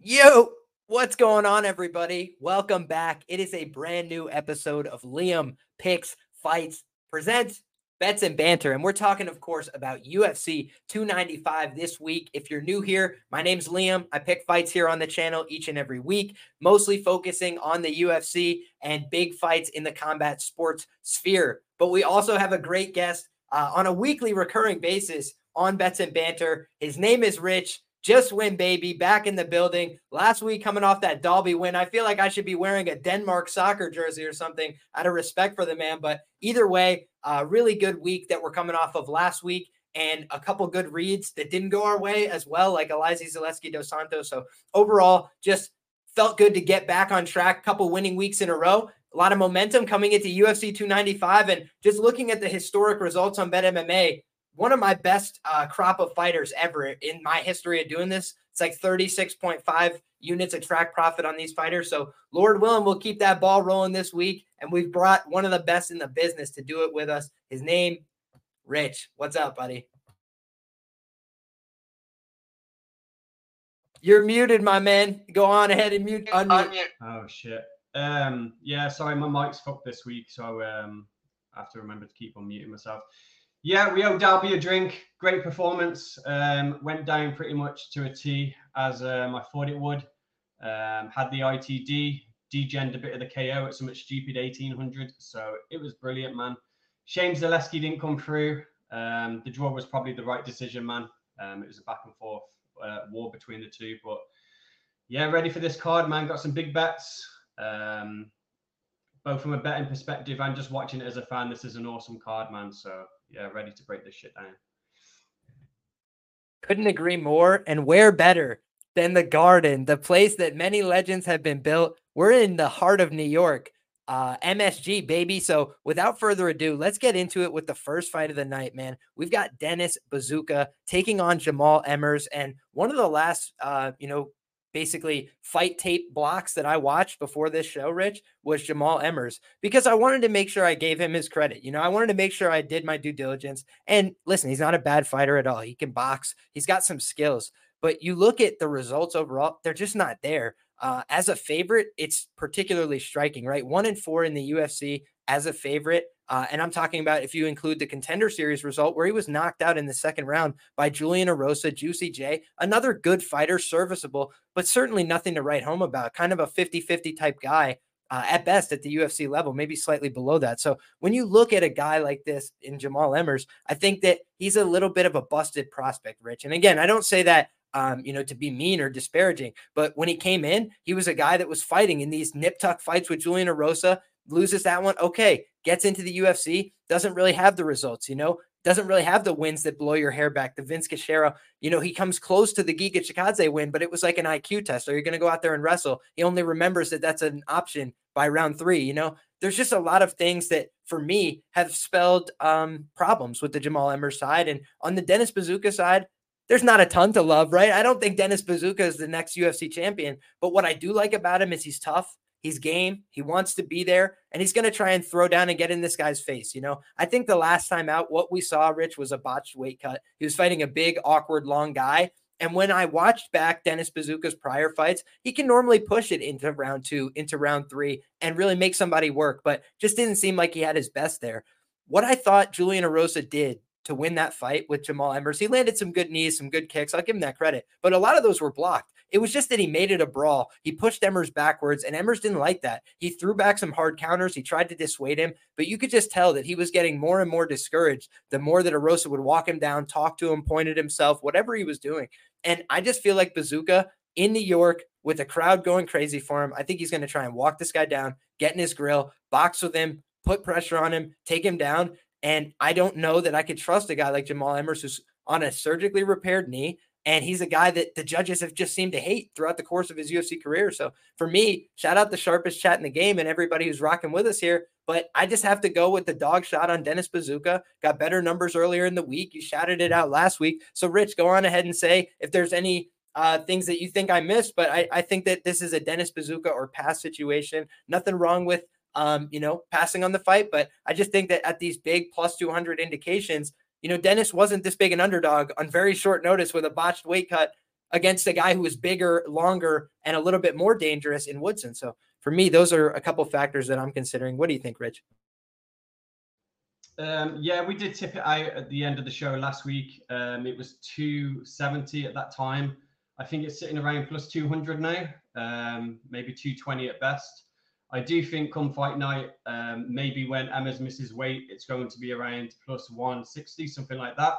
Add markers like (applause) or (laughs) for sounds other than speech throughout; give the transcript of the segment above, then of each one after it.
Yo, what's going on, everybody? Welcome back. It is a brand new episode of Liam Picks Fights Presents Bets and Banter. And we're talking, of course, about UFC 295 this week. If you're new here, my name's Liam. I pick fights here on the channel each and every week, mostly focusing on the UFC and big fights in the combat sports sphere. But we also have a great guest uh, on a weekly recurring basis on Bets and Banter. His name is Rich. Just win, baby. Back in the building. Last week, coming off that Dalby win, I feel like I should be wearing a Denmark soccer jersey or something out of respect for the man. But either way, a really good week that we're coming off of last week and a couple good reads that didn't go our way as well, like Elizeu Zaleski dos Santos. So overall, just felt good to get back on track. Couple winning weeks in a row. A lot of momentum coming into UFC 295, and just looking at the historic results on Bet MMA, one of my best uh, crop of fighters ever in my history of doing this. It's like 36.5 units of track profit on these fighters. So, Lord willing, we'll keep that ball rolling this week. And we've brought one of the best in the business to do it with us. His name, Rich. What's up, buddy? You're muted, my man. Go on ahead and mute. Unmute. Oh shit. Um, yeah, sorry, my mic's fucked this week, so um, I have to remember to keep on muting myself. Yeah, we owe Dalby a drink. Great performance. Um, went down pretty much to a T as um, I thought it would. Um, had the ITD, degened a bit of the KO at some stupid 1800. So it was brilliant, man. Shame Zaleski didn't come through. Um, the draw was probably the right decision, man. Um, it was a back and forth uh, war between the two. But yeah, ready for this card, man. Got some big bets. Um, both from a betting perspective and just watching it as a fan. This is an awesome card, man. So yeah, ready to break this shit down. Couldn't agree more. And where better than the Garden, the place that many legends have been built? We're in the heart of New York. Uh, MSG, baby. So without further ado, let's get into it with the first fight of the night, man. We've got Dennis Buzukja taking on Jamall Emmers. And one of the last, uh, you know, basically fight tape blocks that I watched before this show, Rich, was Jamall Emmers because I wanted to make sure I gave him his credit. You know, I wanted to make sure I did my due diligence. And listen, he's not a bad fighter at all. He can box, he's got some skills. But you look at the results overall, they're just not there. Uh, as a favorite, it's particularly striking, right? One and four in the UFC as a favorite. Uh, and I'm talking about if you include the contender series result where he was knocked out in the second round by Julian Erosa, Juicy J, another good fighter, serviceable, but certainly nothing to write home about. Kind of a 50 50 type guy uh, at best at the UFC level, maybe slightly below that. So when you look at a guy like this in Jamall Emmers, I think that he's a little bit of a busted prospect, Rich. And again, I don't say that um, you know, to be mean or disparaging. But when he came in, he was a guy that was fighting in these nip tuck fights with Julian Erosa, loses that one. Okay, gets into the UFC, doesn't really have the results, you know, doesn't really have the wins that blow your hair back. The Vince Cachero, you know, he comes close to the Giga Chikadze win, but it was like an IQ test. Are you going to go out there and wrestle? He only remembers that that's an option by round three. You know, there's just a lot of things that for me have spelled um, problems with the Jamall Emmer side. And on the Dennis Buzukja side, there's not a ton to love, right? I don't think Dennis Buzukja is the next UFC champion, but what I do like about him is he's tough. He's game. He wants to be there, and he's going to try and throw down and get in this guy's face. You know, I think the last time out, what we saw, Rich, was a botched weight cut. He was fighting a big, awkward, long guy. And when I watched back Dennis Buzukja's prior fights, he can normally push it into round two, into round three, and really make somebody work, but just didn't seem like he had his best there. What I thought Julian Erosa did to win that fight with Jamall Emmers, he landed some good knees, some good kicks. I'll give him that credit, but a lot of those were blocked. It was just that he made it a brawl. He pushed Emmers backwards, and Emmers didn't like that. He threw back some hard counters. He tried to dissuade him, but you could just tell that he was getting more and more discouraged the more that Erosa would walk him down, talk to him, point at himself, whatever he was doing. And I just feel like Buzukja in New York with a crowd going crazy for him, I think he's going to try and walk this guy down, get in his grill, box with him, put pressure on him, take him down. And I don't know that I could trust a guy like Jamall Emmers who's on a surgically repaired knee and he's a guy that the judges have just seemed to hate throughout the course of his UFC career. So for me, shout out the sharpest chat in the game and everybody who's rocking with us here. But I just have to go with the dog shot on Dennis Buzukja. Got better numbers earlier in the week. You shouted it out last week. So Rich, go on ahead and say if there's any uh, things that you think I missed. But I, I think that this is a Dennis Buzukja or pass situation. Nothing wrong with um, you know, passing on the fight. But I just think that at these big plus 200 indications, you know, Dennis wasn't this big an underdog on very short notice with a botched weight cut against a guy who was bigger, longer, and a little bit more dangerous in Woodson. So for me, those are a couple factors that I'm considering. What do you think, Rich? Um, yeah, we did tip it out at the end of the show last week. Um, it was 270 at that time. I think it's sitting around plus 200 now, um, maybe 220 at best. I do think come fight night, um, maybe when Emmers misses weight, it's going to be around plus 160, something like that.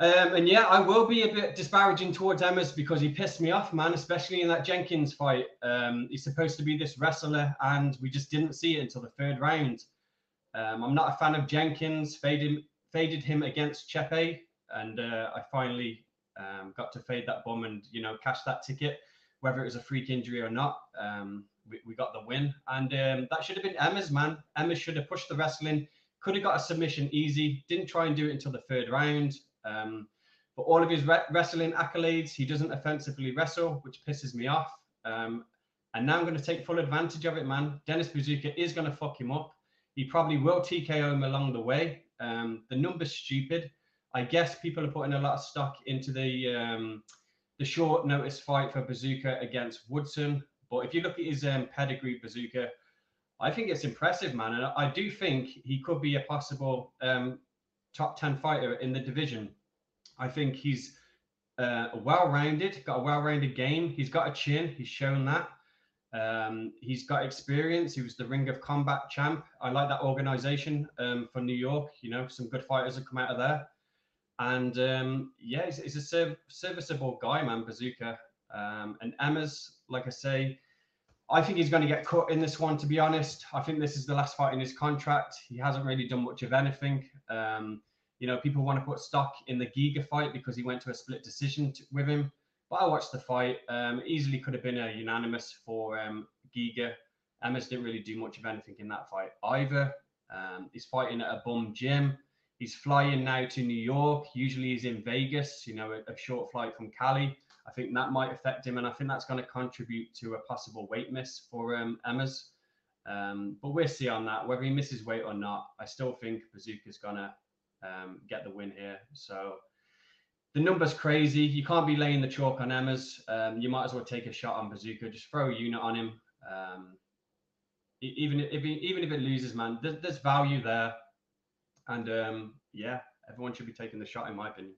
Um, and yeah, I will be a bit disparaging towards Emmers because he pissed me off, man, especially in that Jenkins fight. Um, he's supposed to be this wrestler, and we just didn't see it until the third round. Um, I'm not a fan of Jenkins. Faded faded him against Chepe, and uh, I finally um, got to fade that bum and you know cash that ticket, whether it was a freak injury or not. We, we, got the win, and um, that should have been Emmers man. Emmers should have pushed the wrestling. Could have got a submission easy. Didn't try and do it until the third round. Um, but all of his re- wrestling accolades, he doesn't offensively wrestle, which pisses me off. Um, and now I'm going to take full advantage of it, man. Dennis Buzukja is going to fuck him up. He probably will TKO him along the way. Um, the number's stupid. I guess people are putting a lot of stock into the um, the short notice fight for Buzukja against Woodson. But if you look at his um, pedigree, Buzukja, I think it's impressive, man. And I do think he could be a possible um, top 10 fighter in the division. I think he's uh, well rounded, got a well rounded game. He's got a chin, he's shown that. Um, he's got experience. He was the Ring of Combat champ. I like that organization um, for New York. You know, some good fighters have come out of there. And um, yeah, he's, he's a serv- serviceable guy, man, Buzukja. Um, and Emmers, like I say, I think he's going to get cut in this one, to be honest. I think this is the last fight in his contract. He hasn't really done much of anything. Um, you know, people want to put stock in the Giga fight because he went to a split decision with him. But I watched the fight. Um, easily could have been a unanimous for um, Giga. Emmers didn't really do much of anything in that fight either. Um, he's fighting at a bum gym. He's flying now to New York. Usually he's in Vegas, you know, a, a short flight from Cali. I think that might affect him, and I think that's going to contribute to a possible weight miss for um, Emmers. Um, but we'll see on that whether he misses weight or not. I still think Buzukja's going to um, get the win here. So the number's crazy. You can't be laying the chalk on Emmers. Um, you might as well take a shot on Buzukja. Just throw a unit on him. Um, even if even if it loses, man, there's, there's value there, and um, yeah, everyone should be taking the shot, in my opinion.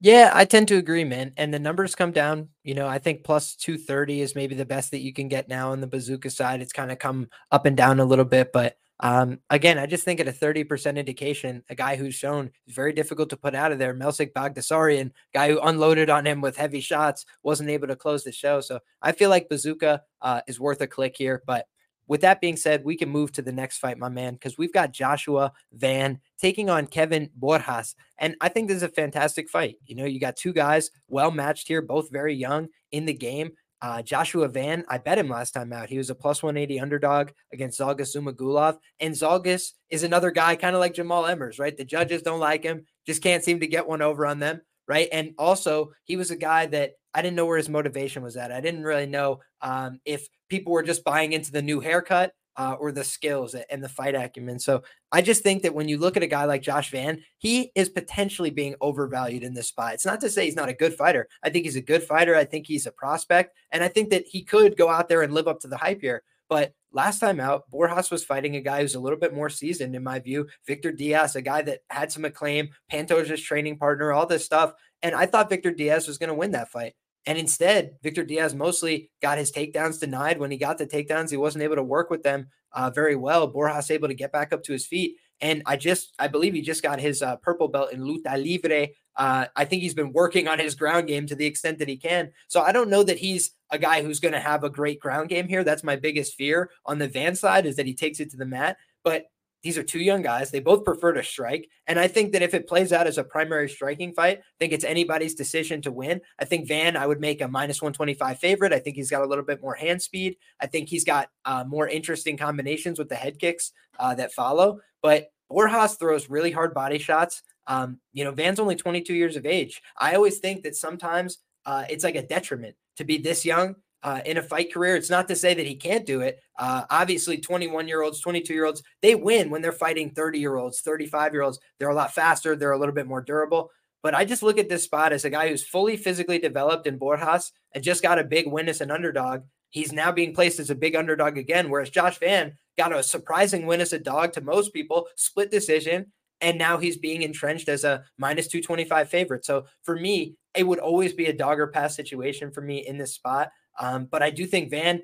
Yeah, I tend to agree, man. And the numbers come down. You know, I think plus 230 is maybe the best that you can get now on the Buzukja side. It's kind of come up and down a little bit, but um, again, I just think at a 30% indication, a guy who's shown is very difficult to put out of there, Melsik Baghdasaryan, guy who unloaded on him with heavy shots, wasn't able to close the show. So I feel like Buzukja uh, is worth a click here. But with that being said, we can move to the next fight, my man, because we've got Joshua Van taking on Kevin Borjas. And I think this is a fantastic fight. You know, you got two guys well matched here, both very young in the game. Uh, Joshua Van, I bet him last time out. He was a plus 180 underdog against Zhalgas Zhumagulov. And Zhalgas is another guy kind of like Jamall Emmers, right? The judges don't like him, just can't seem to get one over on them, right? And also, he was a guy that I didn't know where his motivation was at. I didn't really know um, if people were just buying into the new haircut uh, or the skills and the fight acumen. So I just think that when you look at a guy like Josh Van, he is potentially being overvalued in this spot. It's not to say he's not a good fighter. I think he's a good fighter. I think he's a prospect. And I think that he could go out there and live up to the hype here. But last time out, Borjas was fighting a guy who's a little bit more seasoned, in my view. Victor Diaz, a guy that had some acclaim, Pantoja's training partner, all this stuff. And I thought Victor Diaz was going to win that fight. And instead, Victor Diaz mostly got his takedowns denied. When he got the takedowns, he wasn't able to work with them uh, very well. Borjas able to get back up to his feet. And I just, I believe he just got his uh, purple belt in luta libre. Uh, I think he's been working on his ground game to the extent that he can. So I don't know that he's a guy who's going to have a great ground game here. That's my biggest fear on the Van side is that he takes it to the mat. But these are two young guys. They both prefer to strike. And I think that if it plays out as a primary striking fight, I think it's anybody's decision to win. I think Van, I would make a minus 125 favorite. I think he's got a little bit more hand speed. I think he's got uh, more interesting combinations with the head kicks uh, that follow. But Borjas throws really hard body shots. Um, you know, Van's only 22 years of age. I always think that sometimes uh, it's like a detriment to be this young uh, in a fight career. It's not to say that he can't do it. Uh, obviously, 21 year olds, 22 year olds, they win when they're fighting 30 year olds, 35 year olds. They're a lot faster, they're a little bit more durable. But I just look at this spot as a guy who's fully physically developed in Borjas and just got a big win as an underdog. He's now being placed as a big underdog again, whereas Josh Van got a surprising win as a dog to most people, split decision, and now he's being entrenched as a minus 225 favorite. So for me, it would always be a dog or pass situation for me in this spot. Um, but I do think Van,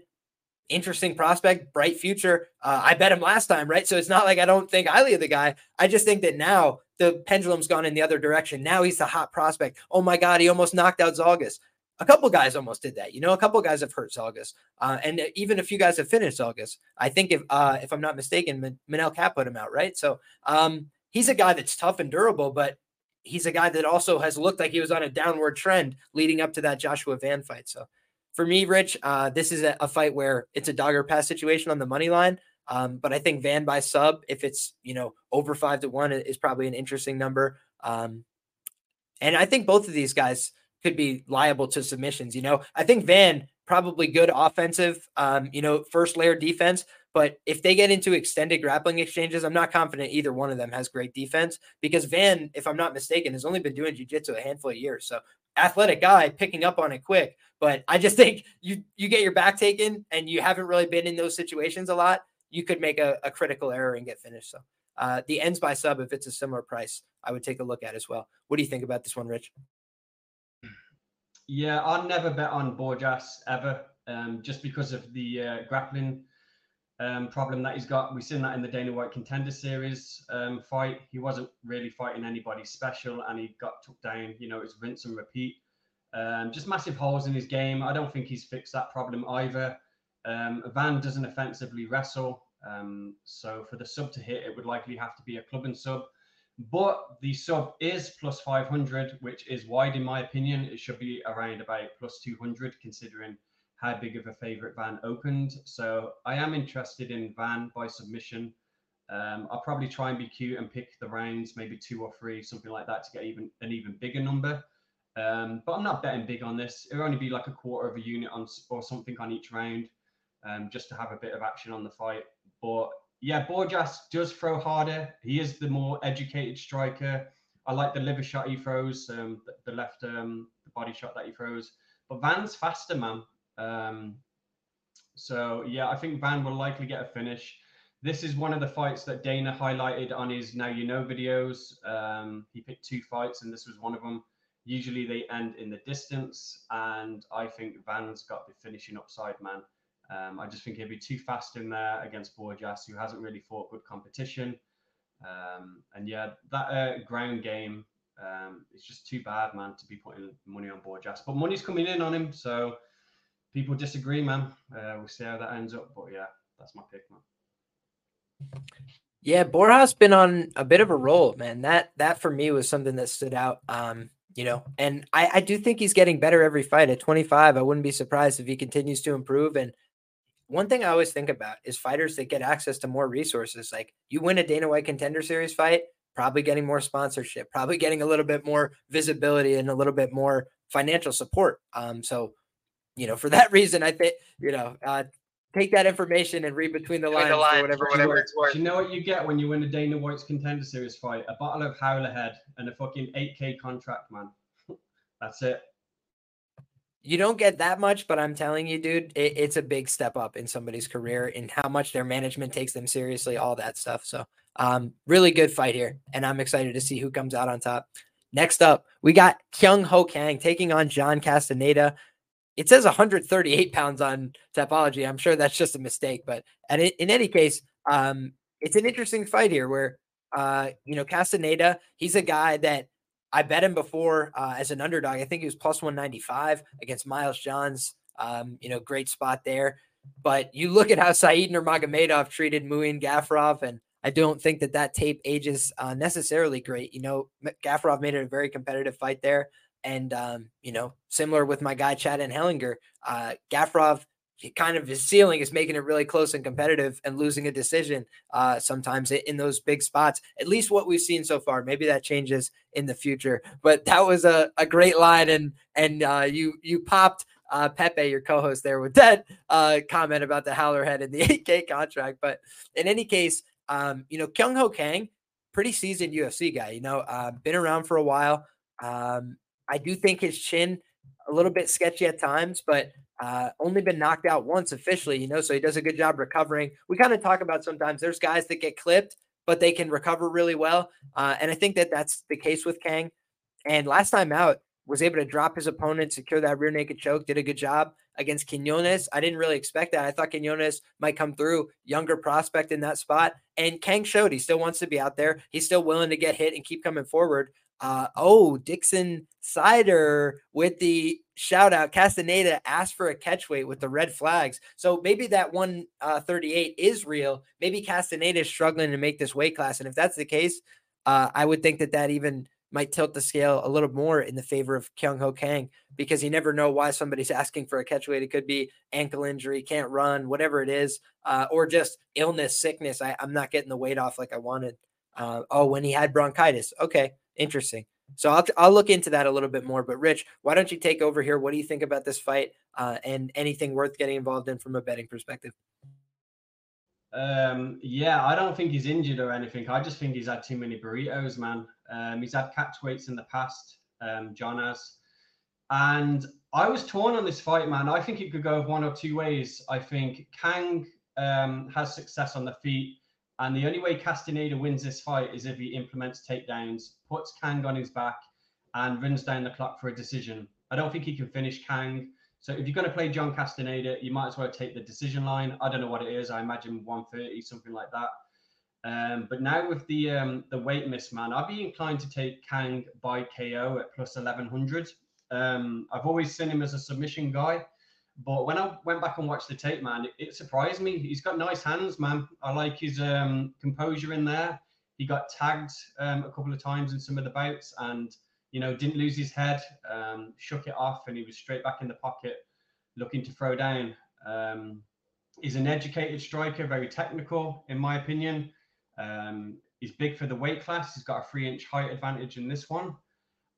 interesting prospect, bright future. Uh, I bet him last time, right? So it's not like I don't think highly of the guy. I just think that now the pendulum's gone in the other direction. Now he's the hot prospect. Oh my God, he almost knocked out Zhalgas. A couple guys almost did that. You know, a couple guys have hurt Zhalgas, uh, and even a few guys have finished Zhalgas. I think if uh, if I'm not mistaken, Manel Kape put him out, right? So um, he's a guy that's tough and durable, but he's a guy that also has looked like he was on a downward trend leading up to that Joshua Van fight. So for me, Rich, uh, this is a, a, fight where it's a dogger pass situation on the money line. Um, but I think Van by sub, if it's you know over five to one, is probably an interesting number. Um, and I think both of these guys could be liable to submissions. You know, I think Van probably good offensive, um, you know, first layer defense. But if they get into extended grappling exchanges, I'm not confident either one of them has great defense because Van, if I'm not mistaken, has only been doing jujitsu a handful of years. So athletic guy picking up on it quick. But I just (laughs) think you you get your back taken and you haven't really been in those situations a lot you could make a, a critical error and get finished. So uh, the ends by sub, if it's a similar price, I would take a look at as well. What do you think about this one, Rich? Yeah, I'd never bet on Borjas ever, um, just because of the uh, grappling um, problem that he's got. We've seen that in the Dana White Contender Series um, fight. He wasn't really fighting anybody special, and he got took down. You know, it's rinse and repeat. Um, just massive holes in his game. I don't think he's fixed that problem either. Um, Van doesn't offensively wrestle, um, so for the sub to hit, it would likely have to be a club and sub. But the sub is plus 500, which is wide in my opinion. It should be around about plus 200, considering how big of a favorite Van opened. So I am interested in Van by submission. Um, I'll probably try and be cute and pick the rounds, maybe two or three, something like that, to get even an even bigger number. Um, but I'm not betting big on this. It'll only be like a quarter of a unit on or something on each round um, just to have a bit of action on the fight. But yeah, Borjas does throw harder. He is the more educated striker. I like the liver shot he throws, um, the, the, left um, the body shot that he throws. But Van's faster, man. Um, so yeah, I think Van will likely get a finish. This is one of the fights that Dana highlighted on his Now You Know videos. Um, he picked two fights, and this was one of them. Usually they end in the distance, and I think Van's got the finishing upside, man. Um, I just think he'll be too fast in there against Borjas, who hasn't really fought good competition. Um, and yeah, that uh, ground game um, is just too bad, man, to be putting money on Borjas. But money's coming in on him, so people disagree, man. Uh, we'll see how that ends up. But yeah, that's my pick, man. Yeah, Borjas been on a bit of a roll, man. That that for me was something that stood out. Um, you know, and I, I do think he's getting better every fight. At 25, I wouldn't be surprised if he continues to improve and one thing I always think about is fighters that get access to more resources. Like you win a Dana White contender series fight, probably getting more sponsorship, probably getting a little bit more visibility and a little bit more financial support. Um, so, you know, for (laughs) that reason, I think, you know, uh, take that information and read between the lines, the lines whatever, whatever it's worth. You know what you get when you win a Dana White's contender series fight? A bottle of Howler Head and a fucking 8K contract, man. (laughs) That's it you don't get that much, but I'm telling you, dude, it, it's a big step up in somebody's career in how much their management takes them seriously, all that stuff. So, um, really good fight here, and I'm excited to see who comes out on top. Next up, we got Kyung Ho Kang taking on John Castaneda. It says 138 pounds on Tapology. I'm sure that's just a mistake, but and in any case, um, it's an interesting fight here where, uh, you know, Castaneda, he's a guy that I bet him before uh, as an underdog. I think he was plus 195 against Miles Johns. Um, you know, great spot there. But you look at how Said Nurmagomedov treated Muin Gafurov, and I don't think that that tape ages uh, necessarily great. You know, Gafurov made it a very competitive fight there. And, um, you know, similar with my guy, Chad Anheliger, uh, Gafurov kind of his ceiling is making it really close and competitive and losing a decision uh, sometimes in those big spots. At least what we've seen so far. Maybe that changes in the future. But that was a, a great line, and and uh, you you popped uh, Pepe, your co-host, there with that uh, comment about the Howler head and the (laughs) 8K contract. But in any case, um, you know, Kyung Ho Kang, pretty seasoned UFC guy. You know, uh, been around for a while. Um, I do think his chin a little bit sketchy at times, but uh, only been knocked out once officially, you know, so he does a good job recovering. We kind of talk about sometimes there's guys that get clipped, but they can recover really well. Uh, and I think that that's the case with Kang. And last time out, was able to drop his opponent, secure that rear naked choke, did a good job against Quinones. I didn't really expect that. I thought Quinones might come through, younger prospect in that spot. And Kang showed he still wants to be out there. He's still willing to get hit and keep coming forward. Uh, oh, Dixon Sider with the shout out. Castaneda asked for a catch weight with the red flags. So maybe that 138 uh, is real. Maybe Castaneda is struggling to make this weight class. And if that's the case, uh, I would think that that even might tilt the scale a little more in the favor of Kyung Ho Kang because you never know why somebody's asking for a catch weight. It could be ankle injury, can't run, whatever it is, uh, or just illness, sickness. I, am not getting the weight off like I wanted. Uh, oh, when he had bronchitis. Okay, interesting. So I'll, I'll look into that a little bit more. But Rich, why don't you take over here? What do you think about this fight uh, and anything worth getting involved in from a betting perspective? Um, yeah, I don't think he's injured or anything. I just think he's had too many burritos, man. Um, he's had catch weights in the past. Um, John has, and I was torn on this fight, man. I think it could go one or two ways. I think Kang um, has success on the feet, and the only way Castaneda wins this fight is if he implements takedowns, puts Kang on his back, and runs down the clock for a decision. I don't think he can finish Kang. So if you're going to play John Castaneda, you might as well take the decision line. I don't know what it is. I imagine 130, something like that. Um, but now with the um, the weight miss, man, I'd be inclined to take Kang by KO at plus 1100. Um, I've always seen him as a submission guy, but when I went back and watched the tape, man, it, it surprised me. He's got nice hands, man. I like his um, composure in there. He got tagged um, a couple of times in some of the bouts, and you know didn't lose his head, um, shook it off, and he was straight back in the pocket, looking to throw down. he's an educated striker, very technical, in my opinion. Um, he's big for the weight class. He's got a three inch height advantage in this one.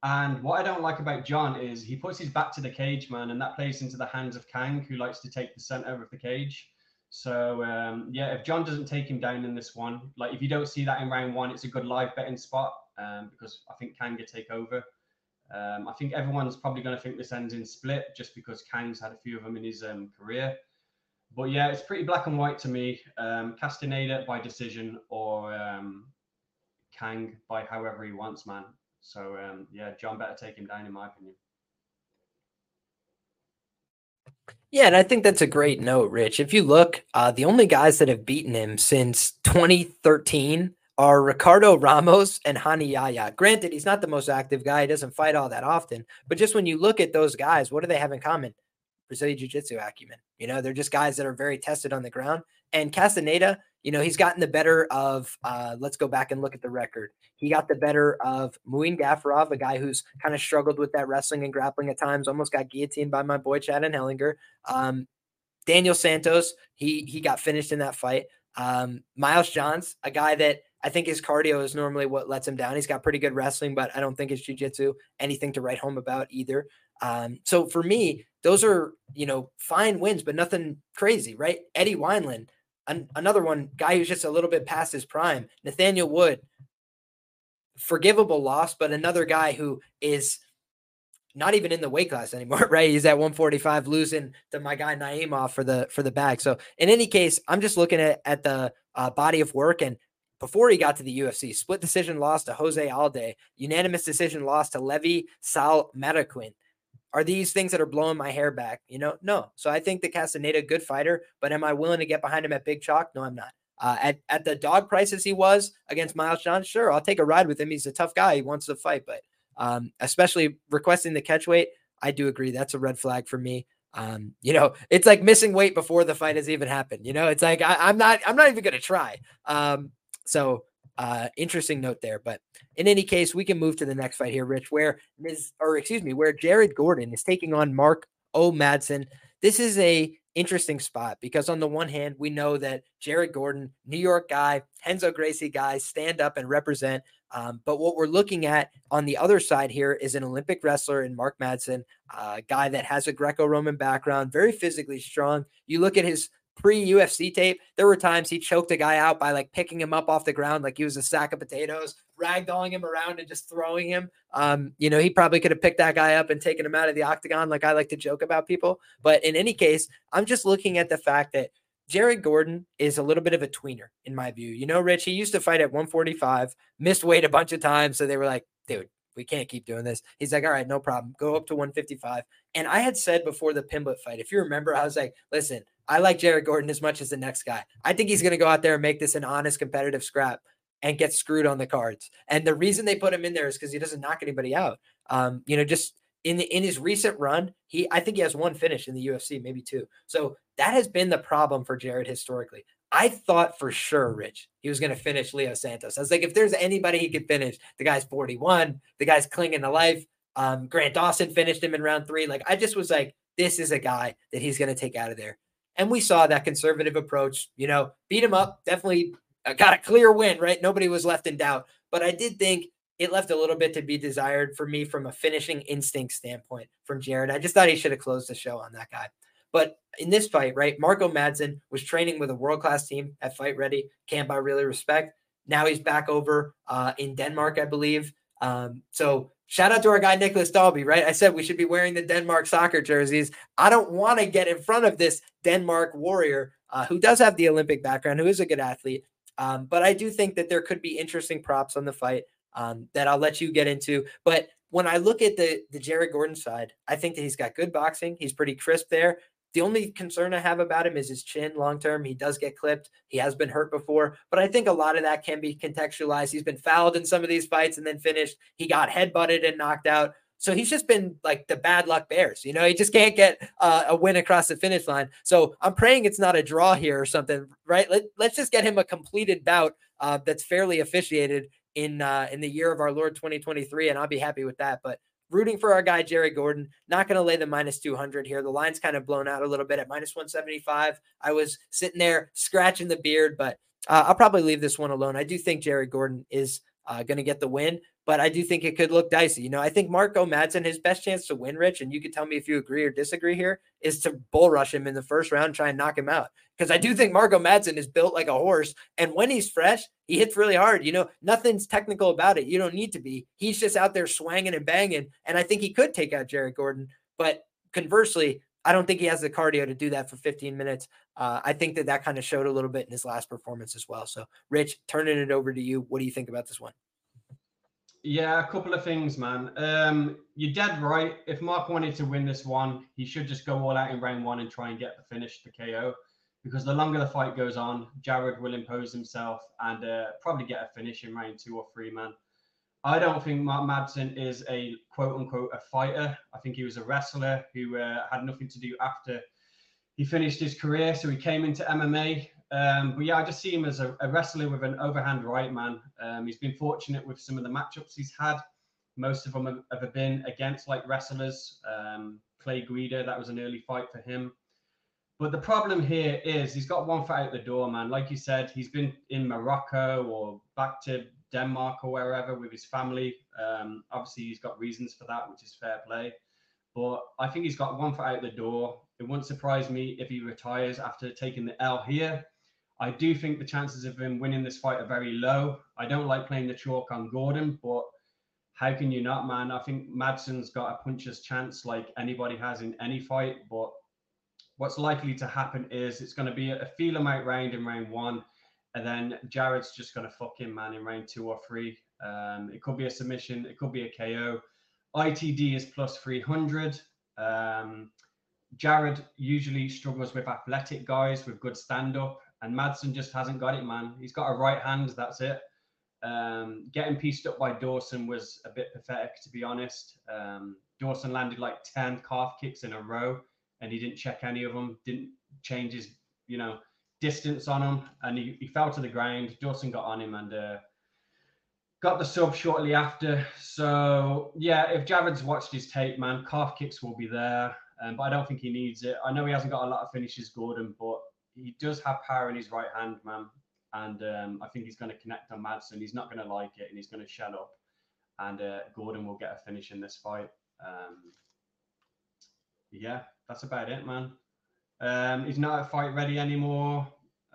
And what I don't like about John is he puts his back to the cage, man, and that plays into the hands of Kang, who likes to take the center of the cage. So um, yeah, if John doesn't take him down in this one, like if you don't see that in round one, it's a good live betting spot um, because I think Kang could take over. Um, I think everyone's probably going to think this ends in split just because Kang's had a few of them in his um, career but yeah, it's pretty black and white to me. Um, Castaneda by decision or um, Kang by however he wants, man. So um, yeah, John better take him down in my opinion. Yeah, and I think that's a great note, Rich. If you look, uh, the only guys that have beaten him since 2013 are Ricardo Ramos and Rani Yahya. Granted, he's not the most active guy; he doesn't fight all that often. But just when you look at those guys, what do they have in common? Brazilian Jiu Jitsu acumen. You know, they're just guys that are very tested on the ground. And Castaneda, you know, he's gotten the better of, uh, let's go back and look at the record. He got the better of Muin Gafurov, a guy who's kind of struggled with that wrestling and grappling at times, almost got guillotined by my boy Chad Anheliger. Um, Daniel Santos, he he got finished in that fight. Um, Miles Johns, a guy that I think his cardio is normally what lets him down. He's got pretty good wrestling, but I don't think his jiu-jitsu anything to write home about either. Um, so for me, those are you know fine wins, but nothing crazy, right? Eddie Wineland, an- another one guy who's just a little bit past his prime. Nathaniel Wood, forgivable loss, but another guy who is not even in the weight class anymore, (laughs) right? He's at 145, losing to my guy Naimov for the for the bag. So in any case, I'm just looking at at the uh, body of work and before he got to the UFC, split decision loss to Jose Alday, unanimous decision loss to Levy Sal Mataquin. Are these things that are blowing my hair back? You know, no. So I think the Castaneda, good fighter, but am I willing to get behind him at big chalk? No, I'm not. Uh, at at the dog prices he was against Miles John, sure, I'll take a ride with him. He's a tough guy. He wants to fight, but um, especially requesting the catch weight, I do agree that's a red flag for me. Um, you know, it's like missing weight before the fight has even happened. You know, it's like I, am not I'm not even gonna try. Um, so uh, interesting note there. But in any case, we can move to the next fight here, Rich, where Ms. or excuse me, where Jared Gordon is taking on Mark O. Madsen. This is a interesting spot because on the one hand, we know that Jared Gordon, New York guy, Renzo Gracie guy, stand up and represent. Um, but what we're looking at on the other side here is an Olympic wrestler in Mark Madsen, a guy that has a Greco-Roman background, very physically strong. You look at his pre UFC tape, there were times he choked a guy out by like picking him up off the ground like he was a sack of potatoes, ragdolling him around and just throwing him. Um, you know, he probably could have picked that guy up and taken him out of the octagon, like I like to joke about people. But in any case, I'm just looking at the fact that Jared Gordon is a little bit of a tweener in my view. You know, Rich, he used to fight at 145, missed weight a bunch of times. So they were like, dude, we can't keep doing this. He's like, all right, no problem. Go up to 155. And I had said before the Pimblett fight, if you remember, I was like, listen, I like Jared Gordon as much as the next guy. I think he's going to go out there and make this an honest competitive scrap and get screwed on the cards. And the reason they put him in there is because he doesn't knock anybody out. Um, you know, just in the, in his recent run, he I think he has one finish in the UFC, maybe two. So that has been the problem for Jared historically. I thought for sure, Rich, he was going to finish Leo Santos. I was like, if there's anybody he could finish, the guy's 41, the guy's clinging to life. Um, Grant Dawson finished him in round three. Like, I just was like, this is a guy that he's going to take out of there. And we saw that conservative approach, you know, beat him up, definitely uh, got a clear win, right? Nobody was left in doubt. But I did think it left a little bit to be desired for me from a finishing instinct standpoint from Jared. I just thought he should have closed the show on that guy. But in this fight, right, Mark O. Madsen was training with a world class team at Fight Ready, camp I really respect. Now he's back over uh, in Denmark, I believe. Um, so shout out to our guy Nicolas Dalby, right? I said we should be wearing the Denmark soccer jerseys. I don't want to get in front of this Denmark warrior uh, who does have the Olympic background, who is a good athlete. Um, but I do think that there could be interesting props on the fight um, that I'll let you get into. But when I look at the the Jared Gordon side, I think that he's got good boxing. He's pretty crisp there. The only concern I have about him is his chin long term. He does get clipped. He has been hurt before, but I think a lot of that can be contextualized. He's been fouled in some of these fights and then finished. He got headbutted and knocked out. So he's just been like the bad luck bears. You know, he just can't get uh, a win across the finish line. So I'm praying it's not a draw here or something, right? Let, let's just get him a completed bout uh, that's fairly officiated in uh, in the year of our Lord 2023, and I'll be happy with that. But rooting for our guy Jerry Gordon. Not going to lay the minus 200 here. The line's kind of blown out a little bit at minus 175. I was sitting there scratching the beard, but uh, I'll probably leave this one alone. I do think Jerry Gordon is uh, going to get the win, but I do think it could look dicey. You know, I think Mark O. Madsen, his best chance to win, Rich, and you could tell me if you agree or disagree here, is to bull rush him in the first round, try and knock him out. Because I do think Mark O. Madsen is built like a horse, and when he's fresh, he hits really hard. You know, nothing's technical about it. You don't need to be. He's just out there swanging and banging, and I think he could take out Jared Gordon. But conversely, I don't think he has the cardio to do that for 15 minutes. Uh, I think that that kind of showed a little bit in his last performance as well. So, Rich, turning it over to you. What do you think about this one? Yeah, a couple of things, man. Um, you're dead right. If Mark wanted to win this one, he should just go all out in round one and try and get the finish, the KO. Because the longer the fight goes on, Jared will impose himself and uh, probably get a finish in round two or three, man. I don't think Mark Madsen is a quote unquote a fighter. I think he was a wrestler who uh, had nothing to do after he finished his career. So he came into MMA um, but yeah, I just see him as a, a wrestler with an overhand right man. Um, he's been fortunate with some of the matchups he's had. Most of them have, been against like wrestlers. Um, Clay Guida, that was an early fight for him. But the problem here is he's got one foot out the door, man. Like you said, he's been in Morocco or back to Denmark or wherever with his family. Um, obviously, he's got reasons for that, which is fair play. But I think he's got one foot out the door. It wouldn't surprise me if he retires after taking the L here. I do think the chances of him winning this fight are very low. I don't like playing the chalk on Gordon, but how can you not, man? I think Madsen's got a puncher's chance like anybody has in any fight. But what's likely to happen is it's going to be a feel him out round in round one. And then Jared's just going to fuck him, man, in round two or three. Um, it could be a submission, it could be a KO. ITD is plus 300. Um, Jared usually struggles with athletic guys with good stand up and Madsen just hasn't got it, man. He's got a right hand, that's it. Um, getting pieced up by Dawson was a bit pathetic, to be honest. Um, Dawson landed like 10 calf kicks in a row and he didn't check any of them, didn't change his, you know, distance on him, and he, he fell to the ground. Dawson got on him and uh, got the sub shortly after. So, yeah, if Jared's watched his tape, man, calf kicks will be there, um, but I don't think he needs it. I know he hasn't got a lot of finishes, Gordon, but he does have power in his right hand, man. And um, I think he's going to connect on Madsen. He's not going to like it, and he's going to shut up. And uh, Gordon will get a finish in this fight. Um, yeah, that's about it, man. Um, he's not fight ready anymore.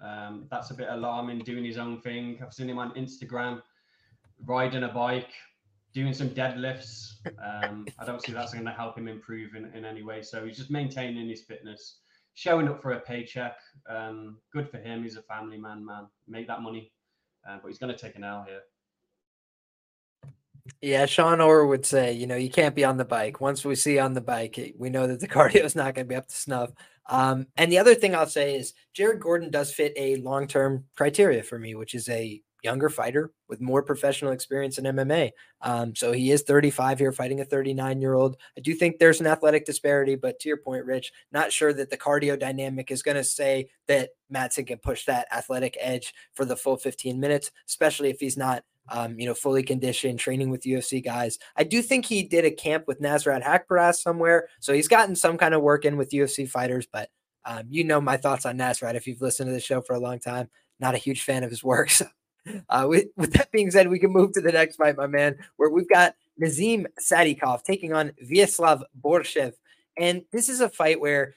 Um, that's a bit alarming. Doing his own thing. I've seen him on Instagram riding a bike, doing some deadlifts. Um, I don't see that's going to help him improve in, in any way. So he's just maintaining his fitness, showing up for a paycheck. Um, good for him. He's a family man, man. Make that money. Uh, but he's going to take an L here. Yeah, Sean Orr would say, you know, you can't be on the bike. Once we see on the bike, we know that the (laughs) cardio is not going to be up to snuff. Um, and the other thing I'll say is Jared Gordon does fit a long term criteria for me, which is a younger fighter with more professional experience in MMA. Um, so he is 35 here, fighting a 39 year old. I do think there's an athletic disparity, but to your point, Rich, not sure that the cardio dynamic is going to say that Madsen can push that athletic edge for the full 15 minutes, especially if he's not um, you know, fully conditioned, training with UFC guys. I do think he did a camp with Nasrat Haqparast somewhere, so he's gotten some kind of work in with UFC fighters. But um, you know my thoughts on Nasrat if you've listened to the show for a long time. Not a huge fan of his work. (laughs) So, uh, with, with that being said, we can move to the next fight, my man, where we've got Nazim Sadykhov taking on Vyacheslav Borschev, and this is a fight where,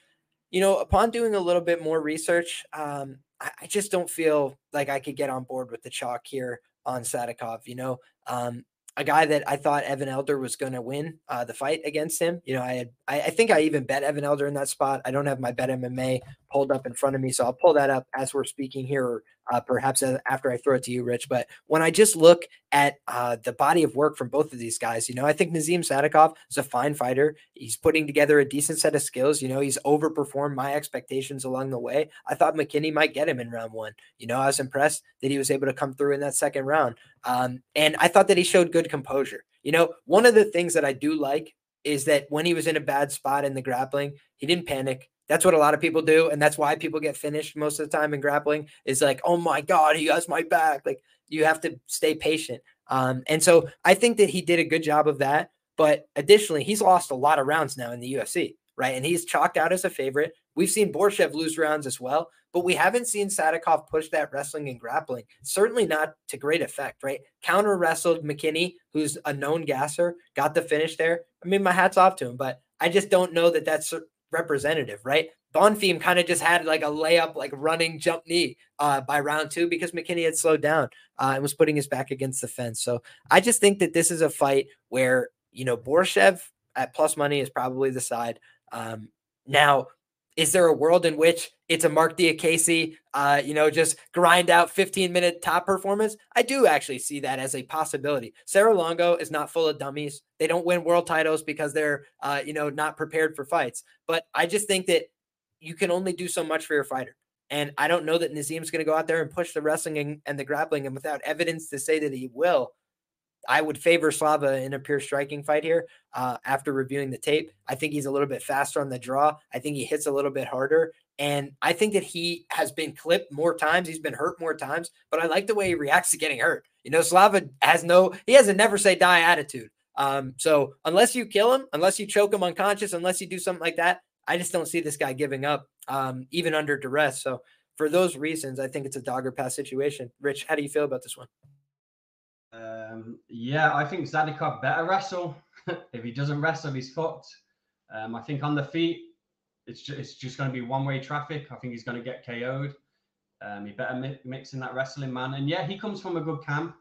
you know, upon doing a little bit more research, um, I, I just don't feel like I could get on board with the chalk here on Sadykhov. You know, um, a guy that I thought Evan Elder was going to win uh, the fight against him. You know, I had, I, I, think I even bet Evan Elder in that spot. I don't have my bet MMA pulled up in front of me, so I'll pull that up as we're speaking here, uh, perhaps after I throw it to you, Rich. But when I just look at uh, the body of work from both of these guys, you know, I think Nazim Sadykhov is a fine fighter. He's putting together a decent set of skills. You know, he's overperformed my expectations along the way. I thought McKinney might get him in round one. You know, I was impressed that he was able to come through in that second round. Um, and I thought that he showed good composure. You know, one of the things that I do like is that when he was in a bad spot in the grappling, he didn't panic. That's what a lot of people do. And that's why people get finished most of the time in grappling is like, oh my God, he has my back. Like you have to stay patient. Um, and so I think that he did a good job of that. But additionally, he's lost a lot of rounds now in the UFC, right? And he's chalked out as a favorite. We've seen Borschev lose rounds as well, but we haven't seen Sadykhov push that wrestling and grappling. Certainly not to great effect, right? Counter wrestled McKinney, who's a known gasser, got the finish there. I mean, my hat's off to him, but I just don't know that that's representative, right? Bonfim kind of just had like a layup, like running jump knee uh, by round two because McKinney had slowed down uh, and was putting his back against the fence. So I just think that this is a fight where, you know, Borshev at plus money is probably the side. Um, now, is there a world in which it's a Mark Diakiese, uh, you know, just grind out 15 minute top performance? I do actually see that as a possibility. Serra-Longo is not full of dummies. They don't win world titles because they're, uh, you know, not prepared for fights. But I just think that you can only do so much for your fighter. And I don't know that Nazim's going to go out there and push the wrestling and, and the grappling. And without evidence to say that he will, I would favor Slava in a pure striking fight here. Uh, after reviewing the tape, I think he's a little bit faster on the draw. I think he hits a little bit harder, and I think that he has been clipped more times. He's been hurt more times, but I like the way he reacts to getting hurt. You know, Slava has no, he has a never say die attitude. Um, so unless you kill him, unless you choke him unconscious, unless you do something like that, I just don't see this guy giving up, um, even under duress. So for those reasons, I think it's a dogger pass situation. Rich, how do you feel about this one? Um, yeah, I think Sadykhov better wrestle. (laughs) if he doesn't wrestle, he's fucked. Um, I think on the feet, it's just, it's just going to be one way traffic. I think he's going to get KO'd. Um, he better mi- mix in that wrestling, man. And yeah, he comes from a good camp,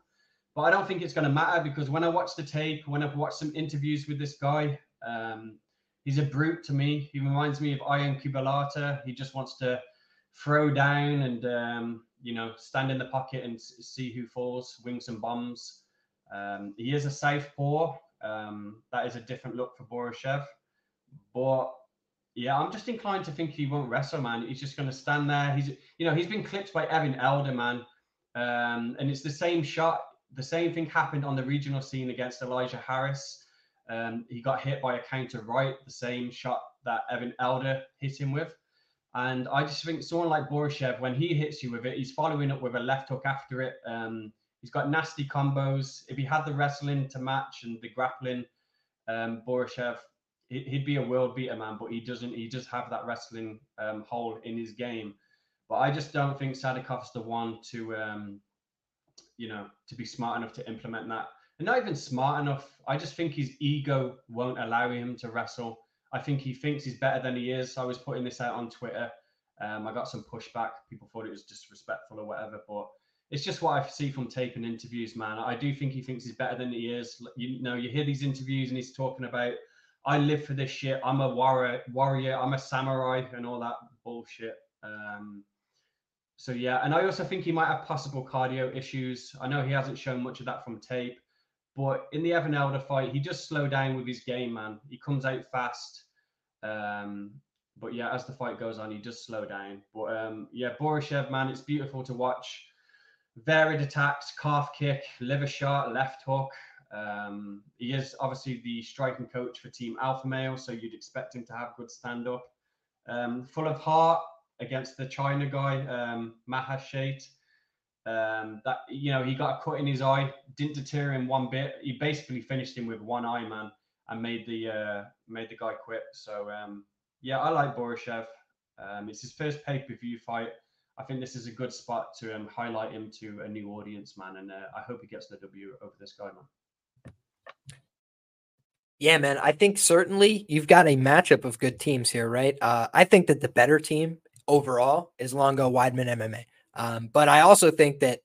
but I don't think it's going to matter because when I watch the tape, when I've watched some interviews with this guy, um, he's a brute to me. He reminds me of Ion Cutelaba. He just wants to throw down and um, you know stand in the pocket and see who falls, wing some bombs. Um, he is a southpaw. Um, that is a different look for Borschev. But yeah, I'm just inclined to think he won't wrestle, man. He's just going to stand there. He's you know he's been clipped by Evan Elder, man, um, and it's the same shot. The same thing happened on the regional scene against Elijah Harris. Um, he got hit by a counter right, the same shot that Evan Elder hit him with. And I just think someone like Borschev, when he hits you with it, he's following up with a left hook after it. Um, he's got nasty combos. If he had the wrestling to match and the grappling, um, Borschev, he'd be a world beater, man. But he doesn't. He just have that wrestling um, hole in his game. But I just don't think Sadykhov's the one to, um, you know, to be smart enough to implement that. And not even smart enough. I just think his ego won't allow him to wrestle. I think he thinks he's better than he is. I was putting this out on Twitter. Um, I got some pushback. People thought it was disrespectful or whatever, but it's just what I see from tape and interviews, man. I do think he thinks he's better than he is. You know, you hear these interviews and he's talking about, I live for this shit. I'm a warrior, warrior. I'm a samurai, and all that bullshit. Um, so yeah, and I also think he might have possible cardio issues. I know he hasn't shown much of that from tape, but in the Evan Elder fight, he just slow down with his game, man. He comes out fast. Um, but yeah, as the fight goes on, he does slow down. But um, yeah, Borschev, man, it's beautiful to watch. Varied attacks, calf kick, liver shot, left hook. Um, he is obviously the striking coach for Team Alpha Male, so you'd expect him to have good stand up. Um, full of heart against the China guy, um, Maheshate. Um, that you know, he got a cut in his eye, didn't deter him one bit. He basically finished him with one eye, man, and made the uh, made the guy quit. So um, yeah, I like Borschev. Um, it's his first pay per view fight. I think this is a good spot to um, highlight him to a new audience, man, and uh, I hope he gets the W over this guy, man. Yeah, man. I think certainly you've got a matchup of good teams here, right? Uh, I think that the better team overall is Longo Weidman MMA. Um, but I also think that,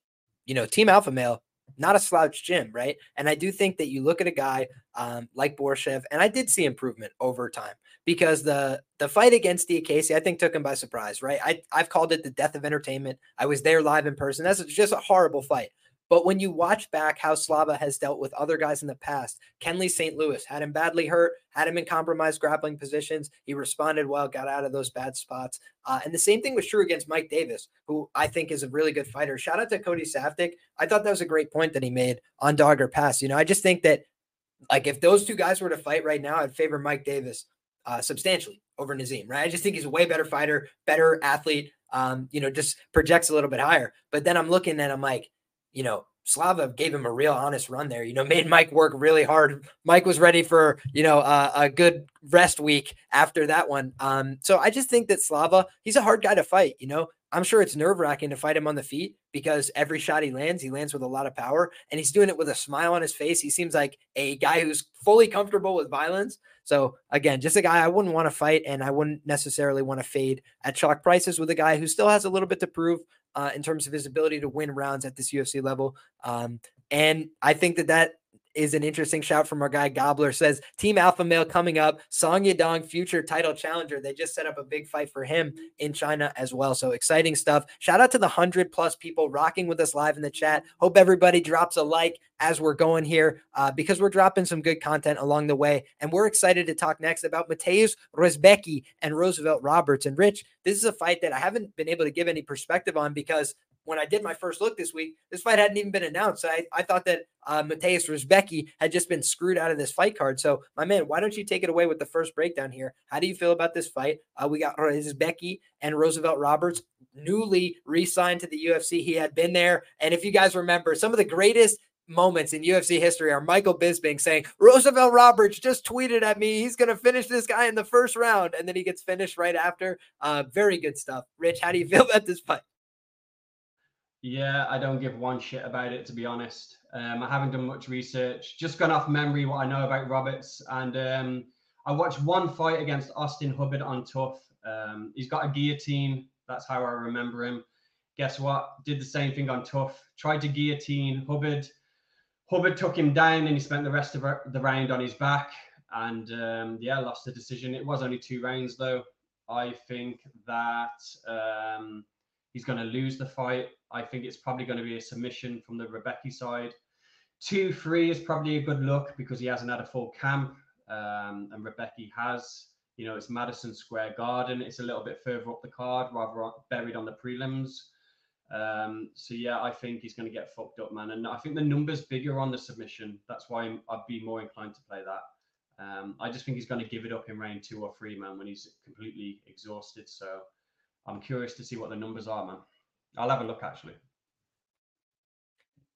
you know, Team Alpha Male, not a slouch gym, right? And I do think that you look at a guy um, like Borschev, and I did see improvement over time because the the fight against Diakiese, I think, took him by surprise, right? I, I've called it the death of entertainment. I was there live in person. That's just a horrible fight. But when you watch back how Slava has dealt with other guys in the past, Kenley St. Louis had him badly hurt, had him in compromised grappling positions. He responded well, got out of those bad spots. Uh, and the same thing was true against Mike Davis, who I think is a really good fighter. Shout out to Cody Saftik. I thought that was a great point that he made on Dogger Pass. You know, I just think that like if those two guys were to fight right now, I'd favor Mike Davis uh, substantially over Nazim, right? I just think he's a way better fighter, better athlete. Um, you know, just projects a little bit higher. But then I'm looking and I'm like, you know, Slava gave him a real honest run there. You know, (laughs) made Mike work really hard. Mike was ready for you know uh, a good rest week after that one. Um, so I just think that Slava, he's a hard guy to fight. You know, I'm sure it's nerve wracking to fight him on the feet because every shot he lands, he lands with a lot of power, and he's doing it with a smile on his face. He seems like a guy who's fully comfortable with violence. So again, just a guy I wouldn't want to fight, and I wouldn't necessarily want to fade at chalk prices with a guy who still has a little bit to prove uh, in terms of his ability to win rounds at this UFC level. Um, and I think that that is an interesting shout from our guy Gobbler says Team Alpha Male coming up. Song Yadong, future title challenger. They just set up a big fight for him in China as well. So exciting stuff. Shout out to the hundred plus people rocking with us live in the chat. Hope everybody drops a like as we're going here uh, because we're dropping some good content along the way. And we're excited to talk next about Mateusz Rebecki and Roosevelt Roberts. And Rich, this is a fight that I haven't been able to give any perspective on because when I did my first look this week, this fight hadn't even been announced. I, I thought that uh, Mateusz Rebecki had just been screwed out of this fight card. So, my man, why don't you take it away with the first breakdown here? How do you feel about this fight? Uh, we got Rebecki and Roosevelt Roberts newly re signed to the UFC. He had been there. And if you guys remember, some of the greatest moments in UFC history are Michael Bisping saying, Roosevelt Roberts just tweeted at me. He's going to finish this guy in the first round. And then he gets finished right after. Uh, very good stuff. Rich, how do you (laughs) feel about this fight? Yeah, I don't give one shit about it to be honest. Um, I haven't done much research, just gone off memory what I know about Roberts, and um, I watched one fight against Austin Hubbard on TUF. Um, he's got a guillotine. That's how I remember him. Guess what? Did the same thing on TUF. Tried to guillotine Hubbard. Hubbard took him down, and he spent the rest of the round on his back. And um, yeah, lost the decision. It was only two rounds though. I think that um, he's going to lose the fight. I think it's probably going to be a submission from the Rebecki side. Two three is probably a good look because he hasn't had a full camp, um, and Rebecki has. You know, it's Madison Square Garden. It's a little bit further up the card, rather buried on the prelims. Um, so yeah, I think he's going to get fucked up, man. And I think the numbers bigger on the submission. That's why I'd be more inclined to play that. Um, I just think he's going to give it up in round two or three, man, when he's completely exhausted. So I'm curious to see what the numbers are, man. I'll have a look actually.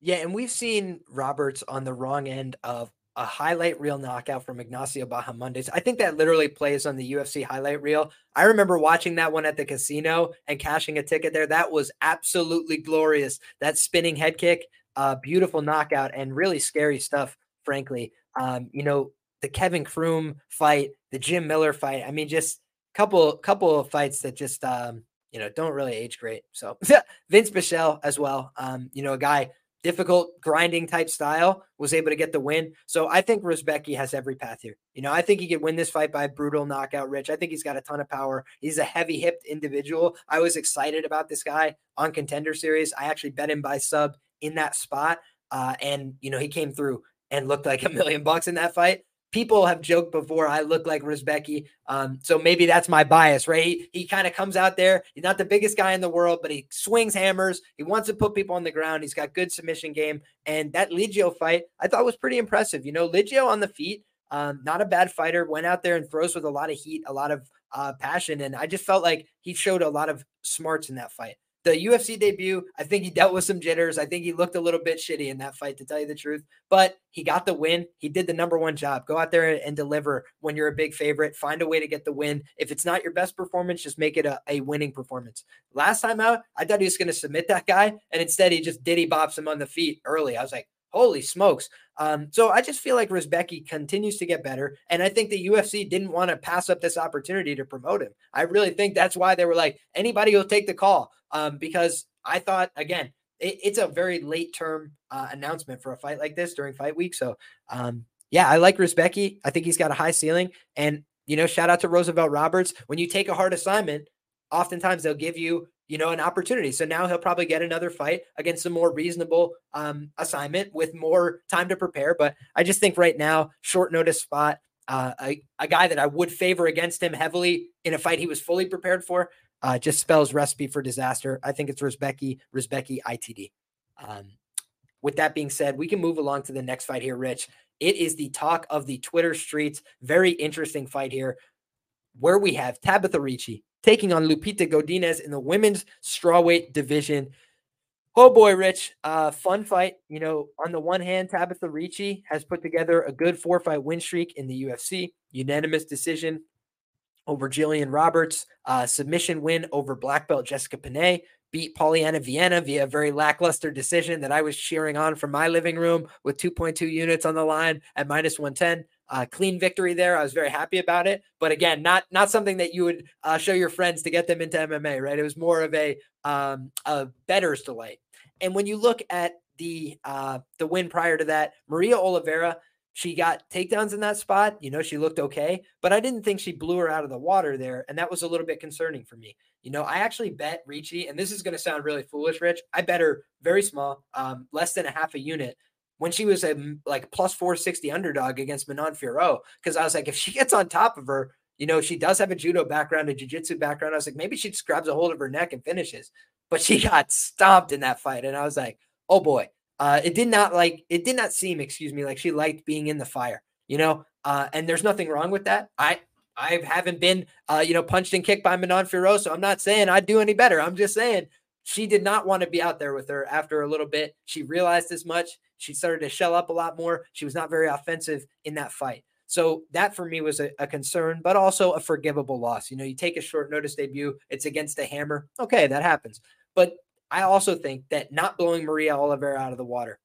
Yeah, and we've seen Roberts on the wrong end of a highlight reel knockout from Ignacio Baja Bahamondes. I think that literally plays on the UFC highlight reel. I remember watching that one at the casino and cashing a ticket there. That was absolutely glorious. That spinning head kick, uh, beautiful knockout, and really scary stuff, frankly. Um, you know, the Kevin Croom fight, the Jim Miller fight. I mean, just couple couple of fights that just um, you know don't really age great. So (laughs) Vinc Pichel as well. Um, you know, a guy difficult grinding type style was able to get the win. So I think Rebecki has every path here. You know, I think he could win this fight by brutal knockout. Rich, I think he's got a ton of power. He's a heavy hipped individual. I was excited about this guy on Contender Series. I actually bet him by sub in that spot, uh, and you know he came through and looked like a (laughs) million bucks in that fight people have joked before I look like Rebecki. Um, so maybe that's my bias, right? He, he kind of comes out there. He's not the biggest guy in the world, but he swings hammers. He wants to put people on the ground. He's got good submission game. And that Ligio fight, I thought was pretty impressive. You know, Ligio on the feet, um, not a bad fighter, went out there and throws with a lot of heat, a lot of uh, passion. And I just felt like he showed a lot of smarts in that fight the UFC debut, I think he dealt with some jitters. I think he looked a little bit shitty in that fight, to tell you the truth. But he got the win. He did the number one job. Go out there and deliver when you're a big favorite. Find a way to get the win. If it's not your best performance, just make it a, a winning performance. Last time out, I thought he was going to submit that guy, and instead he just diddy bops him on the feet early. I was like, holy smokes. Um, so I just feel like Rebecki continues to get better. And I think the UFC didn't want to pass up this opportunity to promote him. I really think that's why they were like, anybody will take the call. Um, because I thought, again, it, it's a very late term uh, announcement for a fight like this during fight week. So, um, yeah, I like Rebecki. I think he's got a high ceiling. And, you know, shout out to Roosevelt Roberts. When you take a hard assignment, oftentimes they'll give you you know, an opportunity. So now he'll probably get another fight against a more reasonable um, assignment with more time to prepare. But I just think right now, short notice spot, uh, a, a guy that I would favor against him heavily in a fight he was fully prepared for, uh, just spells recipe for disaster. I think it's Rebecki, Rebecki ITD. Um, with that being said, we can move along to the next fight here, Rich. It is the talk of the Twitter streets. Very interesting fight here, where we have Tabatha Ricci taking on Lupita Godinez in the women's strawweight division. Oh boy, Rich, uh, fun fight. You know, on the one hand, Tabatha Ricci has put together a good four fight win streak in the UFC, unanimous decision over Jillian Roberts, uh, submission win over black belt Jessica Penne, beat Polyana Viana via a very lackluster decision that I was cheering on from my living room with 2.2 units on the line at minus 110 uh, clean victory there. I was very happy about it, but again, not not something that you would uh, show your friends to get them into MMA, right? It was more of a um, a better's delight. And when you look at the uh, the win prior to that, Maria Oliveira, she got takedowns in that spot. You know, she looked okay, but I didn't think she blew her out of the water there, and that was a little bit concerning for me. You know, I actually bet Ricci, and this is going to sound really foolish, Rich. I bet her very small, um, less than a half a unit when she was a like plus 460 underdog against Manon Fiorot. Because I was like, if she gets on top of her, you know, she does have a judo background, a jiu-jitsu background. I was like, maybe she just grabs a hold of her neck and finishes. But she (laughs) got stomped in that fight. And I was like, oh boy. Uh, it did not like it did not seem, excuse me, like she liked being in the fire, you know. Uh, and there's nothing wrong with that. I I haven't been uh, you know, punched and kicked by Manon Fiorot, so I'm not saying I'd do any better. I'm just saying she did not want to be out there with her after a little bit. She realized as much. She started to shell up a lot more. She was not very offensive in that fight. So that for me was a, a, concern, but also a forgivable loss. You know, you take a short notice debut, it's against a hammer. Okay, that happens. But I also think that not blowing Maria Oliveira out of the water,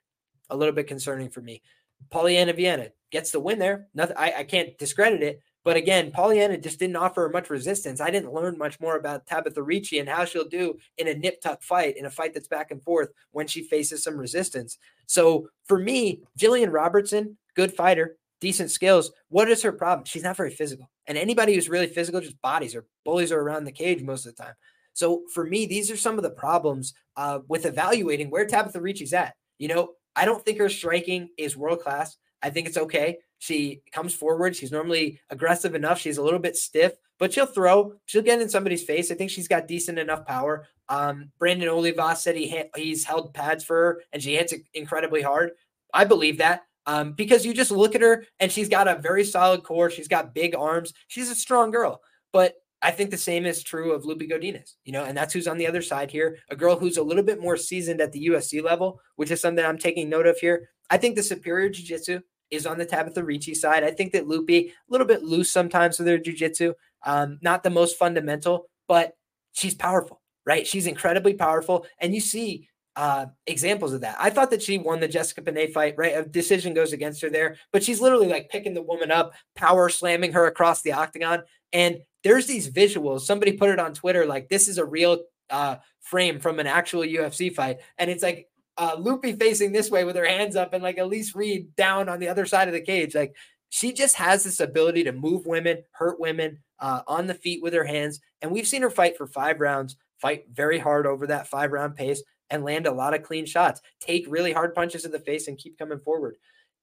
a little bit concerning for me. Polyana Viana gets the win there. Nothing I, I can't discredit it, but again, Polyana just didn't offer much resistance. I didn't learn much more about Tabatha Ricci and how she'll do in a nip tuck fight, in a fight that's back and forth when she faces some resistance. So for me, Gillian Robertson, good fighter, decent skills. What is her problem? She's not very physical. And anybody who's really physical just bodies her, bullies are around the cage most of the time. So for me, these are some of the problems uh, with evaluating where Tabatha Ricci's at. You know, I don't think her striking is world class. I think it's okay. She comes forward. She's normally aggressive enough. She's a little bit stiff, but she'll throw. She'll get in somebody's face. I think she's got decent enough power. Um, Brandon Olivas said he he's held pads for her and she hits it incredibly hard. I believe that um, because you just look at her and she's got a very solid core. She's got big arms. She's a strong girl. But I think the same is true of Lupi Godinez, you know, and that's who's on the other side here. A girl who's a little bit more seasoned at the UFC level, which is something I'm taking note of here. I think the superior jiu-jitsu is on the Tabatha Ricci side. I think that Lupi, a little bit loose sometimes with her jiu-jitsu, um, not the most fundamental, but she's powerful, right? She's incredibly powerful. And you see uh, examples of that. I thought that she won the Jessica Penne fight, right? A decision goes against her there, but she's literally like picking the woman up, power slamming her across the octagon. And there's these visuals. Somebody put it on Twitter like this is a real uh, frame from an actual UFC fight, and it's like uh, Loopy facing this way with her hands up, and like Elise Reed down on the other side of the cage. Like she just has this ability to move women, hurt women uh, on the feet with her hands. And we've seen her fight for five rounds, fight very hard over that five round pace, and land a lot of clean shots, take really hard punches in the face, and keep coming forward.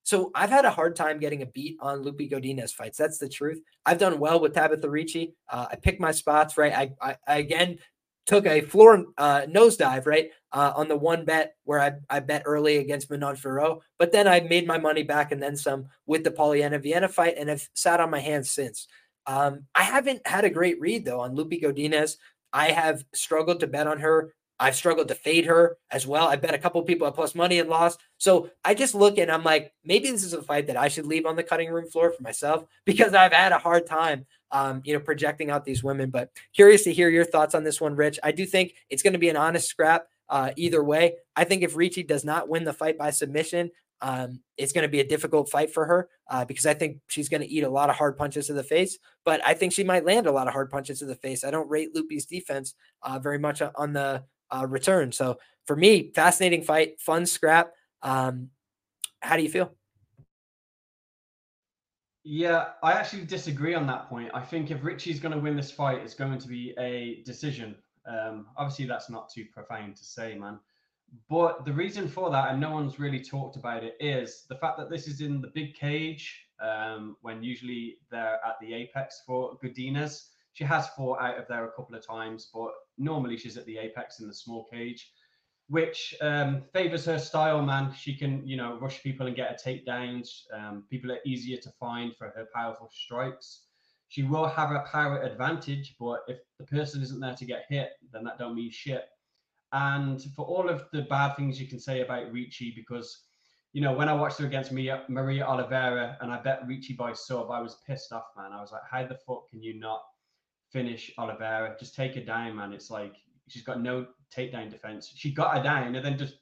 So I've had a hard time getting a beat on Loopy Godinez fights. That's the truth. I've done well with Tabatha Ricci. Uh, I picked my spots right. I, I, I again took a floor uh, nosedive right uh, on the one bet where I, I bet early against Manon Fiorot, but then I made my money back and then some with the Polyana Viana fight and have sat on my hands since. Um, I haven't had a great read though on Loopy Godinez. I have struggled to bet on her I've struggled to fade her as well. I bet a couple people at plus money and lost. So I just look and I'm like, maybe this is a fight that I should leave on the cutting room floor for myself (laughs) because I've had a hard time, um, you know, projecting out these women. But curious to hear your thoughts on this one, Rich. I do think it's going to be an honest scrap uh, either way. I think if Ricci does not win the fight by submission, um, it's going to be a difficult fight for her uh, because I think she's going to eat a lot of hard punches to the face, but I think she might land a lot of hard punches to the face. I don't rate Loopy's defense uh, very much on the uh, return. So for me, fascinating fight, fun scrap. Um, how do you feel? Yeah, I actually disagree on that point. I think if Ricci's going to win this fight, it's going to be a decision. Um, obviously, that's not too profound to say, man. But the reason for that, and no one's really talked about it, is the fact that this is in the big cage um, when usually they're at the apex for Godinez. She has fought out of there a couple of times, but normally she's at the apex in the small cage, which um, favors her style, man. She can, you know, rush people and get her takedowns. Um, people are easier to find for her powerful strikes. She will have a power advantage, but if the person isn't there to get hit, then that don't mean shit. And for all of the bad things you can say about Ricci, because you know, when I watched her against Maria, Maria Oliveira and I bet Ricci by sub, I was pissed off, man. I was like, how the fuck can you not finish Oliveira. Just take her down, man. It's like she's got no takedown defense. She got her down and then just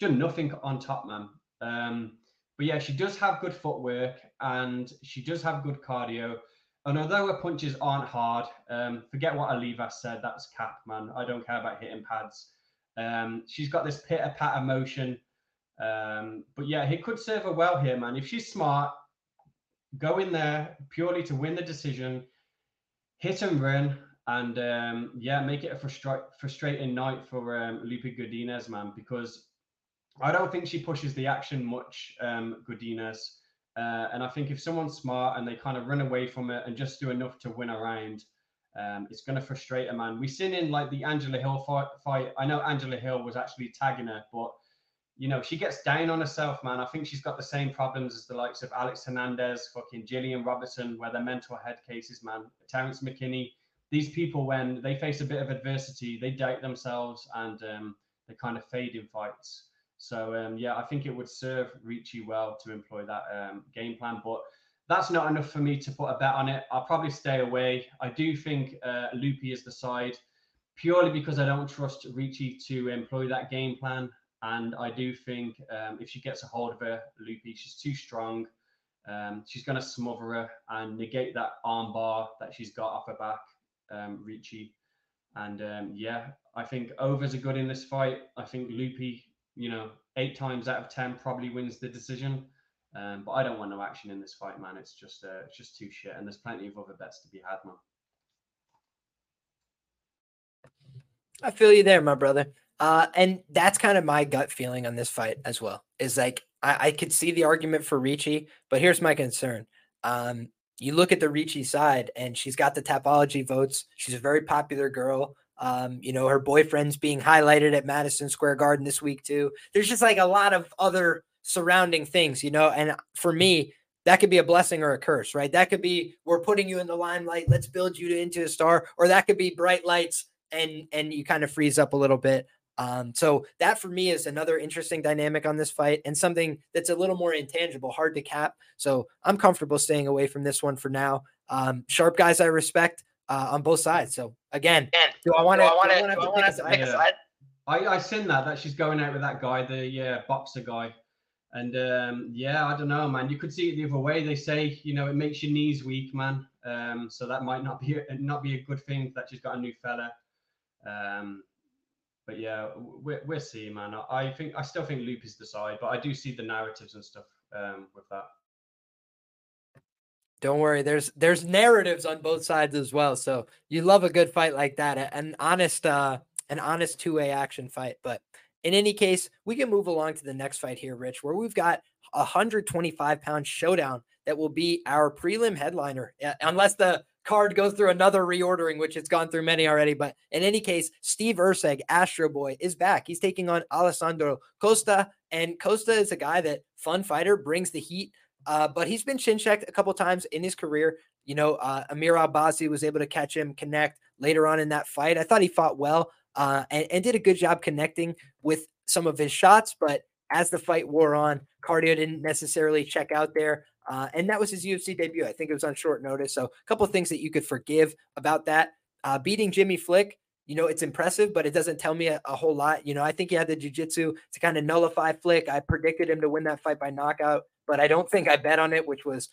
done nothing on top, man. Um, but yeah, she does have good footwork and she does have good cardio. And although her punches aren't hard, um, forget what Oliva said. That's cap, man. I don't care about hitting pads. Um, she's got this pitter patter motion. Um, but yeah, he could serve her well here, man. If she's smart, go in there purely to win the decision hit and run, and um, yeah, make it a frustra- frustrating night for um, Lupe Godinez, man, because I don't think she pushes the action much, um, Godinez. Uh, and I think if someone's smart and they kind of run away from it and just do enough to win a round, um, it's going to frustrate a man. We've seen in like the Angela Hill fight, fight. I know Angela Hill was actually tagging her, but you know, she gets down on herself, man. I think she's got the same problems as the likes of Alex Hernandez, fucking Gillian Robertson, where they're mental head cases, man. Terrence McKinney. These people, when they face a bit of adversity, they doubt themselves and um, they kind of fade in fights. So um, yeah, I think it would serve Ricci well to employ that um, game plan, but that's not enough for me to put a bet on it. I'll probably stay away. I do think uh, Loopy is the side purely because I don't trust Ricci to employ that game plan. And I do think um, if she gets a hold of her, Loopy, she's too strong. Um, she's going to smother her and negate that armbar that she's got off her back, um, Ricci. And um, yeah, I think overs are good in this fight. I think Loopy, you know, eight times out of ten probably wins the decision. Um, but I don't want no action in this fight, man. It's just uh, it's just too shit, and there's plenty of other bets to be had, man. I feel you there, my brother. Uh, and that's kind of my gut feeling on this fight as well. Is like I, I could see the argument for Ricci, but here's my concern. Um, you look at the Ricci side, and she's got the Tapology votes. She's a very popular girl. Um, you know, her boyfriend's being highlighted at Madison Square Garden this week too. There's just like a lot of other surrounding things, you know. And for me, that could be a blessing or a curse, right? That could be we're putting you in the limelight, let's build you into a star, or that could be bright lights and and you kind of freeze up a little bit. Um, so that for me is another interesting dynamic on this fight and something that's a little more intangible, hard to cap. So I'm comfortable staying away from this one for now. Um, sharp guys I respect uh, on both sides. So again, do I want to? I want to pick a side? I I seen that that she's going out with that guy, the yeah boxer guy, and um, yeah, I don't know, man. You could see it the other way. They say you know it makes your knees weak, man. Um, so that might not be a, not be a good thing that she's got a new fella. Um, but yeah, we're, we're seeing, man. I think I still think Loop is the side, but I do see the narratives and stuff um, with that. Don't worry, there's there's narratives on both sides as well. So you love a good fight like that, an honest uh an honest two way action fight. But in any case, we can move along to the next fight here, Rich, where we've got a 125 pound showdown that will be our prelim headliner, unless the card goes through another reordering, which it's gone through many already. But in any case, Steve Erceg, Astro Boy, is back. He's taking on Alessandro Costa, and Costa is a guy that fun fighter brings the heat. Uh, but he's been chin checked a couple times in his career. You know, uh, Amir Albazi was able to catch him, connect later on in that fight. I thought he fought well uh, and, and did a good job connecting with some of his shots. But as the fight wore on, cardio didn't necessarily check out there. Uh, and that was his UFC debut. I think it was on short notice. So a couple of things that you could forgive about that. Uh, beating Jimmy Flick, you know, it's impressive, but it doesn't tell me a, a whole lot. You know, I think he had the jujitsu to kind of nullify Flick. I predicted him to win that fight by knockout, but I don't think I bet on it, which was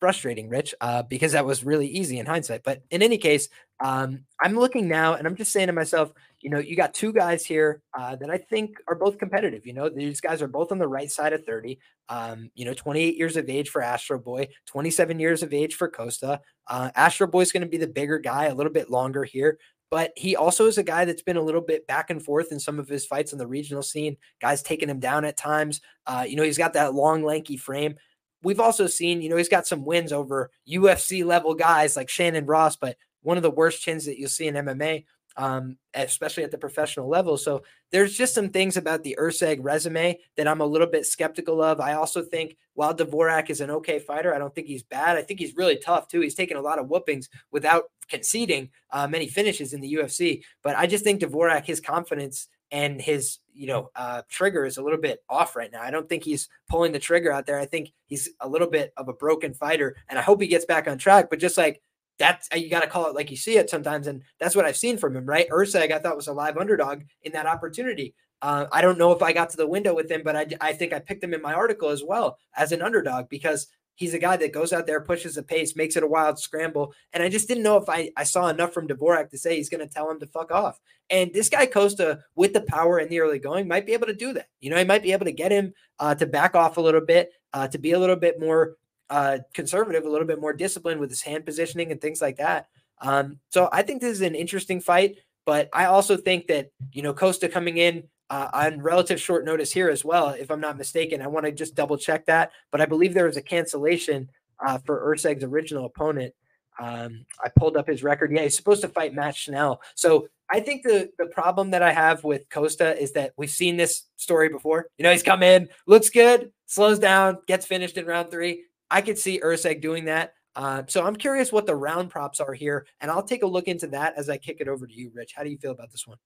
frustrating, Rich, uh, because that was really easy in hindsight. But in any case, um, I'm looking now and I'm just saying to myself, you know, you got two guys here uh, that I think are both competitive. You know, these guys are both on the right side of 30. Um, you know, 28 years of age for Astro Boy, 27 years of age for Costa. Uh, Astro Boy is going to be the bigger guy, a little bit longer here. But he also is a guy that's been a little bit back and forth in some of his fights on the regional scene. Guys taking him down at times. Uh, you know, he's got that long, lanky frame we've also seen, you know, he's got some wins over UFC level guys like Shannon Ross, but one of the worst chins that you'll see in MMA, um, especially at the professional level. So there's just some things about the Erceg resume that I'm a little bit skeptical of. I also think while Dvorak is an okay fighter, I don't think he's bad. I think he's really tough too. He's taken a lot of whoopings without conceding uh, many finishes in the UFC. But I just think Dvorak, his confidence and his you know uh, trigger is a little bit off right now. I don't think he's pulling the trigger out there. I think he's a little bit of a broken fighter, and I hope he gets back on track. But just like that's uh, you got to call it like you see it sometimes, and that's what I've seen from him. Right, Erceg, I thought was a live underdog in that opportunity. Uh, I don't know if I got to the window with him, but I, I think I picked him in my article as well as an underdog because He's a guy that goes out there, pushes the pace, makes it a wild scramble. And I just didn't know if I, I saw enough from Dvorak to say he's going to tell him to fuck off. And this guy Costa, with the power in the early going, might be able to do that. You know, he might be able to get him uh, to back off a little bit, uh, to be a little bit more uh, conservative, a little bit more disciplined with his hand positioning and things like that. Um, so I think this is an interesting fight. But I also think that, you know, Costa coming in uh, on relative short notice here as well, if I'm not mistaken. I want to just double check that, but I believe there was a cancellation uh, for Erceg's original opponent. Um, I pulled up his record. Yeah, he's supposed to fight Matt Schnell. So I think the the problem that I have with Costa is that we've seen this story before. You know, he's come in, looks good, slows down, gets finished in round three. I could see Erceg doing that. Uh, so I'm curious what the round props are here, and I'll take a look into that as I kick it over to you, Rich. How do you feel about this one?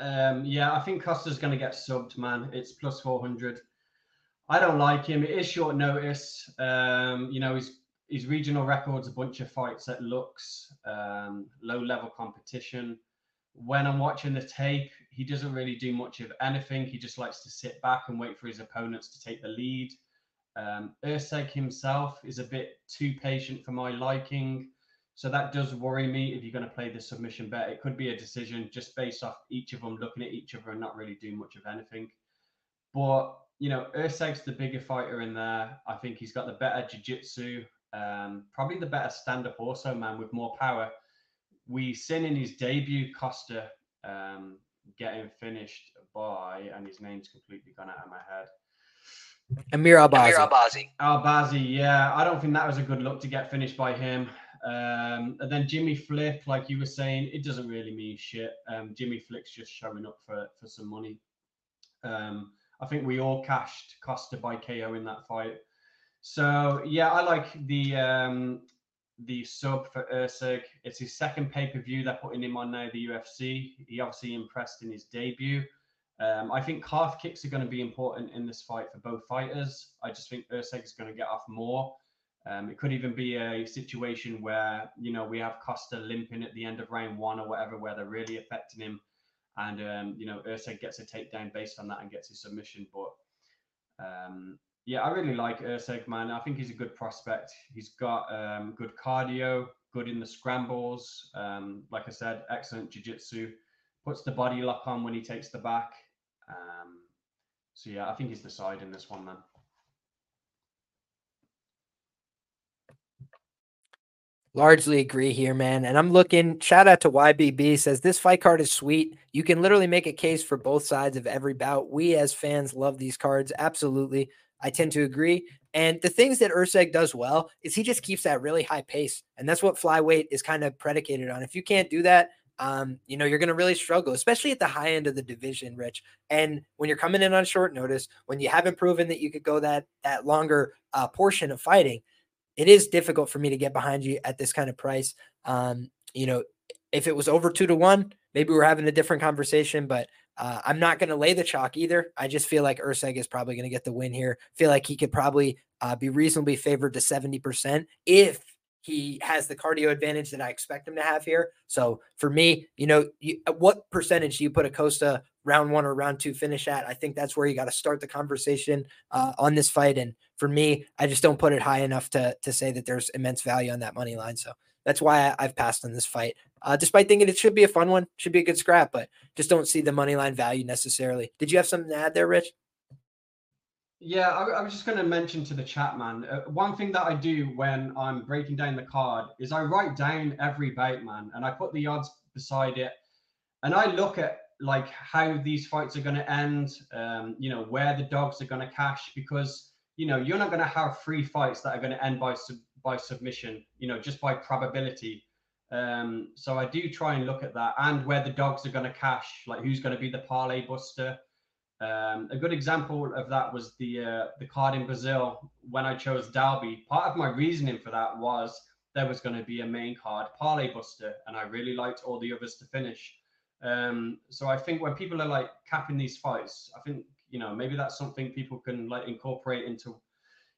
Um, yeah, I think Costa's going to get subbed, man. It's plus 400. I don't like him. It is short notice. Um, you know, his his regional records, a bunch of fights at looks, um, low level competition. When I'm watching the tape, he doesn't really do much of anything. He just likes to sit back and wait for his opponents to take the lead. Um, Erceg himself is a bit too patient for my liking. So that does worry me if you're going to play the submission bet. It could be a decision just based off each of them looking at each other and not really doing much of anything. But, you know, Erceg's the bigger fighter in there. I think he's got the better jiu-jitsu, um, probably the better stand-up also, man, with more power. We seen in his debut Costa um, getting finished by, and his name's completely gone out of my head. Amir Albazi. Amir Albazi. Albazi, yeah. I don't think that was a good look to get finished by him. Um, and then Jimmy Flick, like you were saying, it doesn't really mean shit. Um, Jimmy Flick's just showing up for for some money. Um, I think we all cashed Costa by KO in that fight. So yeah, I like the um, the sub for Erceg. It's his second pay per view. They're putting him on now. The UFC. He obviously impressed in his debut. Um, I think calf kicks are going to be important in this fight for both fighters. I just think Erceg is going to get off more. Um, it could even be a situation where you know we have Costa limping at the end of round one or whatever, where they're really affecting him, and um, you know Erceg gets a takedown based on that and gets his submission. But um, yeah, I really like Erceg, man. I think he's a good prospect. He's got um, good cardio, good in the scrambles. Um, like I said, excellent jiu-jitsu. Puts the body lock on when he takes the back. Um, so yeah, I think he's the side in this one, then. Largely agree here, man. And I'm looking, shout out to YBB says this fight card is sweet. You can literally make a case for both sides of every bout. We as fans love these cards. Absolutely. I tend to agree. And the things that Erceg does well is he just keeps that really high pace. And that's what flyweight is kind of predicated on. If you can't do that, um, you know, you're going to really struggle, especially at the high end of the division, Rich. And when you're coming in on short notice, when you haven't proven that you could go that that longer uh, portion of fighting, it is difficult for me to get behind you at this kind of price. Um, you know, if it was over two to one, maybe we're having a different conversation, but uh, I'm not going to lay the chalk either. I just feel like Erceg is probably going to get the win here. Feel like he could probably uh, be reasonably favored to 70% if he has the cardio advantage that I expect him to have here. So for me, you know, you, what percentage do you put a Costa round one or round two finish at? I think that's where you got to start the conversation uh, on this fight. And for me, I just don't put it high enough to to say that there's immense value on that money line. So that's why I, have passed on this fight, uh, despite thinking it should be a fun one, should be a good scrap, but just don't see the money line value necessarily. Did you have something to add there, Rich? Yeah, I, I was just going to mention to the chat, man. Uh, one thing that I do when I'm breaking down the card is I write down every bout, man, and I put the odds beside it, and I look at like how these fights are going to end. Um, you know where the dogs are going to cash because you know you're not going to have three fights that are going to end by sub- by submission. You know just by probability. Um, so I do try and look at that and where the dogs are going to cash, like who's going to be the parlay buster. Um, a good example of that was the uh, the card in Brazil when I chose Dalby. Part of my reasoning for that was there was going to be a main card parlay buster, and I really liked all the others to finish. Um, so I think when people are like capping these fights, I think you know maybe that's something people can like incorporate into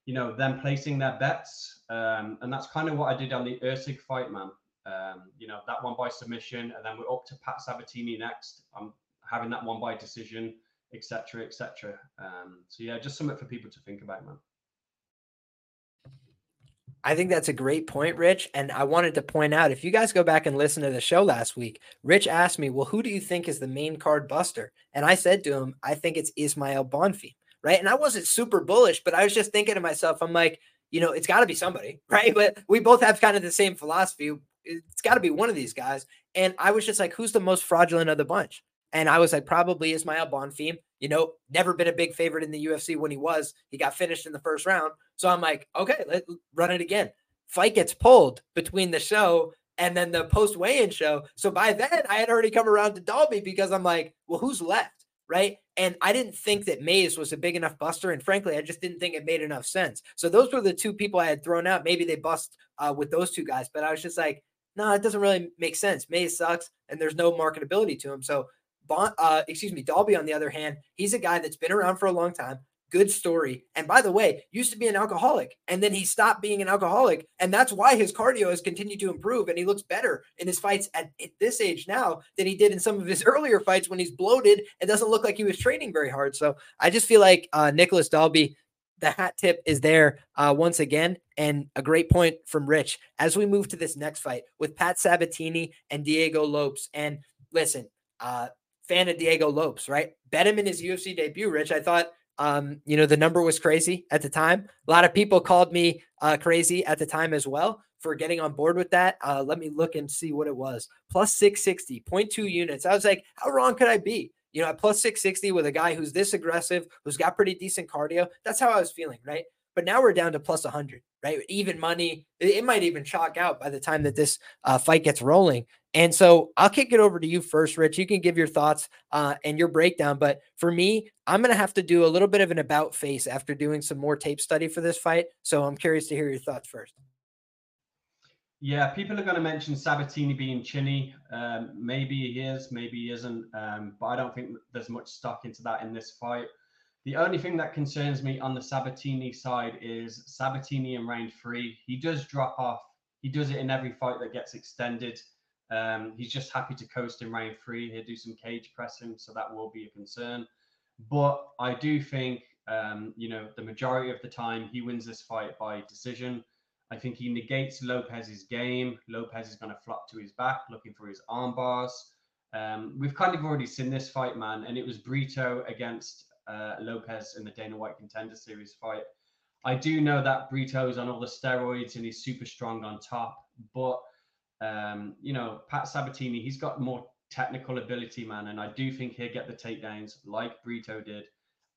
you know them placing their bets, um, and that's kind of what I did on the Erceg fight, man. Um, you know that one by submission, and then we're up to Pat Sabatini next. I'm having that one by decision etc., etc. Um, so yeah, just something for people to think about, man. I think that's a great point, Rich. And I wanted to point out if you guys go back and listen to the show last week, Rich asked me, Well, who do you think is the main card buster? And I said to him, I think it's Ismael Bonfim, right? And I wasn't super bullish, but I was just thinking to myself, I'm like, you know, it's got to be somebody, (laughs) right? But we both have kind of the same philosophy. It's got to be one of these guys. And I was just like, who's the most fraudulent of the bunch? And I was like, probably Ismael Bonfim. You know, never been a big favorite in the UFC when he was. He got finished in the first round. So I'm like, okay, let's run it again. Fight gets pulled between the show and then the post weigh in show. So by then, I had already come around to Dalby because I'm like, well, who's left? Right. And I didn't think that Mayes was a big enough buster. And frankly, I just didn't think it made enough sense. So those were the two people I had thrown out. Maybe they bust uh, with those two guys, but I was just like, no, it doesn't really make sense. Mayes sucks and there's no marketability to him. So Bon, uh, excuse me, Dalby, on the other hand, he's a guy that's been around for a long time. Good story. And by the way, used to be an alcoholic and then he stopped being an alcoholic. And that's why his cardio has continued to improve and he looks better in his fights at, this age now than he did in some of his (laughs) earlier fights when he's bloated and doesn't look like he was training very hard. So I just feel like uh, Nicolas Dalby, the hat tip is there uh, once again. And a great point from Rich as we move to this next fight with Pat Sabatini and Diego Lopes. And listen, uh, fan of Diego Lopes, right? Bet him in his UFC debut, Rich. I thought, um, you know, the number was crazy at the time. A lot of people called me uh, crazy at the time as well for getting on board with that. Uh, let me look and see what it was. Plus 660, 0.2 units. I was like, how wrong could I be? You know, at plus 660 with a guy who's this aggressive, who's got pretty decent cardio. That's how I was feeling, right? But now we're down to plus 100, right? Even money. It, might even chalk out by the time that this uh, fight gets rolling. And so I'll kick it over to you first, Rich. You can give your thoughts uh, and your breakdown. But for me, I'm going to have to do a little bit of an about face after doing some more tape study for this fight. So I'm curious to hear your thoughts first. Yeah, people are going to mention Sabatini being chinny. Um, maybe he is, maybe he isn't. Um, but I don't think there's much stock into that in this fight. The only thing that concerns me on the Sabatini side is Sabatini in round three. He does drop off. He does it in every fight that gets extended. Um, he's just happy to coast in round three. He'll do some cage pressing, so that will be a concern. But I do think, um, you know, the majority of the time he wins this fight by decision. I think he negates Lopes's game. Lopes is going to flop to his back, looking for his arm bars. Um, we've kind of already seen this fight, man, and it was Brito against uh, Lopes in the Dana White Contender Series fight. I do know that Brito's on all the steroids and he's super strong on top, but um, you know, Pat Sabatini, he's got more technical ability, man, and I do think he'll get the takedowns like Brito did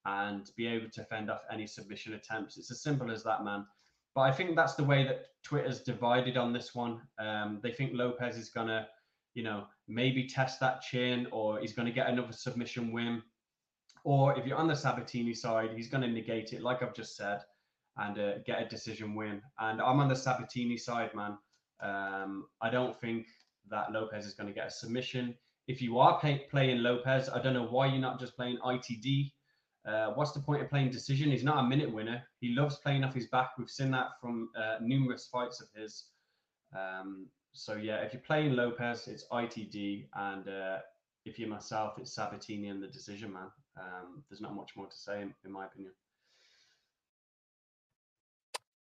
and be able to fend off any submission attempts. It's as simple as that, man. But I think that's the way that Twitter's divided on this one. Um, they think Lopes is gonna, you know, maybe test that chin, or he's gonna get another submission win, or if you're on the Sabatini side, he's gonna negate it, like I've just said, and uh, get a decision win. And I'm on the Sabatini side, man. Um, I don't think that Lopes is going to get a submission. If you are playing Lopes, I don't know why you're not just playing ITD. Uh, what's the point of playing decision? He's not a minute winner. He loves playing off his back. We've seen that from uh, numerous fights of his. Um, so yeah, if you're playing Lopes, it's ITD, and uh, if you're myself, it's Sabatini and the decision man. Um, there's not much more to say, in, in my opinion.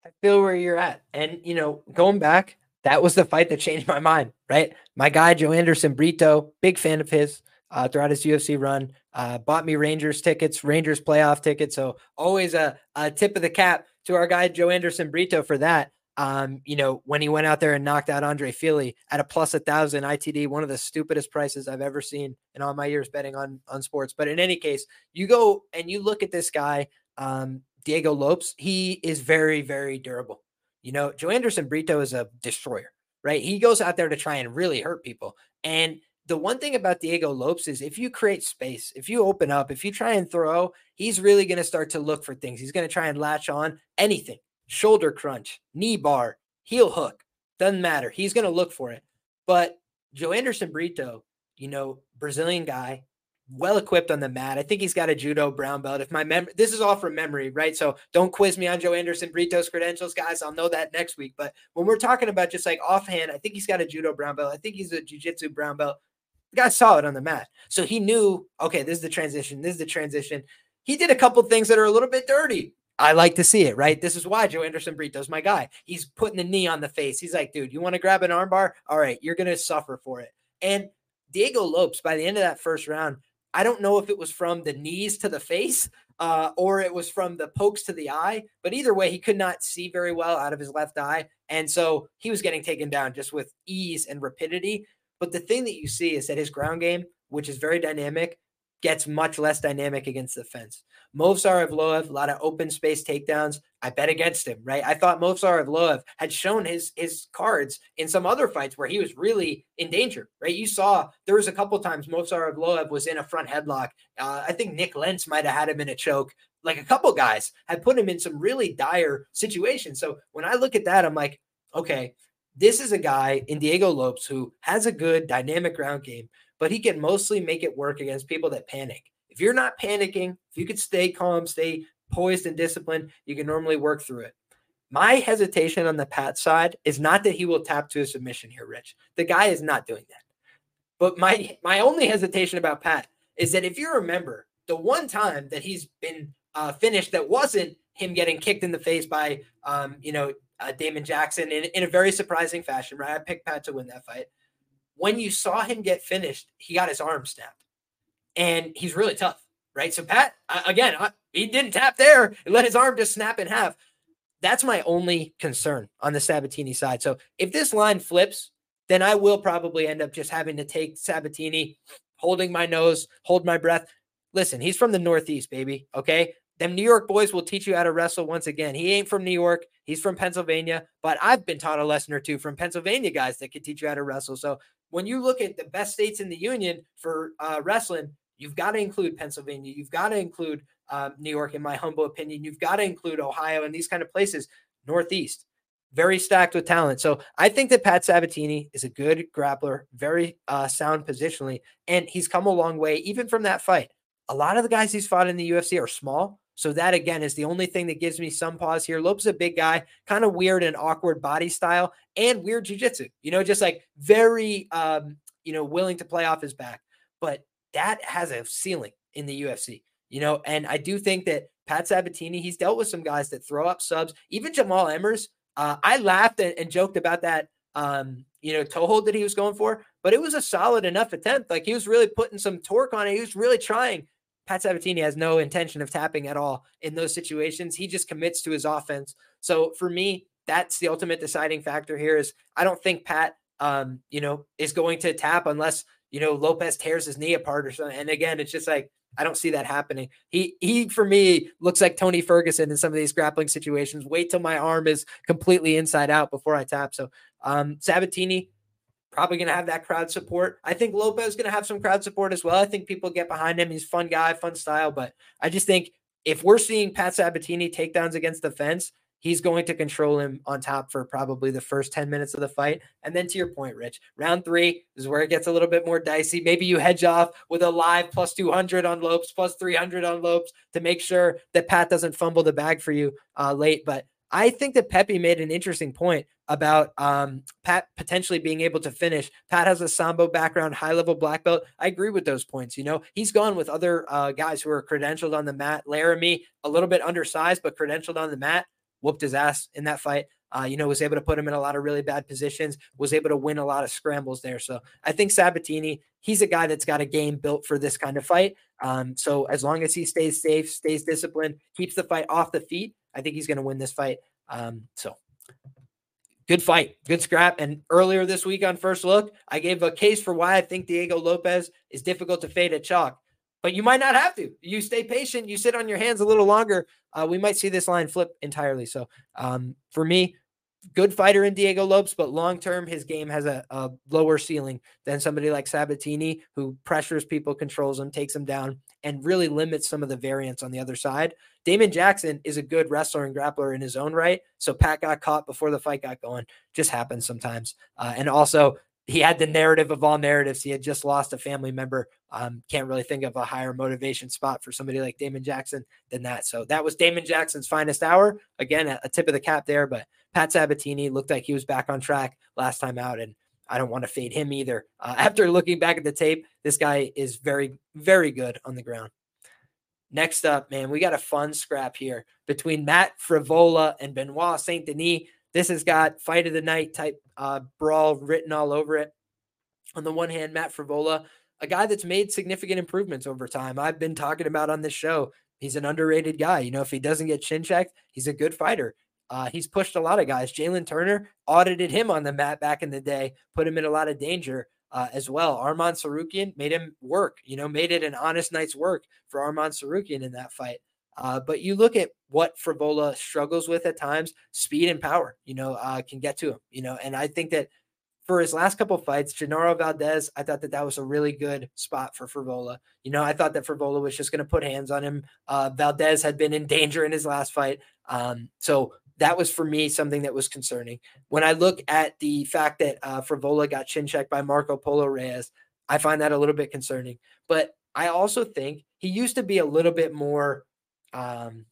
I feel where you're at, and you know, going back, that was the fight that changed my mind, right? My guy, Joanderson Brito, big fan of his uh, throughout his UFC run, uh, bought me Rangers tickets, Rangers playoff tickets. So always a, a tip of the cap to our guy, Joanderson Brito, for that. Um, you know, when he went out there and knocked out Andre Fili at a plus a thousand ITD, one of the stupidest prices I've ever seen in all my years betting on on sports. But in any case, you go and you look at this guy, um, Diego Lopes. He is very, very durable. You know, Joanderson Brito is a destroyer, right? He goes out there to try and really hurt people. And the one thing about Diego Lopes is if you create space, if you open up, if you try and throw, he's really going to start to look for things. He's going to try and latch on anything shoulder crunch, knee bar, heel hook, doesn't matter. He's going to look for it. But Joanderson Brito, you know, Brazilian guy, well equipped on the mat. I think he's got a judo brown belt. If my memory, this is all from memory, right? So don't quiz me on Joanderson Brito's credentials, guys. I'll know that next week. But when we're talking about just like offhand, I think he's got a judo brown belt. I think he's a jiu-jitsu brown belt. The guy saw it on the mat. So he knew, okay, this is the transition. This is the transition. He did a couple things that are a little bit dirty. I like to see it, right? This is why Joanderson Brito's my guy. He's putting the knee on the face. He's like, dude, you want to grab an armbar? All right, you're going to suffer for it. And Diego Lopes, by the end of that first round, I don't know if it was from the knees to the face uh, or it was from the pokes to the eye, but either way, he could not see very well out of his left eye. And so he was getting taken down just with ease and rapidity. But the thing that you see is that his ground game, which is very dynamic, gets much less dynamic against the fence. Movsar Evloev, a lot of open space takedowns. I bet against him, right? I thought Movsar Evloev had shown his his cards in some other fights where he was really in danger, right? You saw there was a couple times Movsar Evloev was in a front headlock. Uh, I think Nik Lentz might have had him in a choke. Like a couple guys had put him in some really dire situations. So when I look at that, I'm like, okay, this is a guy in Diego Lopes who has a good dynamic ground game, but he can mostly make it work against people that panic. If you're not panicking, if you could stay calm, stay poised and disciplined, you can normally work through it. My hesitation on the Pat side is not that he will tap to a submission here, Rich. The guy is not doing that. But my my only hesitation about Pat is that if you remember the one time that he's been uh, finished that wasn't him getting kicked in the face by um, you know uh, Damon Jackson in, in a very surprising fashion, right? I picked Pat to win that fight when you saw him get finished, he got his arm snapped, and he's really tough, right? So Pat, again, he didn't tap there; he let his arm just snap in half. That's my only concern on the Sabatini side. So if this line flips, then I will probably end up just having to take Sabatini, holding my nose, hold my breath. Listen, he's from the Northeast, baby. Okay. Them New York boys will teach you how to wrestle once again. He ain't from New York. He's from Pennsylvania, but I've been taught a lesson or two from Pennsylvania guys that can teach you how to wrestle. So when you look at the best states in the union for uh, wrestling, you've got to include Pennsylvania. You've got to include um, New York, in my humble opinion. You've got to include Ohio and these kind of places. Northeast, very stacked with talent. So I think that Pat Sabatini is a good grappler, very uh, sound positionally, and he's come a long way even from that fight. A lot of the guys he's fought in the UFC are small, So that again is the only thing that gives me some pause here. Lopes a big guy, kind of weird and awkward body style and weird jujitsu. You know, just like very um, you know, willing to play off his back. But that has a ceiling in the UFC. You know, and I do think that Pat Sabatini, he's dealt with some guys that throw up subs. Even Jamall Emmers, uh, I laughed and, and, joked about that, um, you know, toe hold that he was going for, but it was a solid enough attempt. Like he was really putting some torque on it. He was really trying. Pat Sabatini has no intention of tapping at all in those situations. He just commits to his offense. So for me, that's the ultimate deciding factor here. Is I don't think Pat, um, you know, is going to tap unless you know Lopes tears his knee apart or something. And again, it's just like I don't see that happening. He he for me looks like Tony Ferguson in some of these grappling situations. Wait till my arm is completely inside out before I tap. So um Sabatini probably going to have that crowd support. I think Lopes is going to have some crowd support as well. I think people get behind him. He's fun guy, fun style, but I just think if we're seeing Pat Sabatini takedowns against the fence, he's going to control him on top for probably the first 10 minutes of the fight. And then to your point, Rich, round three is where it gets a little bit more dicey. Maybe you hedge off with a live plus 200 on Lopes, plus 300 on Lopes to make sure that Pat doesn't fumble the bag for you uh, late. But I think that Pepe made an interesting point about um, Pat potentially being able to finish. Pat has a sambo background, high level black belt. I agree with those points. You know, he's gone with other uh, guys who are credentialed on the mat. Laramie, a little bit undersized, but credentialed on the mat whooped his ass in that fight. Uh, you know, was able to put him in a lot of really bad positions, was able to win a lot of scrambles there. So I think Sabatini, he's a guy that's got a game built for this kind of fight. Um, so as long as he stays safe, stays disciplined, keeps the fight off the feet, I think he's going to win this fight. Um, so good fight, good scrap. And earlier this week on First Look, I gave a case for why I think Diego Lopes is difficult to fade at chalk but you might not have to. You stay patient, you sit on your hands a little longer. Uh, we might see this line flip entirely. So um, for me, good fighter in Diego Lopes, but long term, his game has a, a, lower ceiling than somebody like Sabatini, who pressures people, controls them, takes them down, and really limits some of the variance on the other side. Damon Jackson is a good wrestler and grappler in his own right. So Pat got caught before the fight got going. Just happens sometimes. Uh, and also, he had the narrative of all narratives. He had just lost a family member. Um, can't really think of a higher motivation spot for somebody like Damon Jackson than that. So that was Damon Jackson's finest hour. Again, a, tip of the cap there. But Pat Sabatini looked like he was back on track last time out, and I don't want to fade him either. Uh, (laughs) after looking back at the tape, this guy is very, very good on the ground. Next up, man, we got a fun scrap here between Matt Frevola and Benoit Saint Denis. This has got fight of the night type uh, brawl written all over it. On the one hand, Matt Frevola, a guy that's made significant improvements over time. I've been talking about on this show. He's an underrated guy. You know, if he doesn't get chin checked, he's a good fighter. Uh, he's pushed a lot of guys. Jalin Turner audited him on the mat back in the day, put him in a lot of danger uh, as well. Arman Tsarukyan made him work, you know, made it an honest night's work for Arman Tsarukyan in that fight. Uh, but you look at what Frevola struggles with at times, speed and power, you know, uh, can get to him, you know, and I think that for his last couple fights, Genaro Valdez, I thought that that was a really good spot for Frevola. You know, I thought that Frevola was just going to put hands on him. Uh, Valdez had been in danger in his last fight. Um, so that was for me something that was concerning. When I look at the fact that uh, Frevola got chin checked by Marco Polo Reyes, I find that a little bit concerning. But I also think he used to be a little bit more um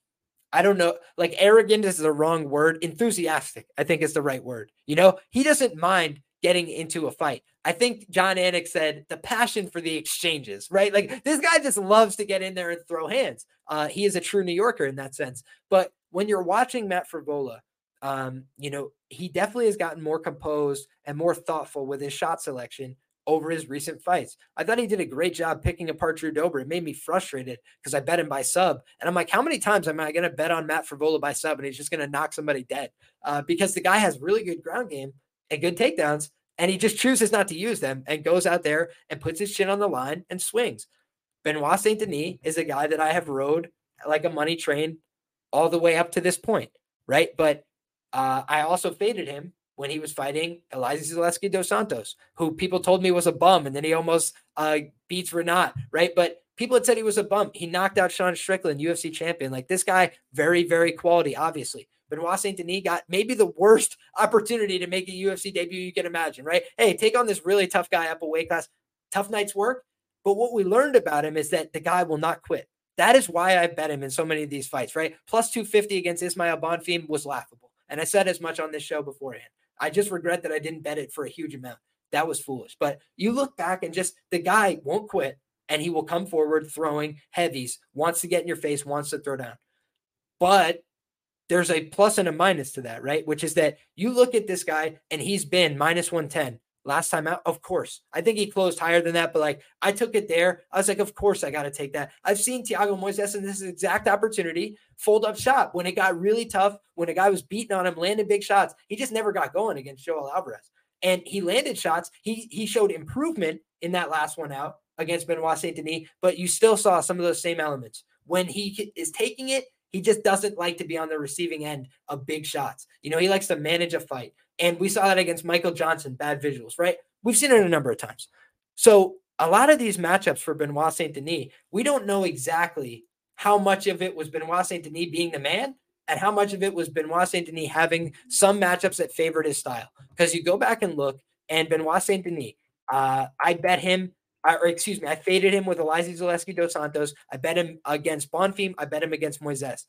I don't know, like arrogant is the wrong word. Enthusiastic, I think is the right word. You know, he doesn't mind getting into a fight. I think Jon Anik said the passion for the exchanges, right? Like this guy just loves to get in there and throw hands. Uh, he is a true New Yorker in that sense. But when you're watching Matt Frevola, um, you know, he definitely has gotten more composed and more thoughtful with his shot selection over his recent fights. I thought he did a great job picking apart Drew Dober. It made me frustrated because I bet him by sub. And I'm like, how many times am I going to bet on Matt Frevola by sub and he's just going to knock somebody dead? Uh, because the guy has really good ground game and good takedowns, and he just chooses not to use them and goes out there and puts his chin on the line and swings. Benoit Saint Denis is a guy that I have rode like a money train all the way up to this point, right? But uh, I also faded him when he was fighting Elizeu Zaleski dos Santos, who people told me was a bum, and then he almost uh, beats Rinat, right? But people had said he was a bum. He knocked out Sean Strickland, UFC champion. Like this guy, very, very quality, obviously. Benoit Saint Denis got maybe the worst (laughs) opportunity to make a UFC debut you can imagine, right? Hey, take on this really tough guy up a weight class. Tough night's work. But what we learned about him is that the guy will not quit. That is why I bet him in so many of these fights, right? Plus 250 against Ismael Bonfim was laughable. And I said as much on this show beforehand. I just regret that I didn't bet it for a huge amount. That was foolish. But you look back and just the guy won't quit and he will come forward throwing heavies, wants to get in your face, wants to throw down. But there's a plus and a minus to that, right? Which is that you look at this guy and he's been minus 110 last time out. Of course. I think he closed higher than that, but like I took it there. I was like, of course I got to take that. I've seen Thiago Moises in this exact opportunity fold up shop when it got really tough, when a guy was beating on him, landing big shots. He just never got going against Joel Alvarez. And he landed shots. He he showed improvement in that last one out against Benoit Saint Denis, but you still saw some of those same elements. When he is taking it, he just doesn't like to be on the receiving end of big shots. You know, he likes to manage a fight. And we saw that against Michael Johnson, bad visuals, right? We've seen it a number of times. So a lot of these matchups for Benoit Saint Denis, we don't know exactly how much of it was Benoit Saint Denis being the man and how much of it was Benoit Saint Denis having some matchups that favored his style. Because you go back and look, and Benoit Saint Denis, uh, I bet him or excuse me, I faded him with Elizeu Zaleski dos Santos. I bet him against Bonfim. I bet him against Moises.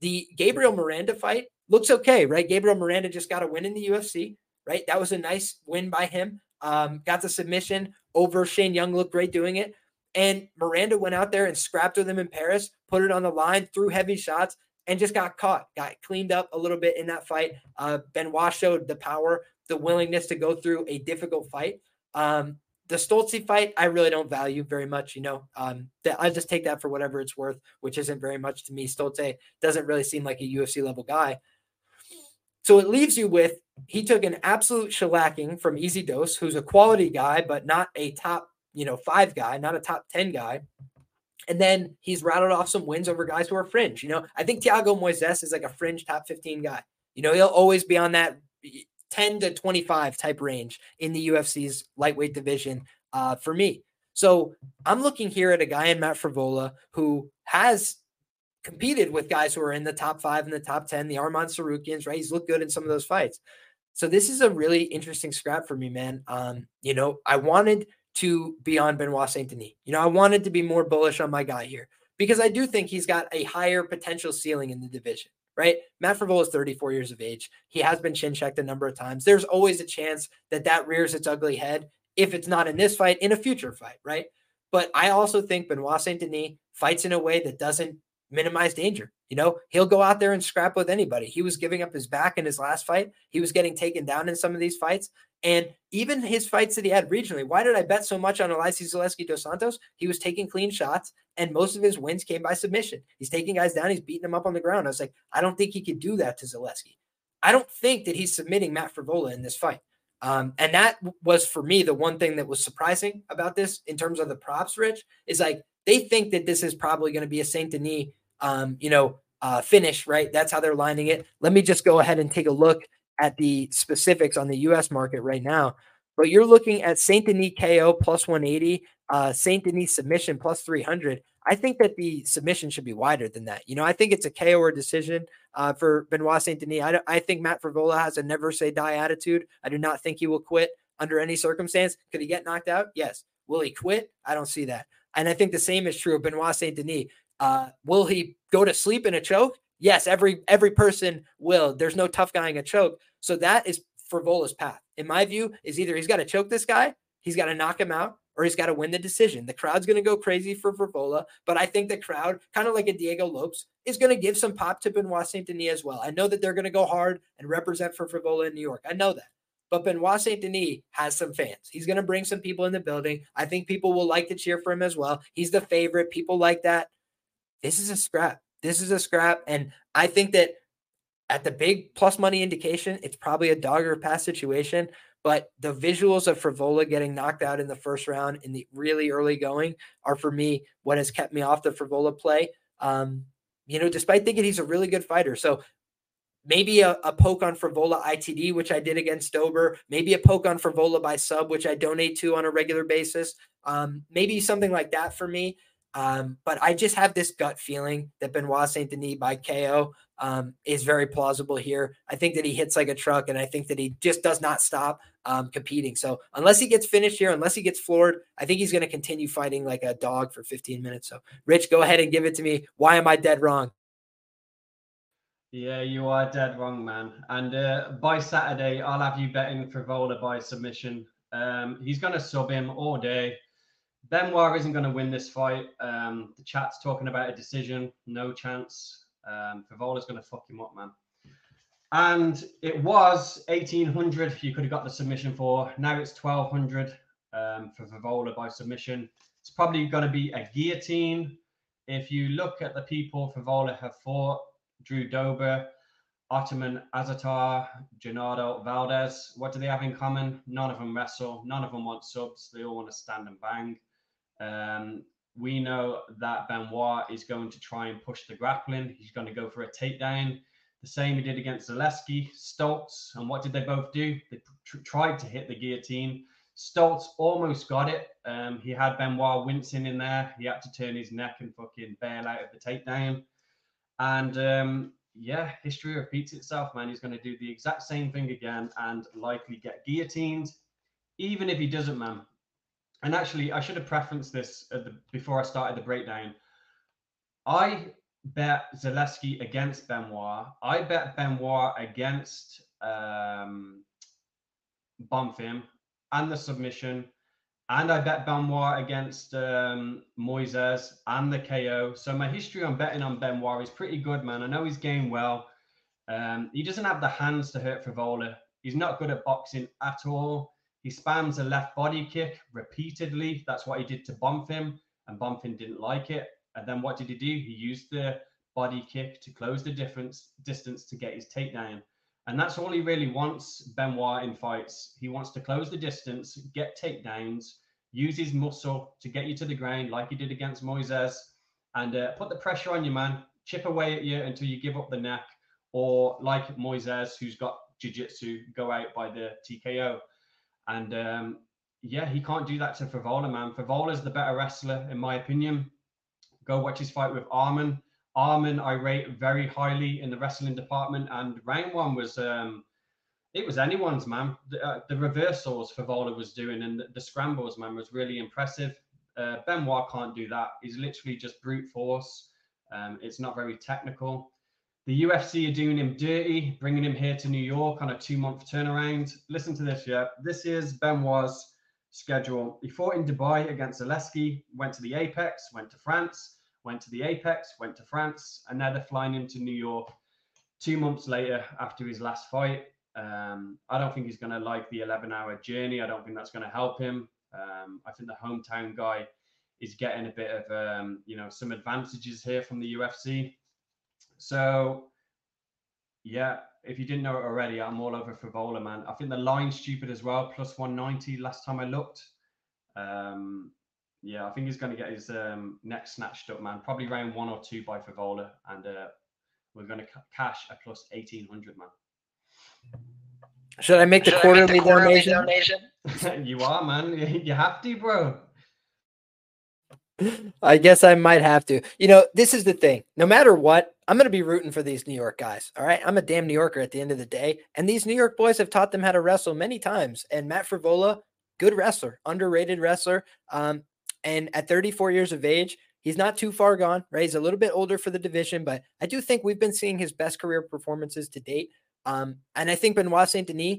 The Gabriel Miranda fight looks okay, right? Gabriel Miranda just got a win in the UFC, right? That was a nice win by him. Um, got the submission over Shane Young, looked great doing it. And Miranda went out there and scrapped with him in Paris, put it on the line, threw heavy shots, and just got caught, got cleaned up a little bit in that fight. Uh, Benoit showed the power, the willingness to go through a difficult fight. Um, the Stolze fight, I really don't value very much. You know, um, that I just take that for whatever it's worth, which isn't very much to me. Stolze doesn't really seem like a UFC level guy. So it leaves you with he took an absolute shellacking from EZDOS, who's a quality guy, but not a top, you know, five guy, not a top 10 guy. And then he's rattled off some wins over guys who are fringe. You know, I think Thiago Moises is like a fringe top 15 guy. You know, he'll always be on that 10 to 25 type range in the UFC's lightweight division uh, for me. So I'm looking here at a guy in Matt Frevola who has competed with guys who are in the top five and the top 10, the Armand Tsarukyan's, right? He's looked good in some of those fights. So this is a really interesting scrap for me, man. Um, you know, I wanted to be on Benoit Saint Denis. You know, I wanted to be more bullish on my guy here because I do think he's got a higher potential ceiling in the division right? Matt Frevola is 34 years of age. He has been chin checked a number of times. There's always a chance that that rears its ugly head if it's not in this fight, in a future fight, right? But I also think Benoit Saint Denis fights in a way that doesn't minimize danger. You know, he'll go out there and scrap with anybody. He was giving up his back in his last fight. He was getting taken down in some of these fights. And even his fights that he had regionally, why did I bet so much on Elizeu Zaleski dos Santos? He was taking clean shots, and most of his wins came by submission. He's taking guys down, he's beating them up on the ground. I was like, I don't think he could do that to Zaleski. I don't think that he's submitting Matt Frevola in this fight. Um, and that was for me the one thing that was surprising about this in terms of the props, Rich, is like they think that this is probably going to be a Saint Denis, um, you know, uh, finish, right? That's how they're lining it. Let me just go ahead and take a look at the specifics on the US market right now. But you're looking at Saint Denis KO plus 180, uh, Saint Denis submission plus 300. I think that the submission should be wider than that. You know, I think it's a KO or decision uh, for Benoit Saint Denis. I, I think Matt Frevola has a never say die attitude. I do not think he will quit under any circumstance. Could he get knocked out? Yes. Will he quit? I don't see that. And I think the same is true of Benoit Saint Denis. Uh, will he go to sleep in a choke? Yes, every every person will. There's no tough guy in a choke. So that is Frevola's path. In my view, is either he's got to choke this guy, he's got to knock him out, or he's got to win the decision. The crowd's going to go crazy for Frevola, but I think the crowd, kind of like a Diego Lopes, is going to give some pop to Benoit Saint Denis as well. I know that they're going to go hard and represent for Frevola in New York. I know that. But Benoit Saint Denis has some fans. He's going to bring some people in the building. I think people will like to cheer for him as well. He's the favorite. People like that. This is a scrap. This is a scrap. And I think that at the big plus money indication, it's probably a dog or pass situation. But the visuals of Frevola getting knocked out in the first round in the really early going are for me what has kept me off the Frevola play. Um, you know, despite thinking he's a really good fighter. So maybe a, a, poke on Frevola ITD, which I did against Dober, maybe a poke on Frevola by sub, which I donate to on a regular basis. Um, maybe something like that for me. Um, but I just have this gut feeling that Benoit Saint Denis by KO um, is very plausible here. I think that he hits like a truck, and I think that he just does not stop. um, competing. So unless he gets finished here, unless he gets floored, I think he's going to continue fighting like a dog for 15 minutes. So, Rich, go ahead and give it to me. Why am I dead wrong? Yeah, you are dead wrong, man. And uh, by Saturday, I'll have you betting Frevola by submission. Um, he's going to sub him all day. Benoit isn't going to win this fight. Um, the chat's talking about a decision. No chance. Um, Frevola's going to fuck him up, man. And it was 1800 you could have got the submission for. Now it's 1200 um, for Frevola by submission. It's probably going to be a guillotine. If you look at the people Frevola have fought, Drew Dober, Ottman Azaitar, Genaro Valdez, what do they have in common? None of them wrestle. None of them want subs. They all want to stand and bang. Um, we know that Benoit is going to try and push the grappling. He's going to go for a takedown the same he did against Zaleski, Stoltz. And what did they both do? They tr- tried to hit the guillotine. Stoltz almost got it. Um, he had Benoit wincing in there. He had to turn his neck and fucking bail out of the takedown. And um, yeah, history repeats itself, man. He's going to do the exact same thing again and likely get guillotined, even if he doesn't, man. And actually, I should have preferenced this the, before I started the breakdown. I bet Zaleski against Benoit. I bet Benoit against um, Bonfim and the submission. And I bet Benoit against um, Moises and the KO. So my history on betting on Benoit is pretty good, man. I know he's game well. Um, he doesn't have the hands to hurt Frevola. He's not good at boxing at all. He spams a left body kick repeatedly. That's what he did to Bonfim, and Bonfim didn't like it. And then what did he do? He used the body kick to close the difference distance to get his takedown. And that's all he really wants, Benoit, in fights. He wants to close the distance, get takedowns, use his muscle to get you to the ground, like he did against Moises, and uh, put the pressure on you, man. Chip away at you until you give up the neck, or like Moises, who's got jiu-jitsu, go out by the TKO. And um, yeah, he can't do that to Frevola, man. Frevola's the better wrestler, in my opinion. Go watch his fight with Arman. Arman, I rate very highly in the wrestling department, and round one was um, it was anyone's man. The, uh, the reversals Frevola was doing and the, the, scrambles, man, was really impressive. Uh, Benoit can't do that. He's literally just brute force. Um, it's not very technical. The UFC are doing him dirty, bringing him here to New York on a two month turnaround. Listen to this, yeah. This is Benoit's schedule. He fought in Dubai against Zaleski, went to the Apex, went to France, went to the Apex, went to France, and now they're flying him to New York two months later after his last fight. Um, I don't think he's going to like the 11 hour journey. I don't think that's going to help him. Um, I think the hometown guy is getting a bit of, um, you know, some advantages here from the UFC. So, yeah, if you didn't know it already, I'm all over Frevola, man. I think the line's stupid as well, plus 190 last time I looked. Um, yeah, I think he's going to get his um, neck snatched up, man. Probably round one or two by Frevola, and uh, we're going to cash a plus 1800, man. Should I make the, quarterly, make the quarterly, donation? donation? (laughs) you are, man. (laughs) You have to, bro. I guess I might have to. You know, this is the thing. No matter what, I'm going to be rooting for these New York guys. All right. I'm a damn New Yorker at the end of the day. And these New York boys have taught them how to wrestle many times. And Matt Frevola, good wrestler, underrated wrestler. Um, and at 34 years of age, he's not too far gone, right? He's a little bit older for the division, but I do think we've been seeing his best career performances to date. Um, and I think Benoit Saint Denis,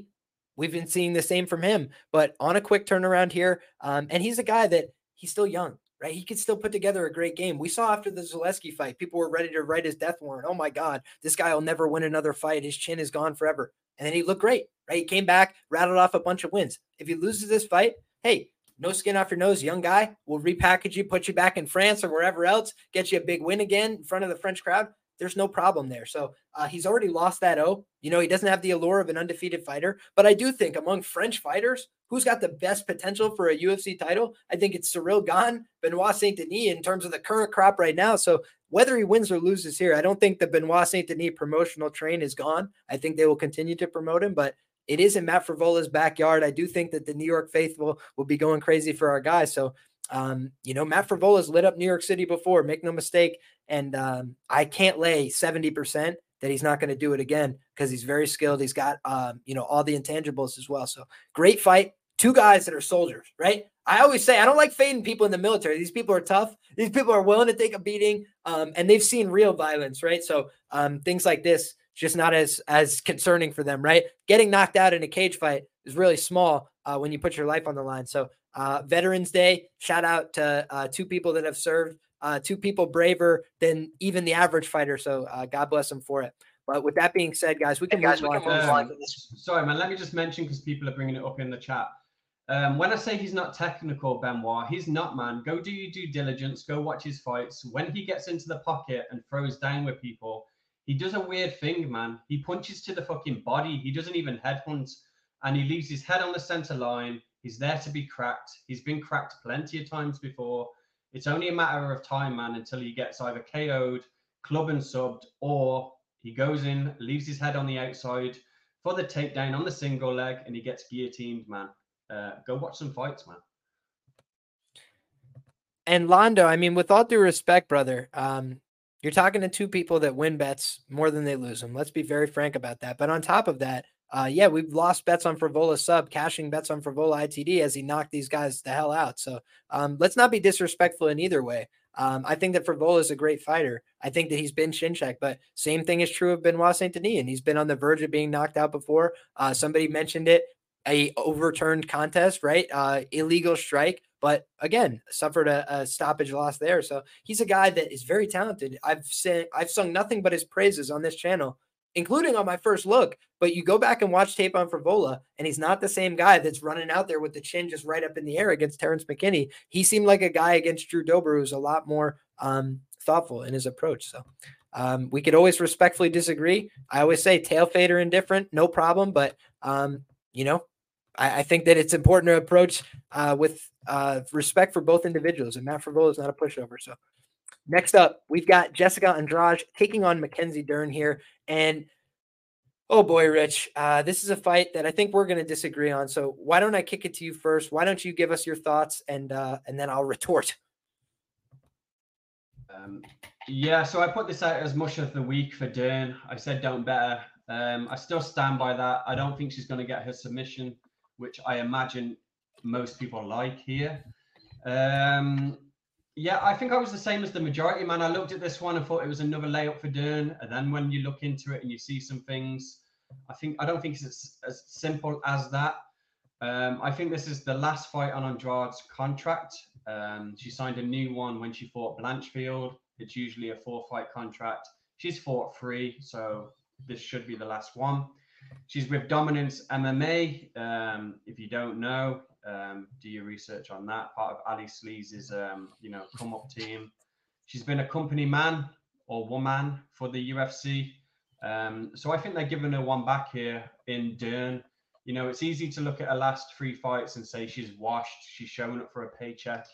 we've been seeing the same from him, but on a quick turnaround here. Um, and he's a guy that he's still young right? He could still put together a great game. We saw after the Zaleski fight, people were ready to write his death warrant. Oh my God, this guy will never win another fight. His chin is gone forever. And then he looked great, right? He came back, rattled off a bunch of wins. If he loses this fight, hey, no skin off your nose, young guy. We'll repackage you, put you back in France or wherever else, get you a big win again in front of the French crowd there's no problem there. So uh, he's already lost that O. You know, he doesn't have the allure of an undefeated fighter. But I do think among French fighters, who's got the best potential for a UFC title? I think it's Ciryl Gane, Benoit Saint Denis in terms of the current crop right now. So whether he wins or loses here, I don't think the Benoit Saint Denis promotional train is gone. I think they will continue to promote him, but it is in Matt Frevola's backyard. I do think that the New York faithful will be going crazy for our guys. So um, you know, Matt Frevola's lit up New York City before, make no mistake. And um, I can't lay 70% that he's not going to do it again because he's very skilled. He's got, um, you know, all the intangibles as well. So great fight. Two guys that are soldiers, right? I always say I don't like fading people in the military. These people are tough. These people are willing to take a beating, um, and they've seen real violence, right? So um, things like this just not as as concerning for them, right? Getting knocked out in a cage fight is really small uh, when you put your life on the line. So uh, Veterans Day, shout out to uh, two people that have served, uh, two people braver than even the average fighter. So uh, God bless them for it. But with that being said, guys, we can guys, move we can move on. Sorry, man. Let me just mention because people are bringing it up in the chat. Um, when I say he's not technical, Benoit, he's not, man. Go do your due diligence. Go watch his fights. When he gets into the pocket and throws down with people, he does a weird thing, man. He punches to the fucking body. He doesn't even headhunt, and he leaves his head on the center line. He's there to be cracked. He's been cracked plenty of times before. It's only a matter of time, man, until he gets either KO'd, club and subbed, or he goes in, leaves his head on the outside for the takedown on the single leg, and he gets guillotined, man. Uh, go watch some fights, man. And Londo, I mean, with all due respect, brother, um, you're talking to two people that win bets more than they lose them. Let's be very frank about that. But on top of that, uh, yeah, we've lost bets on Frevola sub, cashing bets on Frevola ITD as he knocked these guys the hell out. So um, let's not be disrespectful in either way. Um, I think that Frevola is a great fighter. I think that he's been shin check, but same thing is true of Benoit Saint Denis, and he's been on the verge of being knocked out before. Uh, somebody mentioned it, a overturned contest, right? Uh, illegal strike, but again, suffered a, a, stoppage loss there. So he's a guy that is very talented. I've said I've sung nothing but his praises on this channel including on my first look. But you go back and watch tape on Frevola, and he's not the same guy that's running out there with the chin just right up in the air against Terrence McKinney. He seemed like a guy against Drew Dober who's a lot more um, thoughtful in his approach. So um, we could always respectfully disagree. I always say tail fader indifferent, no problem. But um, you know, I, I, think that it's important to approach uh, with uh, respect for both individuals. And Matt Frevola is not a pushover. So Next up, we've got Jessica Andrade taking on Mackenzie Dern here. And oh boy, Rich, uh, this is a fight that I think we're going to disagree on. So why don't I kick it to you first? Why don't you give us your thoughts and uh, and then I'll retort. Um, yeah, so I put this out as mush of the week for Dern. I said don't better. Um, I still stand by that. I don't think she's going to get her submission, which I imagine most people like here. Um, yeah, I think I was the same as the majority, man. I looked at this one and thought it was another layup for Dern. And then when you look into it and you see some things, I think I don't think it's as, simple as that. Um, I think this is the last fight on Andrade's contract. Um, she signed a new one when she fought Blanchfield. It's usually a four fight contract. She's fought three, so this should be the last one. She's with Dominance MMA. Um, if you don't know, um, do your research on that. Part of Ali Sleaze's, um, you know, come up team. She's been a company man or woman for the UFC. Um, so I think they're giving her one back here in Dern. You know, it's easy to look at her last three fights and say she's washed, she's showing up for a paycheck.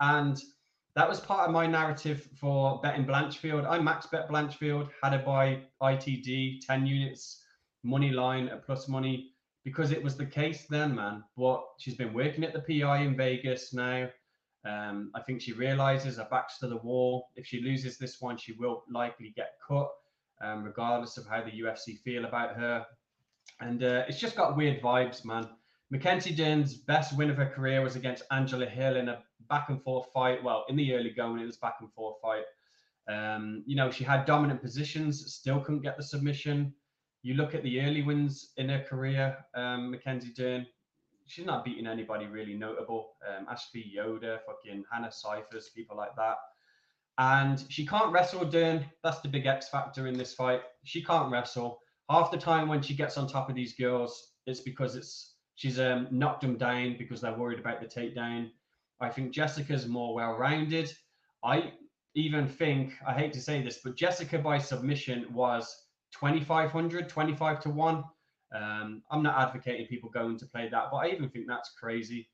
And that was part of my narrative for betting Blanchfield. I max bet Blanchfield, had her by ITD, 10 units, money line at plus money because it was the case then, man. But she's been working at the PI in Vegas now. Um, I think she realizes her back's to the wall. If she loses this one, she will likely get cut, um, regardless of how the UFC feel about her. And uh, it's just got weird vibes, man. Mackenzie Dern's best win of her career was against Angela Hill in a back and forth fight. Well, in the early going, it was back and forth fight. Um, you know, she had dominant positions, still couldn't get the submission you look at the early wins in her career, um, Mackenzie Dern, she's not beating anybody really notable. Um, Ashley Yoder, fucking Hannah Cifers, people like that. And she can't wrestle Dern. That's the big X factor in this fight. She can't wrestle. Half the time when she gets on top of these girls, it's because it's she's um, knocked them down because they're worried about the takedown. I think Jessica's more well-rounded. I even think I hate to say this, but Jessica by submission was 2500 25 to 1 um, i'm not advocating people going to play that but i even think that's crazy.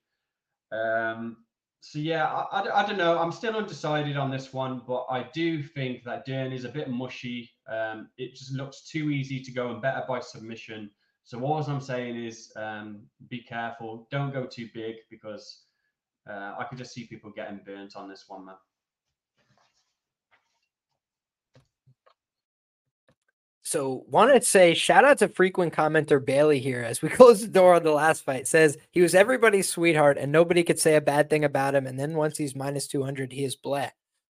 Um, so yeah I, I, I, don't know. I'm still undecided on this one but i do think that Dern is a bit mushy. Um, it just looks too easy to go and better by submission. So all i'm saying is um, be careful. Don't go too big because uh, i could just see people getting burnt on this one man So, want to say shout out to frequent commenter Bailey here as we (laughs) close the door on the last fight. Says he was everybody's sweetheart and nobody could say a bad thing about him. And then once he's minus 200, he is blah.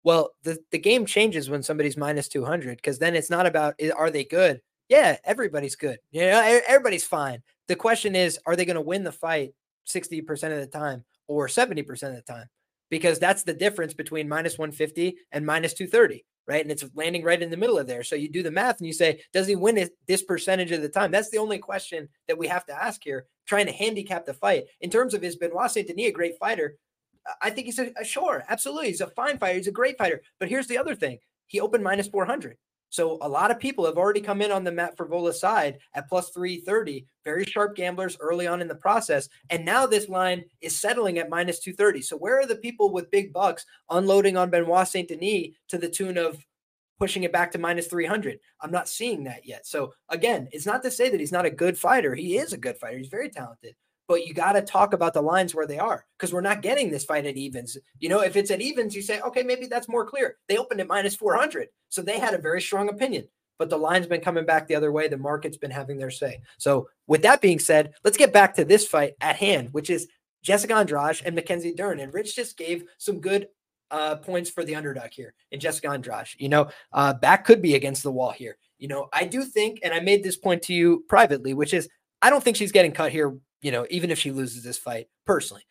Well, the, the game changes when somebody's minus 200 because then it's not about are they good? Yeah, everybody's good. You know, everybody's fine. The question is, are they going to win the fight 60% of the time or 70% of the time? Because that's the difference between minus 150 and minus 230 right? And it's landing right in the middle of there. So you do the math and you say, does he win it this percentage of the time? That's the only question that we have to ask here, trying to handicap the fight. In terms of is Benoit Saint Denis a great fighter? I think he's a, a sure, absolutely. He's a fine fighter. He's a great fighter. But here's the other thing: he opened minus 400. So a lot of people have already come in on the Matt Frevola side at plus 330, very sharp gamblers early on in the process. And now this line is settling at minus 230. So where are the people with big bucks unloading on Benoit Saint Denis to the tune of pushing it back to minus 300? I'm not seeing that yet. So again, it's not to say that he's not a good fighter. He is a good fighter. He's very talented but you got to talk about the lines where they are because we're not getting this fight at evens. You know, if it's at evens, you say, okay, maybe that's more clear. They opened at minus 400. So they had a very strong opinion, but the line's been coming back the other way. The market's been having their say. So, with that being said, let's get back to this fight at hand, which is Jessica Andrade and Mackenzie Dern. And Rich just gave some good uh, points for the underdog here in Jessica Andrade. You know, uh, back could be against the wall here. You know, I do think, and I made this point to you privately, which is I don't think she's getting cut here you know, even if she loses this fight personally.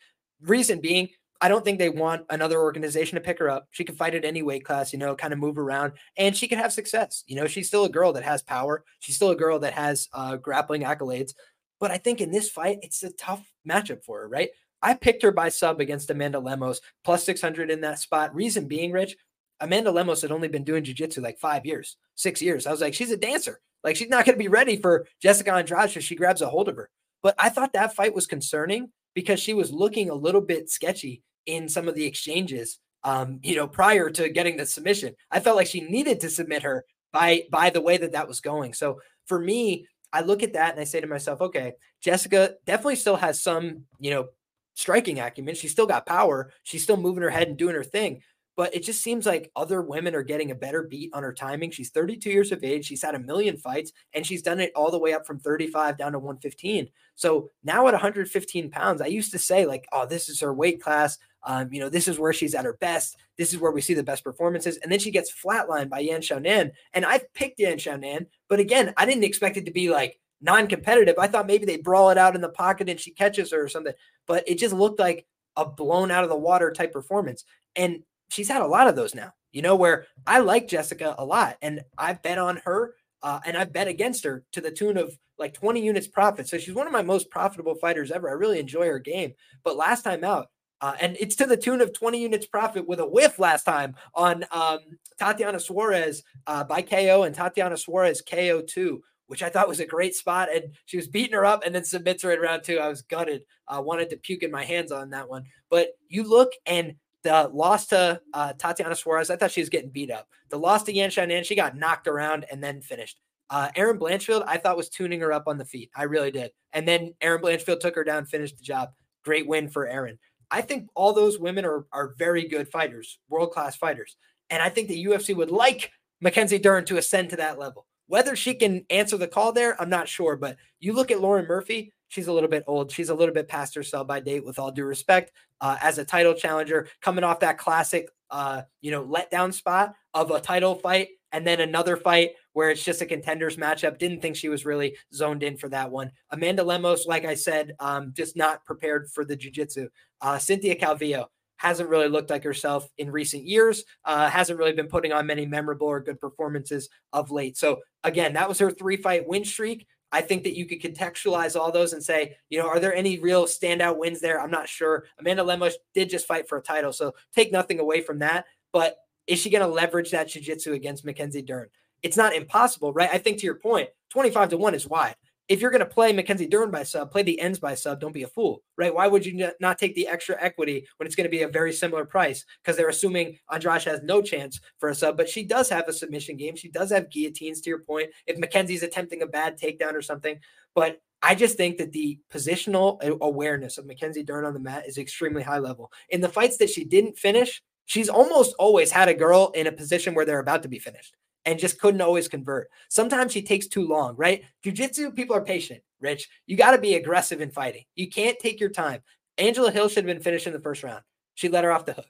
Reason being, I don't think they want another organization to pick her up. She can fight at any weight class, you know, kind of move around and she can have success. You know, she's still a girl that has power. She's still a girl that has uh, grappling accolades. But I think in this fight, it's a tough matchup for her, right? I picked her by sub against Amanda Lemos, plus 600 in that spot. Reason being, Rich, Amanda Lemos had only been doing jiu-jitsu like five years, six years. I was like, she's a dancer. Like she's not going to be ready for Jessica Andrade if she grabs a hold of her. But I thought that fight was concerning because she was looking a little bit sketchy in some of the exchanges. Um, you know, prior to getting the submission, I felt like she needed to submit her by by the way that that was going. So for me, I look at that and I say to myself, okay, Jessica definitely still has some, you know, striking acumen. She's still got power. She's still moving her head and doing her thing but it just seems like other women are getting a better beat on her timing. She's 32 years of age. She's had a million fights and she's done it all the way up from 35 down to 115. So now at 115 pounds, I used to say, like, oh, this is her weight class. Um, you know, this is where she's at her best. This is where we see the best performances. And then she gets flatlined by Yan Xiaonan. And I've picked Yan Xiaonan, but again, I didn't expect it to be like non-competitive. I thought maybe they brawl it out in the pocket and she catches her or something, but it just looked like a blown out of the water type performance. And she's had a lot of those now, you know, where I like Jessica a lot and I've bet on her uh, and I've bet against her to the tune of like 20 units profit. So she's one of my most profitable fighters ever. I really enjoy her game. But last time out, uh, and it's to the tune of 20 units profit with a whiff last time on um, Tatiana Suarez uh, by KO and Tatiana Suarez KO2, which I thought was a great spot. And she was beating her up and then submits her in round two. I was gutted. I uh, wanted to puke in my hands on that one. But you look and the loss to uh, Tatiana Suarez, I thought she was getting beat up. The loss to Yan Xiaonan, she got knocked around and then finished. Uh, Erin Blanchfield, I thought was tuning her up on the feet. I really did. And then Erin Blanchfield took her down, finished the job. Great win for Erin. I think all those women are, are very good fighters, world class fighters. And I think the UFC would like Mackenzie Dern to ascend to that level. Whether she can answer the call there, I'm not sure. But you look at Lauren Murphy, she's a little bit old. She's a little bit past her sell by date, with all due respect. Uh, as a title challenger, coming off that classic, uh, you know, letdown spot of a title fight and then another fight where it's just a contenders matchup. Didn't think she was really zoned in for that one. Amanda Lemos, like I said, um, just not prepared for the jiu-jitsu. Uh, Cynthia Calvillo hasn't really looked like herself in recent years. Uh, hasn't really been putting on many memorable or good performances of late. So again, that was her three-fight win streak. I think that you could contextualize all those and say, you know, are there any real standout wins there? I'm not sure. Amanda Lemos did just fight for a title, so take nothing away from that. But is she going to leverage that jiu-jitsu against Mackenzie Dern? It's not impossible, right? I think to your point, 25 to 1 is wide if you're going to play Mackenzie Dern by sub, play the ends by sub. Don't be a fool, right? Why would you not take the extra equity when it's going to be a very similar price? Because they're assuming Andrade has no chance for a sub, but she does have a submission game. She does have guillotines, to your point. If Mackenzie's attempting a bad takedown or something, but I just think that the positional awareness of Mackenzie Dern on the mat is extremely high level. In the fights that she didn't finish, she's almost always had a girl in a position where they're about to be finished. And just couldn't always convert. Sometimes she takes too long, right? Jiu-jitsu people are patient, Rich. You got to be aggressive in fighting. You can't take your time. Angela Hill should have been finished in the first round. She let her off the hook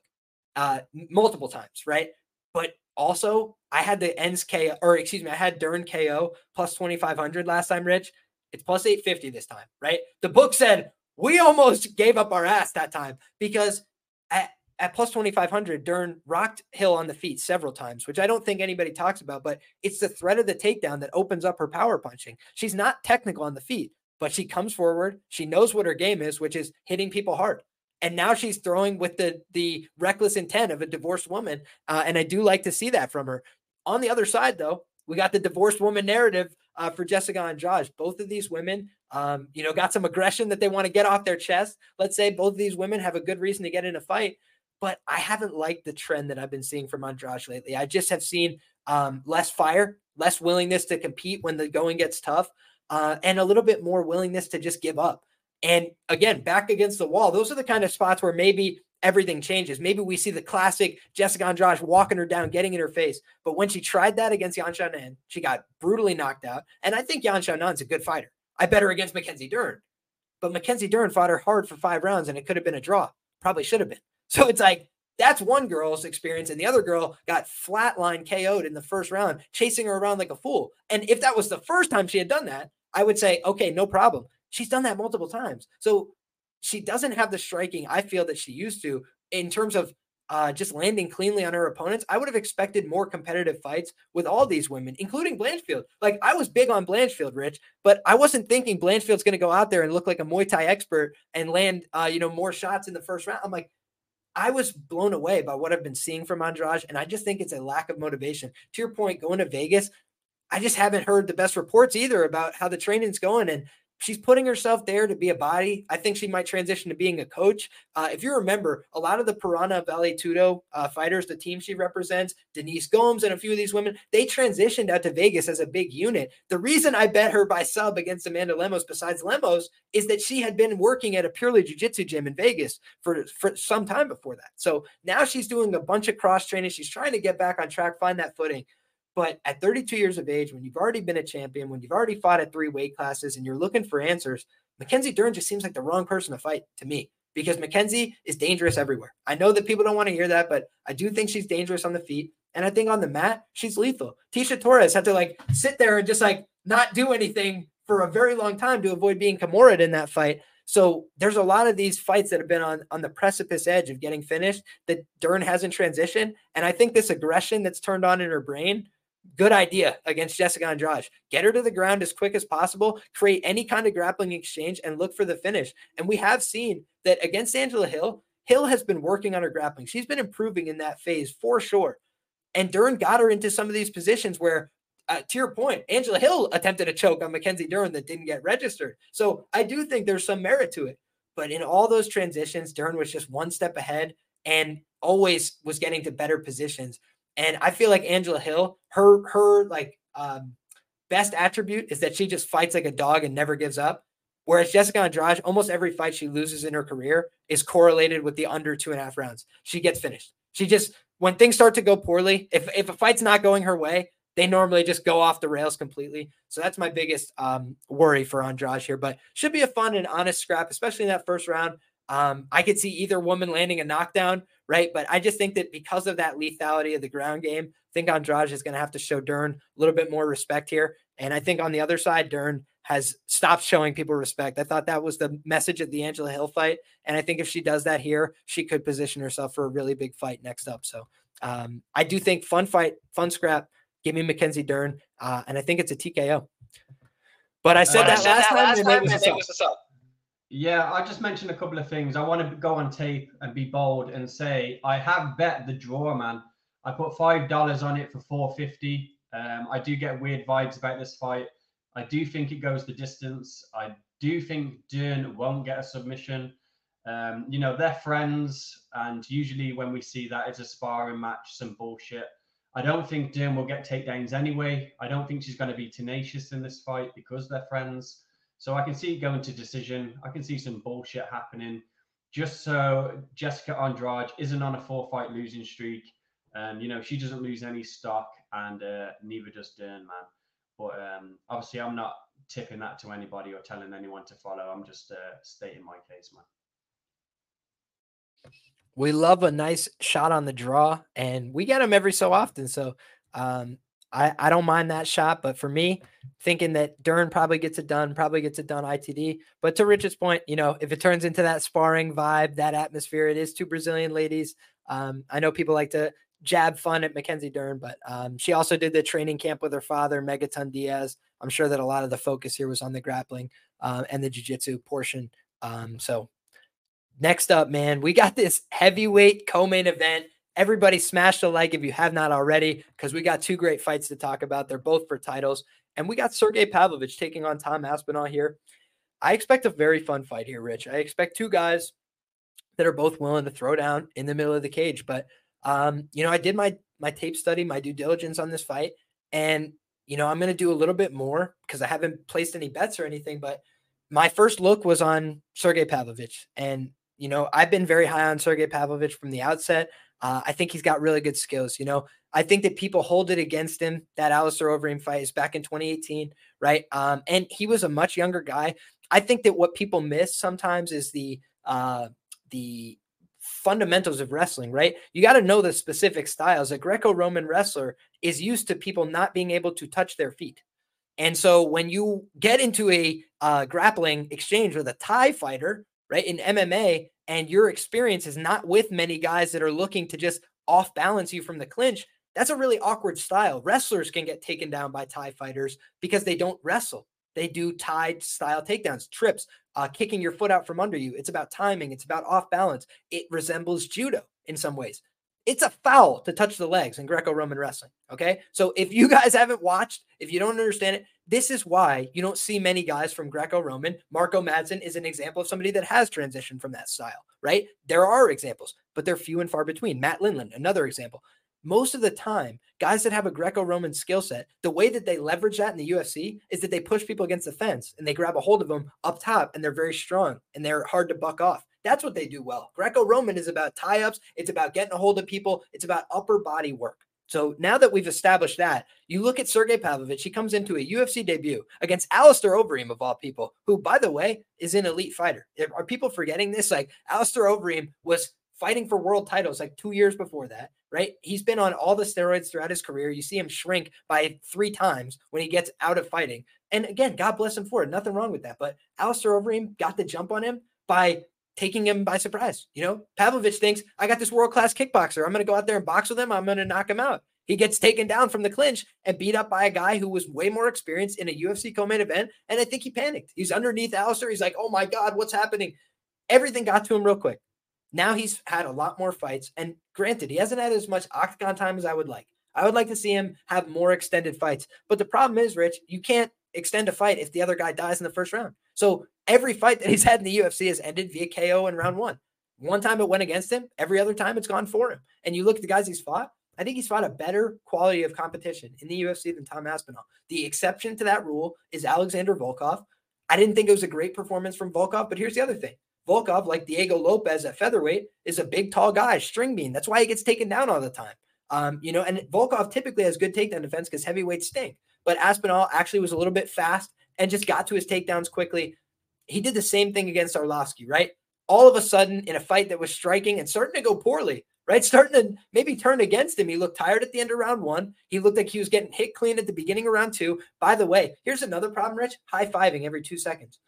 uh, multiple times, right? But also, I had the ends KO, or excuse me, I had Dern KO plus 2,500 last time, Rich. It's plus 850 this time, right? The book said we almost gave up our ass that time because at, at plus 2,500, Dern rocked Hill on the feet several times, which I don't think anybody talks about, but it's the threat of the takedown that opens up her power punching. She's not technical on the feet, but she comes forward. She knows what her game is, which is hitting people hard. And now she's throwing with the the reckless intent of a divorced woman, uh, and I do like to see that from her. On the other side, though, we got the divorced woman narrative uh, for Jessica and Josh. Both of these women, um, you know, got some aggression that they want to get off their chest. Let's say both of these women have a good reason to get in a fight, but I haven't liked the trend that I've been seeing from Andrade lately. I just have seen um, less fire, less willingness to compete when the going gets tough, uh, and a little bit more willingness to just give up. And again, back against the wall, those are the kind of spots where maybe everything changes. Maybe we see the classic Jessica Andrade walking her down, getting in her face. But when she tried that against Yan Xiaonan, she got brutally knocked out. And I think Yan Xiaonan's a good fighter. I bet her against Mackenzie Dern. But Mackenzie Dern fought her hard for five rounds and it could have been a draw. Probably should have been. So it's like that's one girl's experience. And the other girl got flatline KO'd in the first round, chasing her around like a fool. And if that was the first time she had done that, I would say, okay, no problem. She's done that multiple times. So she doesn't have the striking I feel that she used to in terms of uh, just landing cleanly on her opponents. I would have expected more competitive fights with all these women, including Blanchfield. Like I was big on Blanchfield, Rich, but I wasn't thinking Blanchfield's going to go out there and look like a Muay Thai expert and land, uh, you know, more shots in the first round. I'm like, I was blown away by what I've been seeing from Andrade, and I just think it's a lack of motivation. To your point, going to Vegas, I just haven't heard the best reports either about how the training's going. And she's putting herself there to be a body. I think she might transition to being a coach. Uh, if you remember, a lot of the Parana Vale Tudo uh, fighters, the team she represents, Denise Gomes and a few of these women, they transitioned out to Vegas as a big unit. The reason I bet her by sub against Amanda Lemos, besides Lemos, is that she had been working at a purely jiu-jitsu gym in Vegas for, for some time before that. So now she's doing a bunch of cross training. She's trying to get back on track, find that footing. But at 32 years of age, when you've already been a champion, when you've already fought at three weight classes, and you're looking for answers, Mackenzie Dern just seems like the wrong person to fight to me because Mackenzie is dangerous everywhere. I know that people don't want to hear that, but I do think she's dangerous on the feet. And I think on the mat, she's lethal. Tisha Torres had to like sit there and just like not do anything for a very long time to avoid being Kimura in that fight. So there's a lot of these fights that have been on on the precipice edge of getting finished that Dern hasn't transitioned. And I think this aggression that's turned on in her brain good idea against Jessica Andrade. Get her to the ground as quick as possible, create any kind of grappling exchange, and look for the finish. And we have seen that against Angela Hill, Hill has been working on her grappling. She's been improving in that phase for sure. And Dern got her into some of these positions where, uh, to your point, Angela Hill attempted a choke on Mackenzie Dern that didn't get registered. So I do think there's some merit to it. But in all those transitions, Dern was just one step ahead and always was getting to better positions. And I feel like Angela Hill, her her like um, best attribute is that she just fights like a dog and never gives up. Whereas Jessica Andrade, almost every fight she loses in her career is correlated with the under two and a half rounds. She gets finished. She just when things start to go poorly, if if a fight's not going her way, they normally just go off the rails completely. So that's my biggest um, worry for Andrade here. But should be a fun and honest scrap, especially in that first round. Um, I could see either woman landing a knockdown, right? But I just think that because of that lethality of the ground game, I think Andrade is going to have to show Dern a little bit more respect here. And I think on the other side, Dern has stopped showing people respect. I thought that was the message of the Angela Hill fight. And I think if she does that here, she could position herself for a really big fight next up. So um, I do think fun fight, fun scrap. Give me Mackenzie Dern. Uh, and I think it's a TKO. But I said uh, that, I said last, that last time, time, and it was, a yeah, I just mentioned a couple of things. I want to go on tape and be bold and say I have bet the draw, man. I put five dollars on it for four fifty. Um, I do get weird vibes about this fight. I do think it goes the distance. I do think Dern won't get a submission. Um, you know, they're friends, and usually when we see that, it's a sparring match, some bullshit. I don't think Dern will get takedowns anyway. I don't think she's going to be tenacious in this fight because they're friends. So I can see it going to decision. I can see some bullshit happening just so Jessica Andrade isn't on a four fight losing streak. And you know, she doesn't lose any stock, and uh, neither does Dern, man. But um, obviously, I'm not tipping that to anybody or telling anyone to follow. I'm just uh, stating my case, man. We love a nice shot on the draw, and we get them every so often. So um, I, I don't mind that shot. But for me, thinking that Dern probably gets it done, probably gets it done ITD. But to Rich's point, you know, if it turns into that sparring vibe, that atmosphere, it is two Brazilian ladies. Um, I know people like to jab fun at Mackenzie Dern, but um, she also did the training camp with her father, Megaton Dias. I'm sure that a lot of the focus here was on the grappling uh, and the jiu-jitsu portion. Um, so next up, man, we got this heavyweight co-main event. Everybody smash the like if you have not already, because we got two great fights to talk about. They're both for titles. And we got Sergey Pavlovich taking on Tom Aspinall here. I expect a very fun fight here, Rich. I expect two guys that are both willing to throw down in the middle of the cage. But um, you know, I did my my tape study, my due diligence on this fight, and you know, I'm going to do a little bit more because I haven't placed any bets or anything. But my first look was on Sergey Pavlovich, and you know, I've been very high on Sergey Pavlovich from the outset. Uh, I think he's got really good skills. You know, I think that people hold it against him. That Alistair Overeem fight is back in 2018, right? Um, and he was a much younger guy. I think that what people miss sometimes is the uh, the fundamentals of wrestling, right? You got to know the specific styles. A Greco Roman wrestler is used to people not being able to touch their feet. And so when you get into a uh, grappling exchange with a Thai fighter, right, in MMA, and your experience is not with many guys that are looking to just off balance you from the clinch, that's a really awkward style. Wrestlers can get taken down by Thai fighters because they don't wrestle. They do tied style takedowns, trips, uh, kicking your foot out from under you. It's about timing. It's about off balance. It resembles judo in some ways. It's a foul to touch the legs in Greco Roman wrestling. Okay. So if you (laughs) guys haven't watched, if you don't understand it, this is why you don't see many guys from Greco Roman. Mark O. Madsen is an example of somebody that has transitioned from that style, right? There are examples, but they're few and far between. Matt Lindland, another example most of the time, guys that have a Greco Roman skill set, the way that they leverage that in the UFC is that they push people against the fence and they grab a hold of them up top and they're very strong and they're hard to buck off. That's what they do well. Greco Roman is about tie ups, it's about getting a hold of people, it's about upper body work. So now that we've established that, you look at Sergey Pavlovich, he comes into a UFC debut against Alistair Overeem, of all people, who, by the way, is an elite fighter. Are people forgetting this? Like Alistair Overeem was fighting for world titles like two years before that, right? He's been on all the steroids throughout his career. You see him shrink by three times when he gets out of fighting. And again, God bless him for it. Nothing wrong with that. But Alistair Overeem got the jump on him by taking him by surprise. You know, Pavlovich thinks, I got this world class kickboxer. I'm going to go out there and box with him. I'm going to knock him out. He gets taken down from the clinch and beat up by a guy who was way more experienced in a UFC co-main event. And I think he panicked. He's underneath Alistair. He's like, oh my God, what's happening? Everything got to him real quick. Now he's had a lot more fights. And granted, he hasn't had as much octagon time as I would like. I would like to see him have more extended fights. But the problem is, Rich, you can't extend a fight if the other guy dies in the first round. So every fight that he's had in the UFC has ended via KO in round one. One time it went against him, every other time it's gone for him. And you look at the guys he's fought, I think he's fought a better quality of competition in the UFC than Tom Aspinall. The exception to that rule is Alexander Volkov. I didn't think it was a great performance from Volkov, but here's the other thing Volkov, like Diego Lopes at featherweight, is a big, tall guy, string bean. That's why he gets taken down all the time. Um, you know, and Volkov typically has good takedown defense because heavyweights stink. But Aspinall actually was a little bit fast and just got to his takedowns quickly. He did the same thing against Arlovsky, right? All of a sudden, in a fight that was striking and starting to go poorly, right? Starting to maybe turn against him. He looked tired at the end of round one. He looked like he was getting hit clean at the beginning of round two. By the way, here's another problem, Rich high fiving every two seconds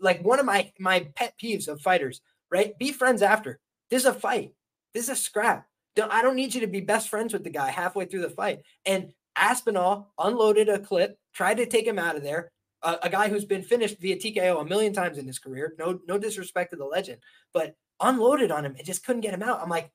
like one of my my pet peeves of fighters, right? Be friends after. This is a fight. This is a scrap. Don't, I don't need you to be best friends with the guy halfway through the fight. And Aspinall unloaded a clip, tried to take him out of there. Uh, a guy who's been finished via TKO a million times in his career. No, no disrespect to the legend, but unloaded on him and just couldn't get him out. I'm like,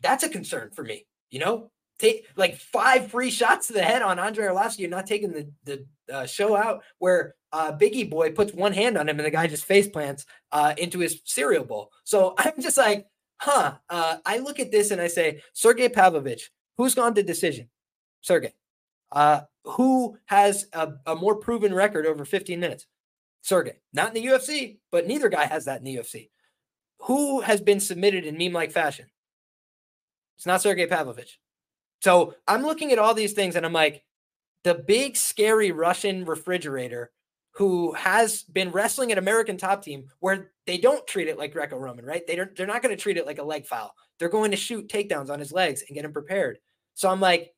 that's a concern for me. You know, take like five free shots to the head on Andrei Arlovsky. You're not taking the the uh, show out where uh, Biggie Boy puts one hand on him and the guy just face plants uh, into his cereal bowl. So (laughs) I'm just like, huh. Uh, I look at this and I say, Sergey Pavlovich, who's gone to decision? Sergey. Who has a, a more proven record over 15 minutes? Sergey. Not in the UFC, but neither guy has that in the UFC. Who has been submitted in meme like fashion? It's not Sergey Pavlovich. So I'm looking at all these things and I'm like, the big scary Russian refrigerator who has been wrestling an American top team where they don't treat it like Greco-Roman, right? They don't, they're not going to treat it like a leg foul. They're going to shoot takedowns on his legs and get him prepared. So I'm like,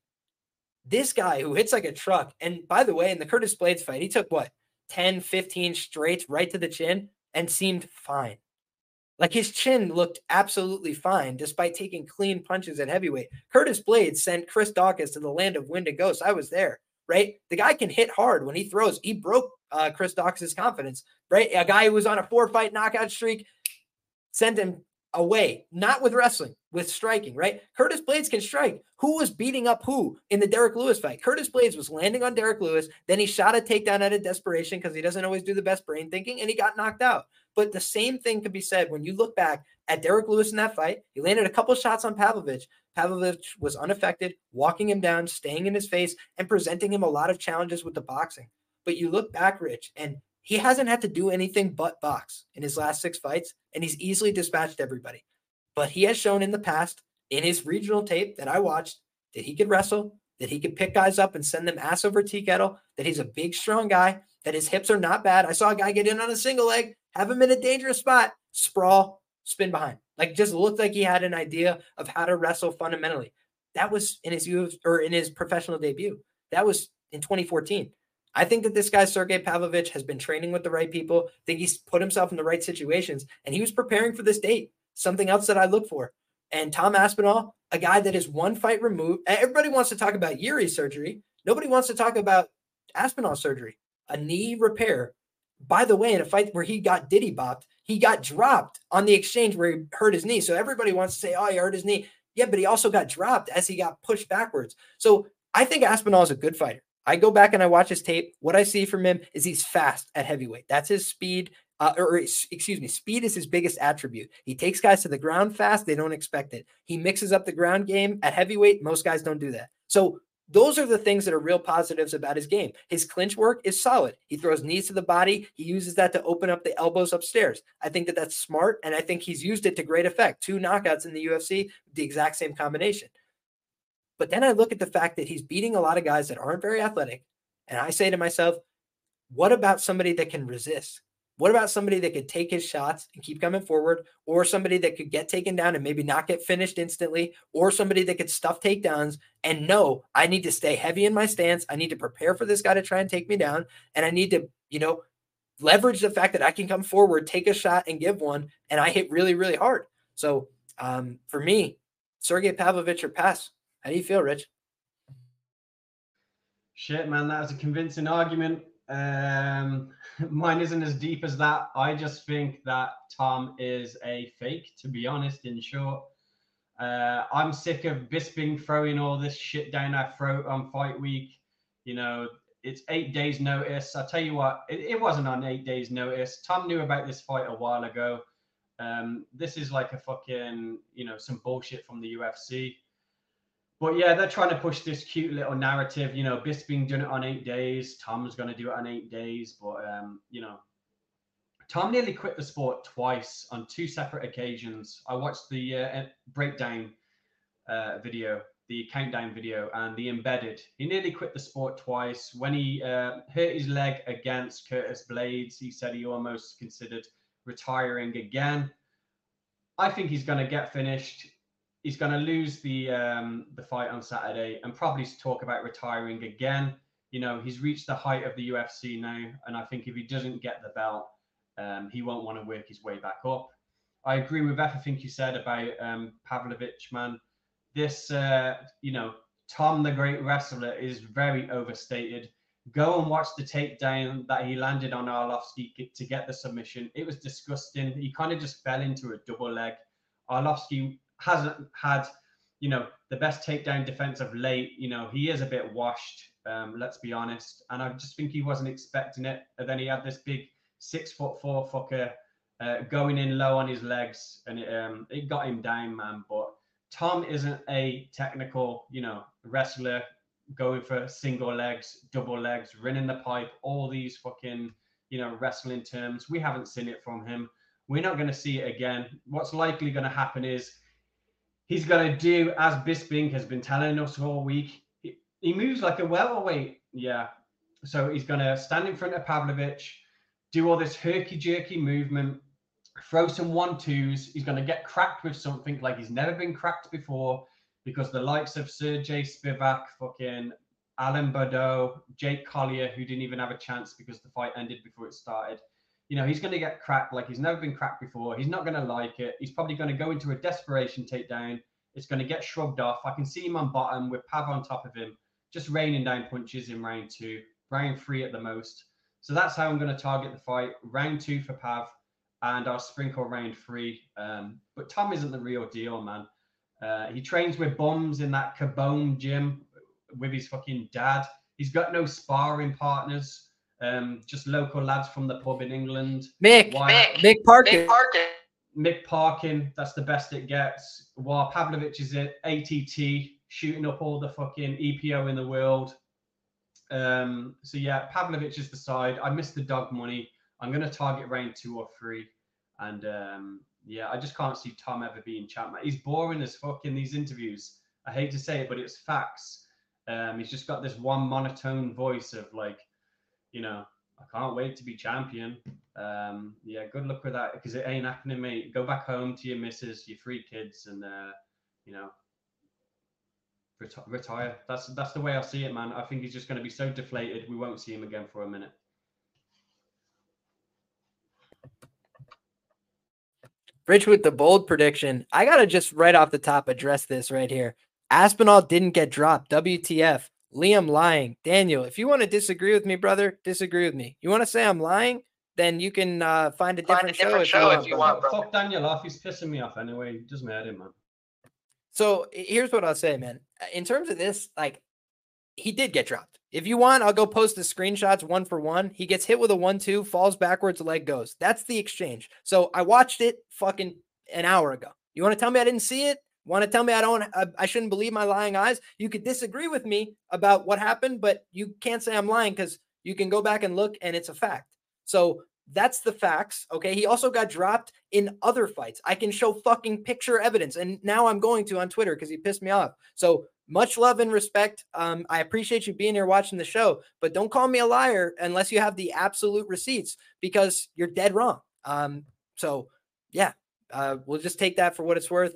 this guy who hits like a truck. And by the way, in the Curtis Blaydes fight, he took what 10, 15 straight right to the chin and seemed fine. Like his chin looked absolutely fine despite taking clean punches at heavyweight. Curtis Blaydes sent Chris Daukaus to the land of wind and ghosts. I was there, right? The guy can hit hard when he throws. He broke uh, Chris Daukaus' confidence, right? A guy who was on a four fight knockout streak sent him away, not with wrestling, with striking, right? Curtis Blaydes can strike. Who was beating up who in the Derrick Lewis fight? Curtis Blaydes was landing on Derrick Lewis. Then he shot a takedown out of desperation because he doesn't always do the best brain thinking and he got knocked out. But the same thing could be said when you look back at Derrick Lewis in that fight. He landed a couple shots on Pavlovich. Pavlovich was unaffected, walking him down, staying in his face, and presenting him a lot of challenges with the boxing. But you look back, Rich, and he hasn't had to do anything but box in his last six fights, and he's easily dispatched everybody. But he has shown in the past, in his regional tape that I watched, that he could wrestle, that he could pick guys up and send them ass over tea kettle, that he's a big, strong guy, that his hips are not bad. I saw a guy get in on a single leg, have him in a dangerous spot, sprawl, spin behind. Like just looked like he had an idea of how to wrestle fundamentally. That was in his UFC or in his professional debut. That was in 2014. I think that this guy, Sergey Pavlovich, has been training with the right people. I think he's put himself in the right situations and he was preparing for this date. Something else that I look for. And Tom Aspinall, a guy that is one fight removed. Everybody wants to talk about Yuri surgery. Nobody wants to talk about Aspinall surgery, a knee repair. By the way, in a fight where he got diddy bopped, he got dropped on the exchange where he hurt his knee. So everybody wants to say, oh, he hurt his knee. Yeah, but he also got dropped as he got pushed backwards. So I think Aspinall is a good fighter. I go back and I watch his tape. What I see from him is he's fast at heavyweight. That's his speed. Uh, or excuse me, speed is his biggest attribute. He takes guys to the ground fast. They don't expect it. He mixes up the ground game at heavyweight. Most guys don't do that. So those are the things that are real positives about his game. His clinch work is solid. He throws knees to the body. He uses that to open up the elbows upstairs. I think that that's smart, and I think he's used it to great effect. Two knockouts in the UFC, the exact same combination. But then I look at the fact that he's beating a lot of guys that aren't very athletic. And I say to myself, what about somebody that can resist? What about somebody that could take his shots and keep coming forward, or somebody that could get taken down and maybe not get finished instantly, or somebody that could stuff takedowns and know I need to stay heavy in my stance. I need to prepare for this guy to try and take me down. And I need to, you know, leverage the fact that I can come forward, take a shot, and give one. And I hit really, really hard. So um, for me, Sergey Pavlovich or pass. How do you feel, Rich? Shit, man, that was a convincing argument. Um, (laughs) mine isn't as deep as that. I just think that Tom is a fake, to be honest, in short. Uh, I'm sick of Bisping throwing all this shit down our throat on fight week. You know, it's eight days notice. I tell you what, it, it, wasn't on eight days notice. Tom knew about this fight a while ago. Um, this is like a fucking, you know, some bullshit from the UFC. But yeah, they're trying to push this cute little narrative. You know, Bisping doing it on eight days. Tom's going to do it on eight days. But, um, you know, Tom nearly quit the sport twice on two separate occasions. I watched the uh, breakdown uh, video, the countdown video, and the embedded. He nearly quit the sport twice. When he uh, hurt his leg against Curtis Blaydes, he said he almost considered retiring again. I think he's going to get finished he's going to lose the um, the fight on Saturday and probably talk about retiring again. You know, he's reached the height of the UFC now, and I think if he doesn't get the belt, um, he won't want to work his way back up. I agree with everything you said about um, Pavlovich, man. This, uh, you know, Tom the Great Wrestler is very overstated. Go and watch the takedown that he landed on Arlovsky to get the submission. It was disgusting. He kind of just fell into a double leg. Arlovsky hasn't had, you know, the best takedown defense of late. You know, he is a bit washed. Um, let's be honest. And I just think he wasn't expecting it. And then he had this big six foot four fucker uh, going in low on his legs, and it, um, it got him down, man. But Tom isn't a technical, you know, wrestler going for single legs, double legs, running the pipe, all these fucking, you know, wrestling terms. We haven't seen it from him. We're not going to see it again. What's likely going to happen is he's going to do as Bisping has been telling us all week. He, he moves like a welterweight. Yeah. So he's going to stand in front of Pavlovich, do all this herky jerky movement, throw some one twos. He's going to get cracked with something like he's never been cracked before because the likes of Sergey Spivak, fucking Alan Baudot, Jake Collier, who didn't even have a chance because the fight ended before it started. You know, he's going to get cracked like he's never been cracked before. He's not going to like it. He's probably going to go into a desperation takedown. It's going to get shrugged off. I can see him on bottom with Pav on top of him, just raining down punches in round two, round three at the most. So that's how I'm going to target the fight. Round two for Pav, and I'll sprinkle round three. Um, but Tom isn't the real deal, man. Uh, he trains with bums in that Kaobon gym with his fucking dad. He's got no sparring partners. Um, just local lads from the pub in England. Mick, While, Mick, Mick Parkin. Mick Parkin. Mick Parkin, that's the best it gets. While Pavlovich is at ATT, shooting up all the fucking EPO in the world. Um, so yeah, Pavlovich is the side. I missed the dog money. I'm going to target round two or three. And um, yeah, I just can't see Tom ever being champ. He's boring as fuck in these interviews. I hate to say it, but it's facts. Um, he's just got this one monotone voice of like, you know, I can't wait to be champion. Um, yeah, good luck with that because it ain't happening, mate. Go back home to your missus, your three kids, and uh, you know, reti- retire. That's that's the way I see it, man. I think he's just going to be so deflated. We won't see him again for a minute. Rich with the bold prediction. I gotta just right off the top address this right here. Aspinall didn't get dropped. WTF? Liam lying. Daniel, if you want to disagree with me, brother, disagree with me. You want to say I'm lying? Then you can uh, find a different, find a different show, show, if you want. want Fuck Daniel off. He's pissing me off anyway. It doesn't matter, man. So here's what I'll say, man. In terms of this, like, he did get dropped. If you want, I'll go post the screenshots one for one. He gets hit with a one two, falls backwards, leg goes. That's the exchange. So I watched it fucking an hour ago. You want to tell me I didn't see it? Want to tell me I don't I, I shouldn't believe my lying eyes? You could disagree with me about what happened, but you can't say I'm lying because you can go back and look and it's a fact. So that's the facts. Okay. He also got dropped in other fights. I can show fucking picture evidence. And now I'm going to on Twitter because he pissed me off. So much love and respect. Um, I appreciate you being here watching the show, but don't call me a liar unless you have the absolute receipts because you're dead wrong. Um, so yeah, uh, we'll just take that for what it's worth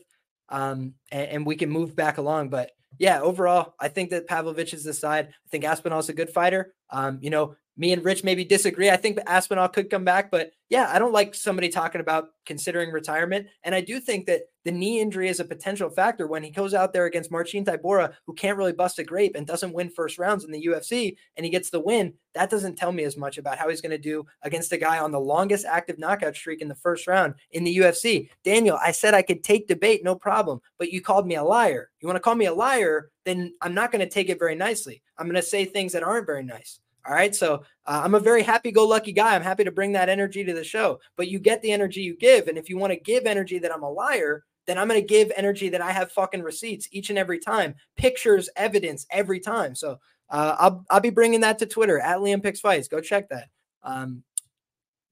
um, and, and, we can move back along. But yeah, overall, I think that Pavlovich is the side. I think Aspinall is a good fighter. Um, you know, me and Rich maybe disagree. I think Aspinall could come back, but yeah, I don't like somebody talking about considering retirement. And I do think that the knee injury is a potential factor when he goes out there against Marcin Tybura, who can't really bust a grape and doesn't win first rounds in the UFC, and he gets the win. That doesn't tell me as much about how he's going to do against a guy on the longest active knockout streak in the first round in the UFC. Daniel, I said I could take debate, no problem, but you called me a liar. You want to call me a liar? Then I'm not going to take it very nicely. I'm going to say things that aren't very nice. All right. So uh, I'm a very happy go lucky guy. I'm happy to bring that energy to the show, but you get the energy you give. And if you want to give energy that I'm a liar, then I'm going to give energy that I have fucking receipts each and every time, pictures, evidence every time. So uh, I'll, I'll be bringing that to Twitter at Liam Picks Fights. Go check that. Um,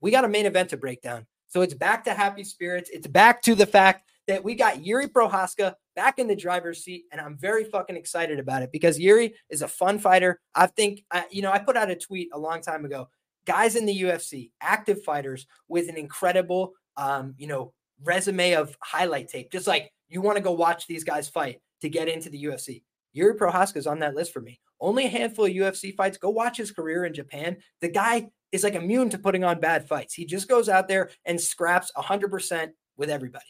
we got a main event to break down. So it's back to happy spirits. It's back to the fact that we got Yuri Prochazka back in the driver's seat, and I'm very fucking excited about it because Yuri is a fun fighter. I think, I, you know, I put out a tweet a long time ago. Guys in the UFC, active fighters with an incredible, um, you know, resume of highlight tape. Just like you want to go watch these guys fight to get into the UFC. Yuri Prochazka is on that list for me. Only a handful of UFC fights. Go watch his career in Japan. The guy is like immune to putting on bad fights. He just goes out there and scraps 100% with everybody.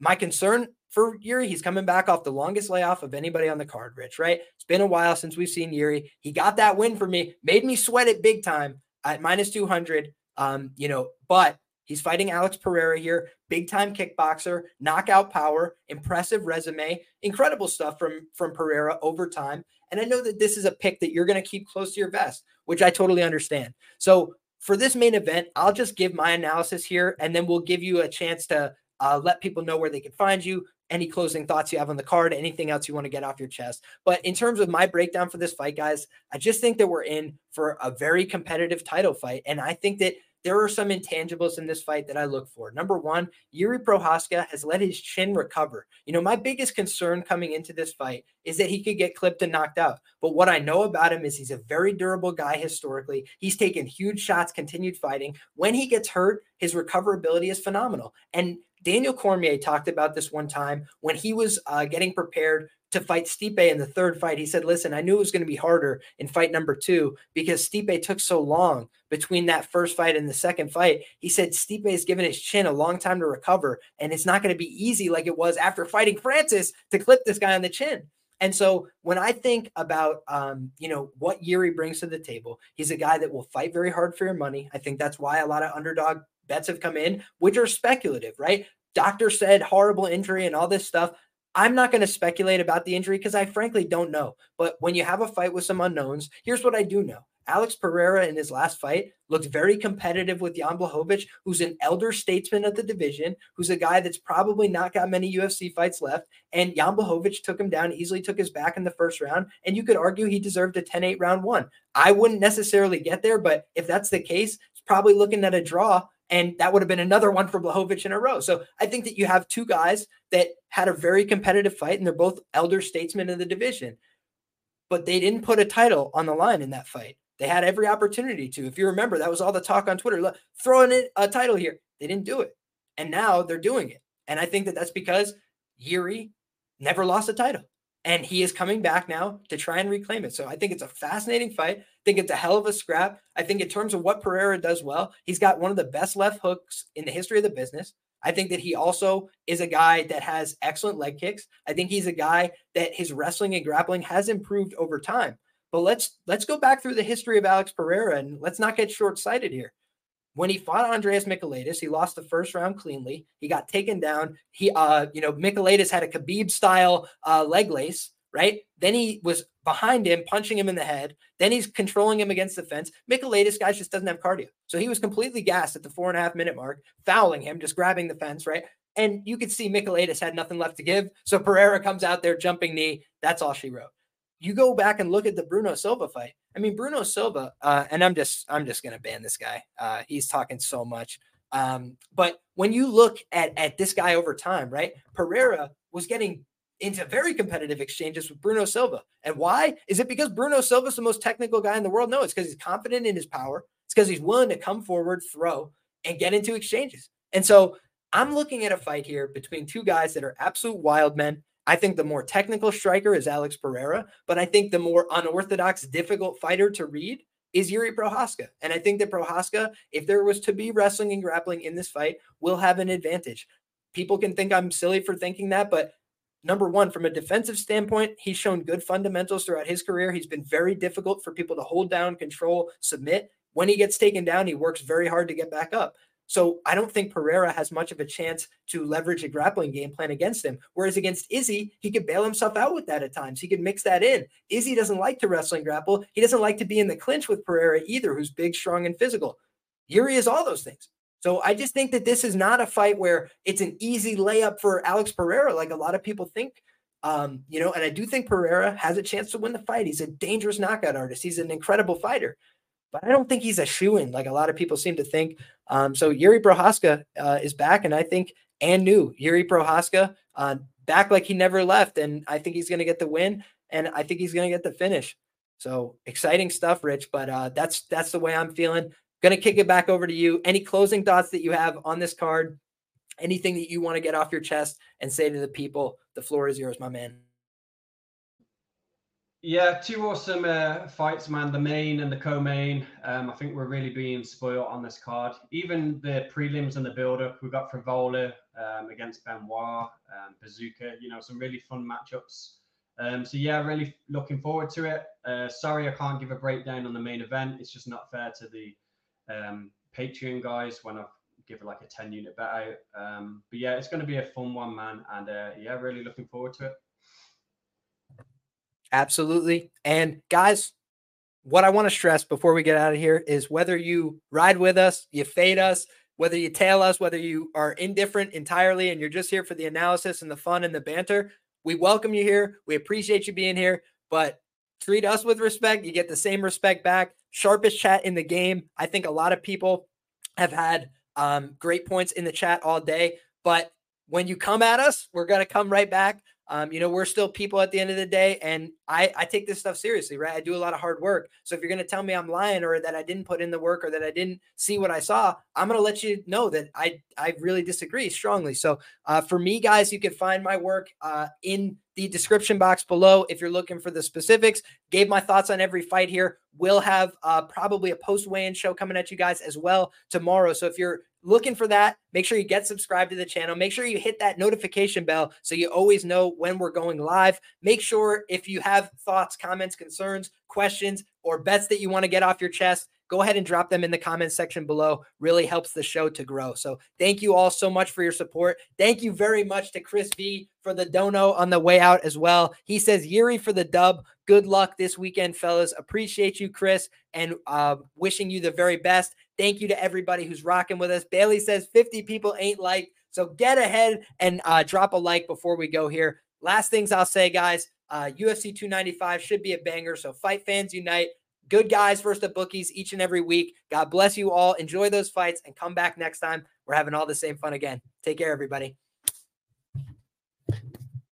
My concern for Yuri, he's coming back off the longest layoff of anybody on the card, Rich, right? It's been a while since we've seen Yuri. He got that win for me, made me sweat it big time at minus 200. Um, you know, but he's fighting Alex Pereira here, big time kickboxer, knockout power, impressive resume, incredible stuff from from Pereira over time. And I know that this is a pick that you're going to keep close to your vest, which I totally understand. So for this main event, I'll just give my analysis here, and then we'll give you a chance to uh, let people know where they can find you. Any closing thoughts you have on the card, anything else you want to get off your chest. But in terms of my breakdown for this fight, guys, I just think that we're in for a very competitive title fight. And I think that there are some intangibles in this fight that I look for. Number one, Yuri Prochazka has let his chin recover. You know, my biggest concern coming into this fight is that he could get clipped and knocked out. But what I know about him is he's a very durable guy historically. He's taken huge shots, continued fighting. When he gets hurt, his recoverability is phenomenal. And Daniel Cormier talked about this one time when he was uh, getting prepared to fight Stipe in the third fight. He said, Listen, I knew it was going to be harder in fight number two because Stipe took so long between that first fight and the second fight. He said, Stipe has given his chin a long time to recover, and it's not going to be easy like it was after fighting Francis to clip this guy on the chin. And so when I think about um, you know what Yuri brings to the table, he's a guy that will fight very hard for your money. I think that's why a lot of underdog bets have come in, which are speculative, right? Doctor said horrible injury and all this stuff. I'm not going to speculate about the injury because I frankly don't know. But when you have a fight with some unknowns, here's what I do know. Alex Pereira in his last fight looked very competitive with Jan Blachowicz, who's an elder statesman of the division, who's a guy that's probably not got many UFC fights left. And Jan Blachowicz took him down, easily took his back in the first round. And you could argue he deserved a 10 8 round one. I wouldn't necessarily get there, but if that's the case, it's probably looking at a draw and that would have been another one for Blachowicz in a row. So I think that you have two guys that had a very competitive fight, and they're both elder statesmen in the division. But they didn't put a title on the line in that fight. They had every opportunity to. If you remember, that was all the talk on Twitter. Throwing in a title here. They didn't do it. And now they're doing it. And I think that that's because Yuri never lost a title and he is coming back now to try and reclaim it. So I think it's a fascinating fight. I think it's a hell of a scrap. I think in terms of what Pereira does well, he's got one of the best left hooks in the history of the business. I think that he also is a guy that has excellent leg kicks. I think he's a guy that his wrestling and grappling has improved over time. But let's let's go back through the history of Alex Pereira and let's not get short-sighted here. When he fought Andreas Michailidis, he lost the first round cleanly. He got taken down. He, uh, you know, Michailidis had a Khabib style uh, leg lace, right? Then he was behind him, punching him in the head. Then he's controlling him against the fence. Michailidis, guys, just doesn't have cardio. So he was completely gassed at the four and a half minute mark, fouling him, just grabbing the fence, right? And you could see Michailidis had nothing left to give. So Pereira comes out there, jumping knee. That's all she wrote you go back and look at the Bruno Silva fight. I mean, Bruno Silva, uh, and I'm just I'm just gonna ban this guy. Uh, he's talking so much. Um, but when you look at at this guy over time, right? Pereira was getting into very competitive exchanges with Bruno Silva. And why? Is it because Bruno Silva is the most technical guy in the world? No, it's because he's confident in his power. It's because he's willing to come forward, throw, and get into exchanges. And so I'm looking at a fight here between two guys that are absolute wild men I think the more technical striker is Alex Pereira, but I think the more unorthodox, difficult fighter to read is Yuri Prochazka. And I think that Prochazka, if there was to be wrestling and grappling in this fight, will have an advantage. People can think I'm silly for thinking that, but number one, from a defensive standpoint, he's shown good fundamentals throughout his career. He's been very difficult for people to hold down, control, submit. When he gets taken down, he works very hard to get back up. So I don't think Pereira has much of a chance to leverage a grappling game plan against him. Whereas against Izzy, he could bail himself out with that at times. He could mix that in. Izzy doesn't like to wrestle and grapple. He doesn't like to be in the clinch with Pereira either, who's big, strong, and physical. Yuri is all those things. So I just think that this is not a fight where it's an easy layup for Alex Pereira, like a lot of people think. Um, you know, and I do think Pereira has a chance to win the fight. He's a dangerous knockout artist. He's an incredible fighter but I don't think he's a shoe in like a lot of people seem to think. Um, so Yuri Prochazka uh, is back, and I think and new Yuri Prochazka uh, back like he never left, and I think he's going to get the win, and I think he's going to get the finish. So exciting stuff, Rich. But uh, that's that's the way I'm feeling. Going to kick it back over to you. Any closing thoughts that you have on this card? Anything that you want to get off your chest and say to the people? The floor is yours, my man. Yeah, two awesome uh, fights, man. The main and the co-main. Um, I think we're really being spoiled on this card. Even the prelims and the build-up, we got Frevola um, against Benoit, um, Buzukja. You know, some really fun matchups. Um, so yeah, really looking forward to it. Uh, sorry, I can't give a breakdown on the main event. It's just not fair to the um, Patreon guys when I've give like a ten unit bet out. Um, but yeah, it's going to be a fun one, man. And uh, yeah, really looking forward to it. Absolutely. And guys, what I want to stress before we get out of here is whether you ride with us, you fade us, whether you tail us, whether you are indifferent entirely and you're just here for the analysis and the fun and the banter, we welcome you here. We appreciate you being here, but treat us with respect. You get the same respect back. Sharpest chat in the game. I think a lot of people have had um, great points in the chat all day. But when you come at us, we're going to come right back. Um, you know, we're still people at the end of the day, and I, I take this stuff seriously, right? I do a lot of hard work. So if you're going to tell me I'm lying or that I didn't put in the work or that I didn't see what I saw, I'm going to let you know that I I really disagree strongly. So uh, for me, guys, you can find my work uh, in the description box below if you're looking for the specifics. Gave my thoughts on every fight here. We'll have uh, probably a post weigh in show coming at you guys as well tomorrow. So if you're looking for that, make sure you get subscribed to the channel. Make sure you hit that notification bell so you always know when we're going live. Make sure if you have thoughts, comments, concerns, questions, or bets that you want to get off your chest, go ahead and drop them in the comments section below. Really helps the show to grow. So thank you all so much for your support. Thank you very much to Chris V for the dono on the way out as well. He says Yuri for the dub. Good luck this weekend, fellas. Appreciate you, Chris, and uh, wishing you the very best. Thank you to everybody who's rocking with us. Bailey says 50 people ain't like. So get ahead and uh, drop a like before we go here. Last things I'll say, guys. Uh, UFC 295 should be a banger. So fight fans unite. Good guys versus the bookies each and every week. God bless you all. Enjoy those fights and come back next time. We're having all the same fun again. Take care, everybody.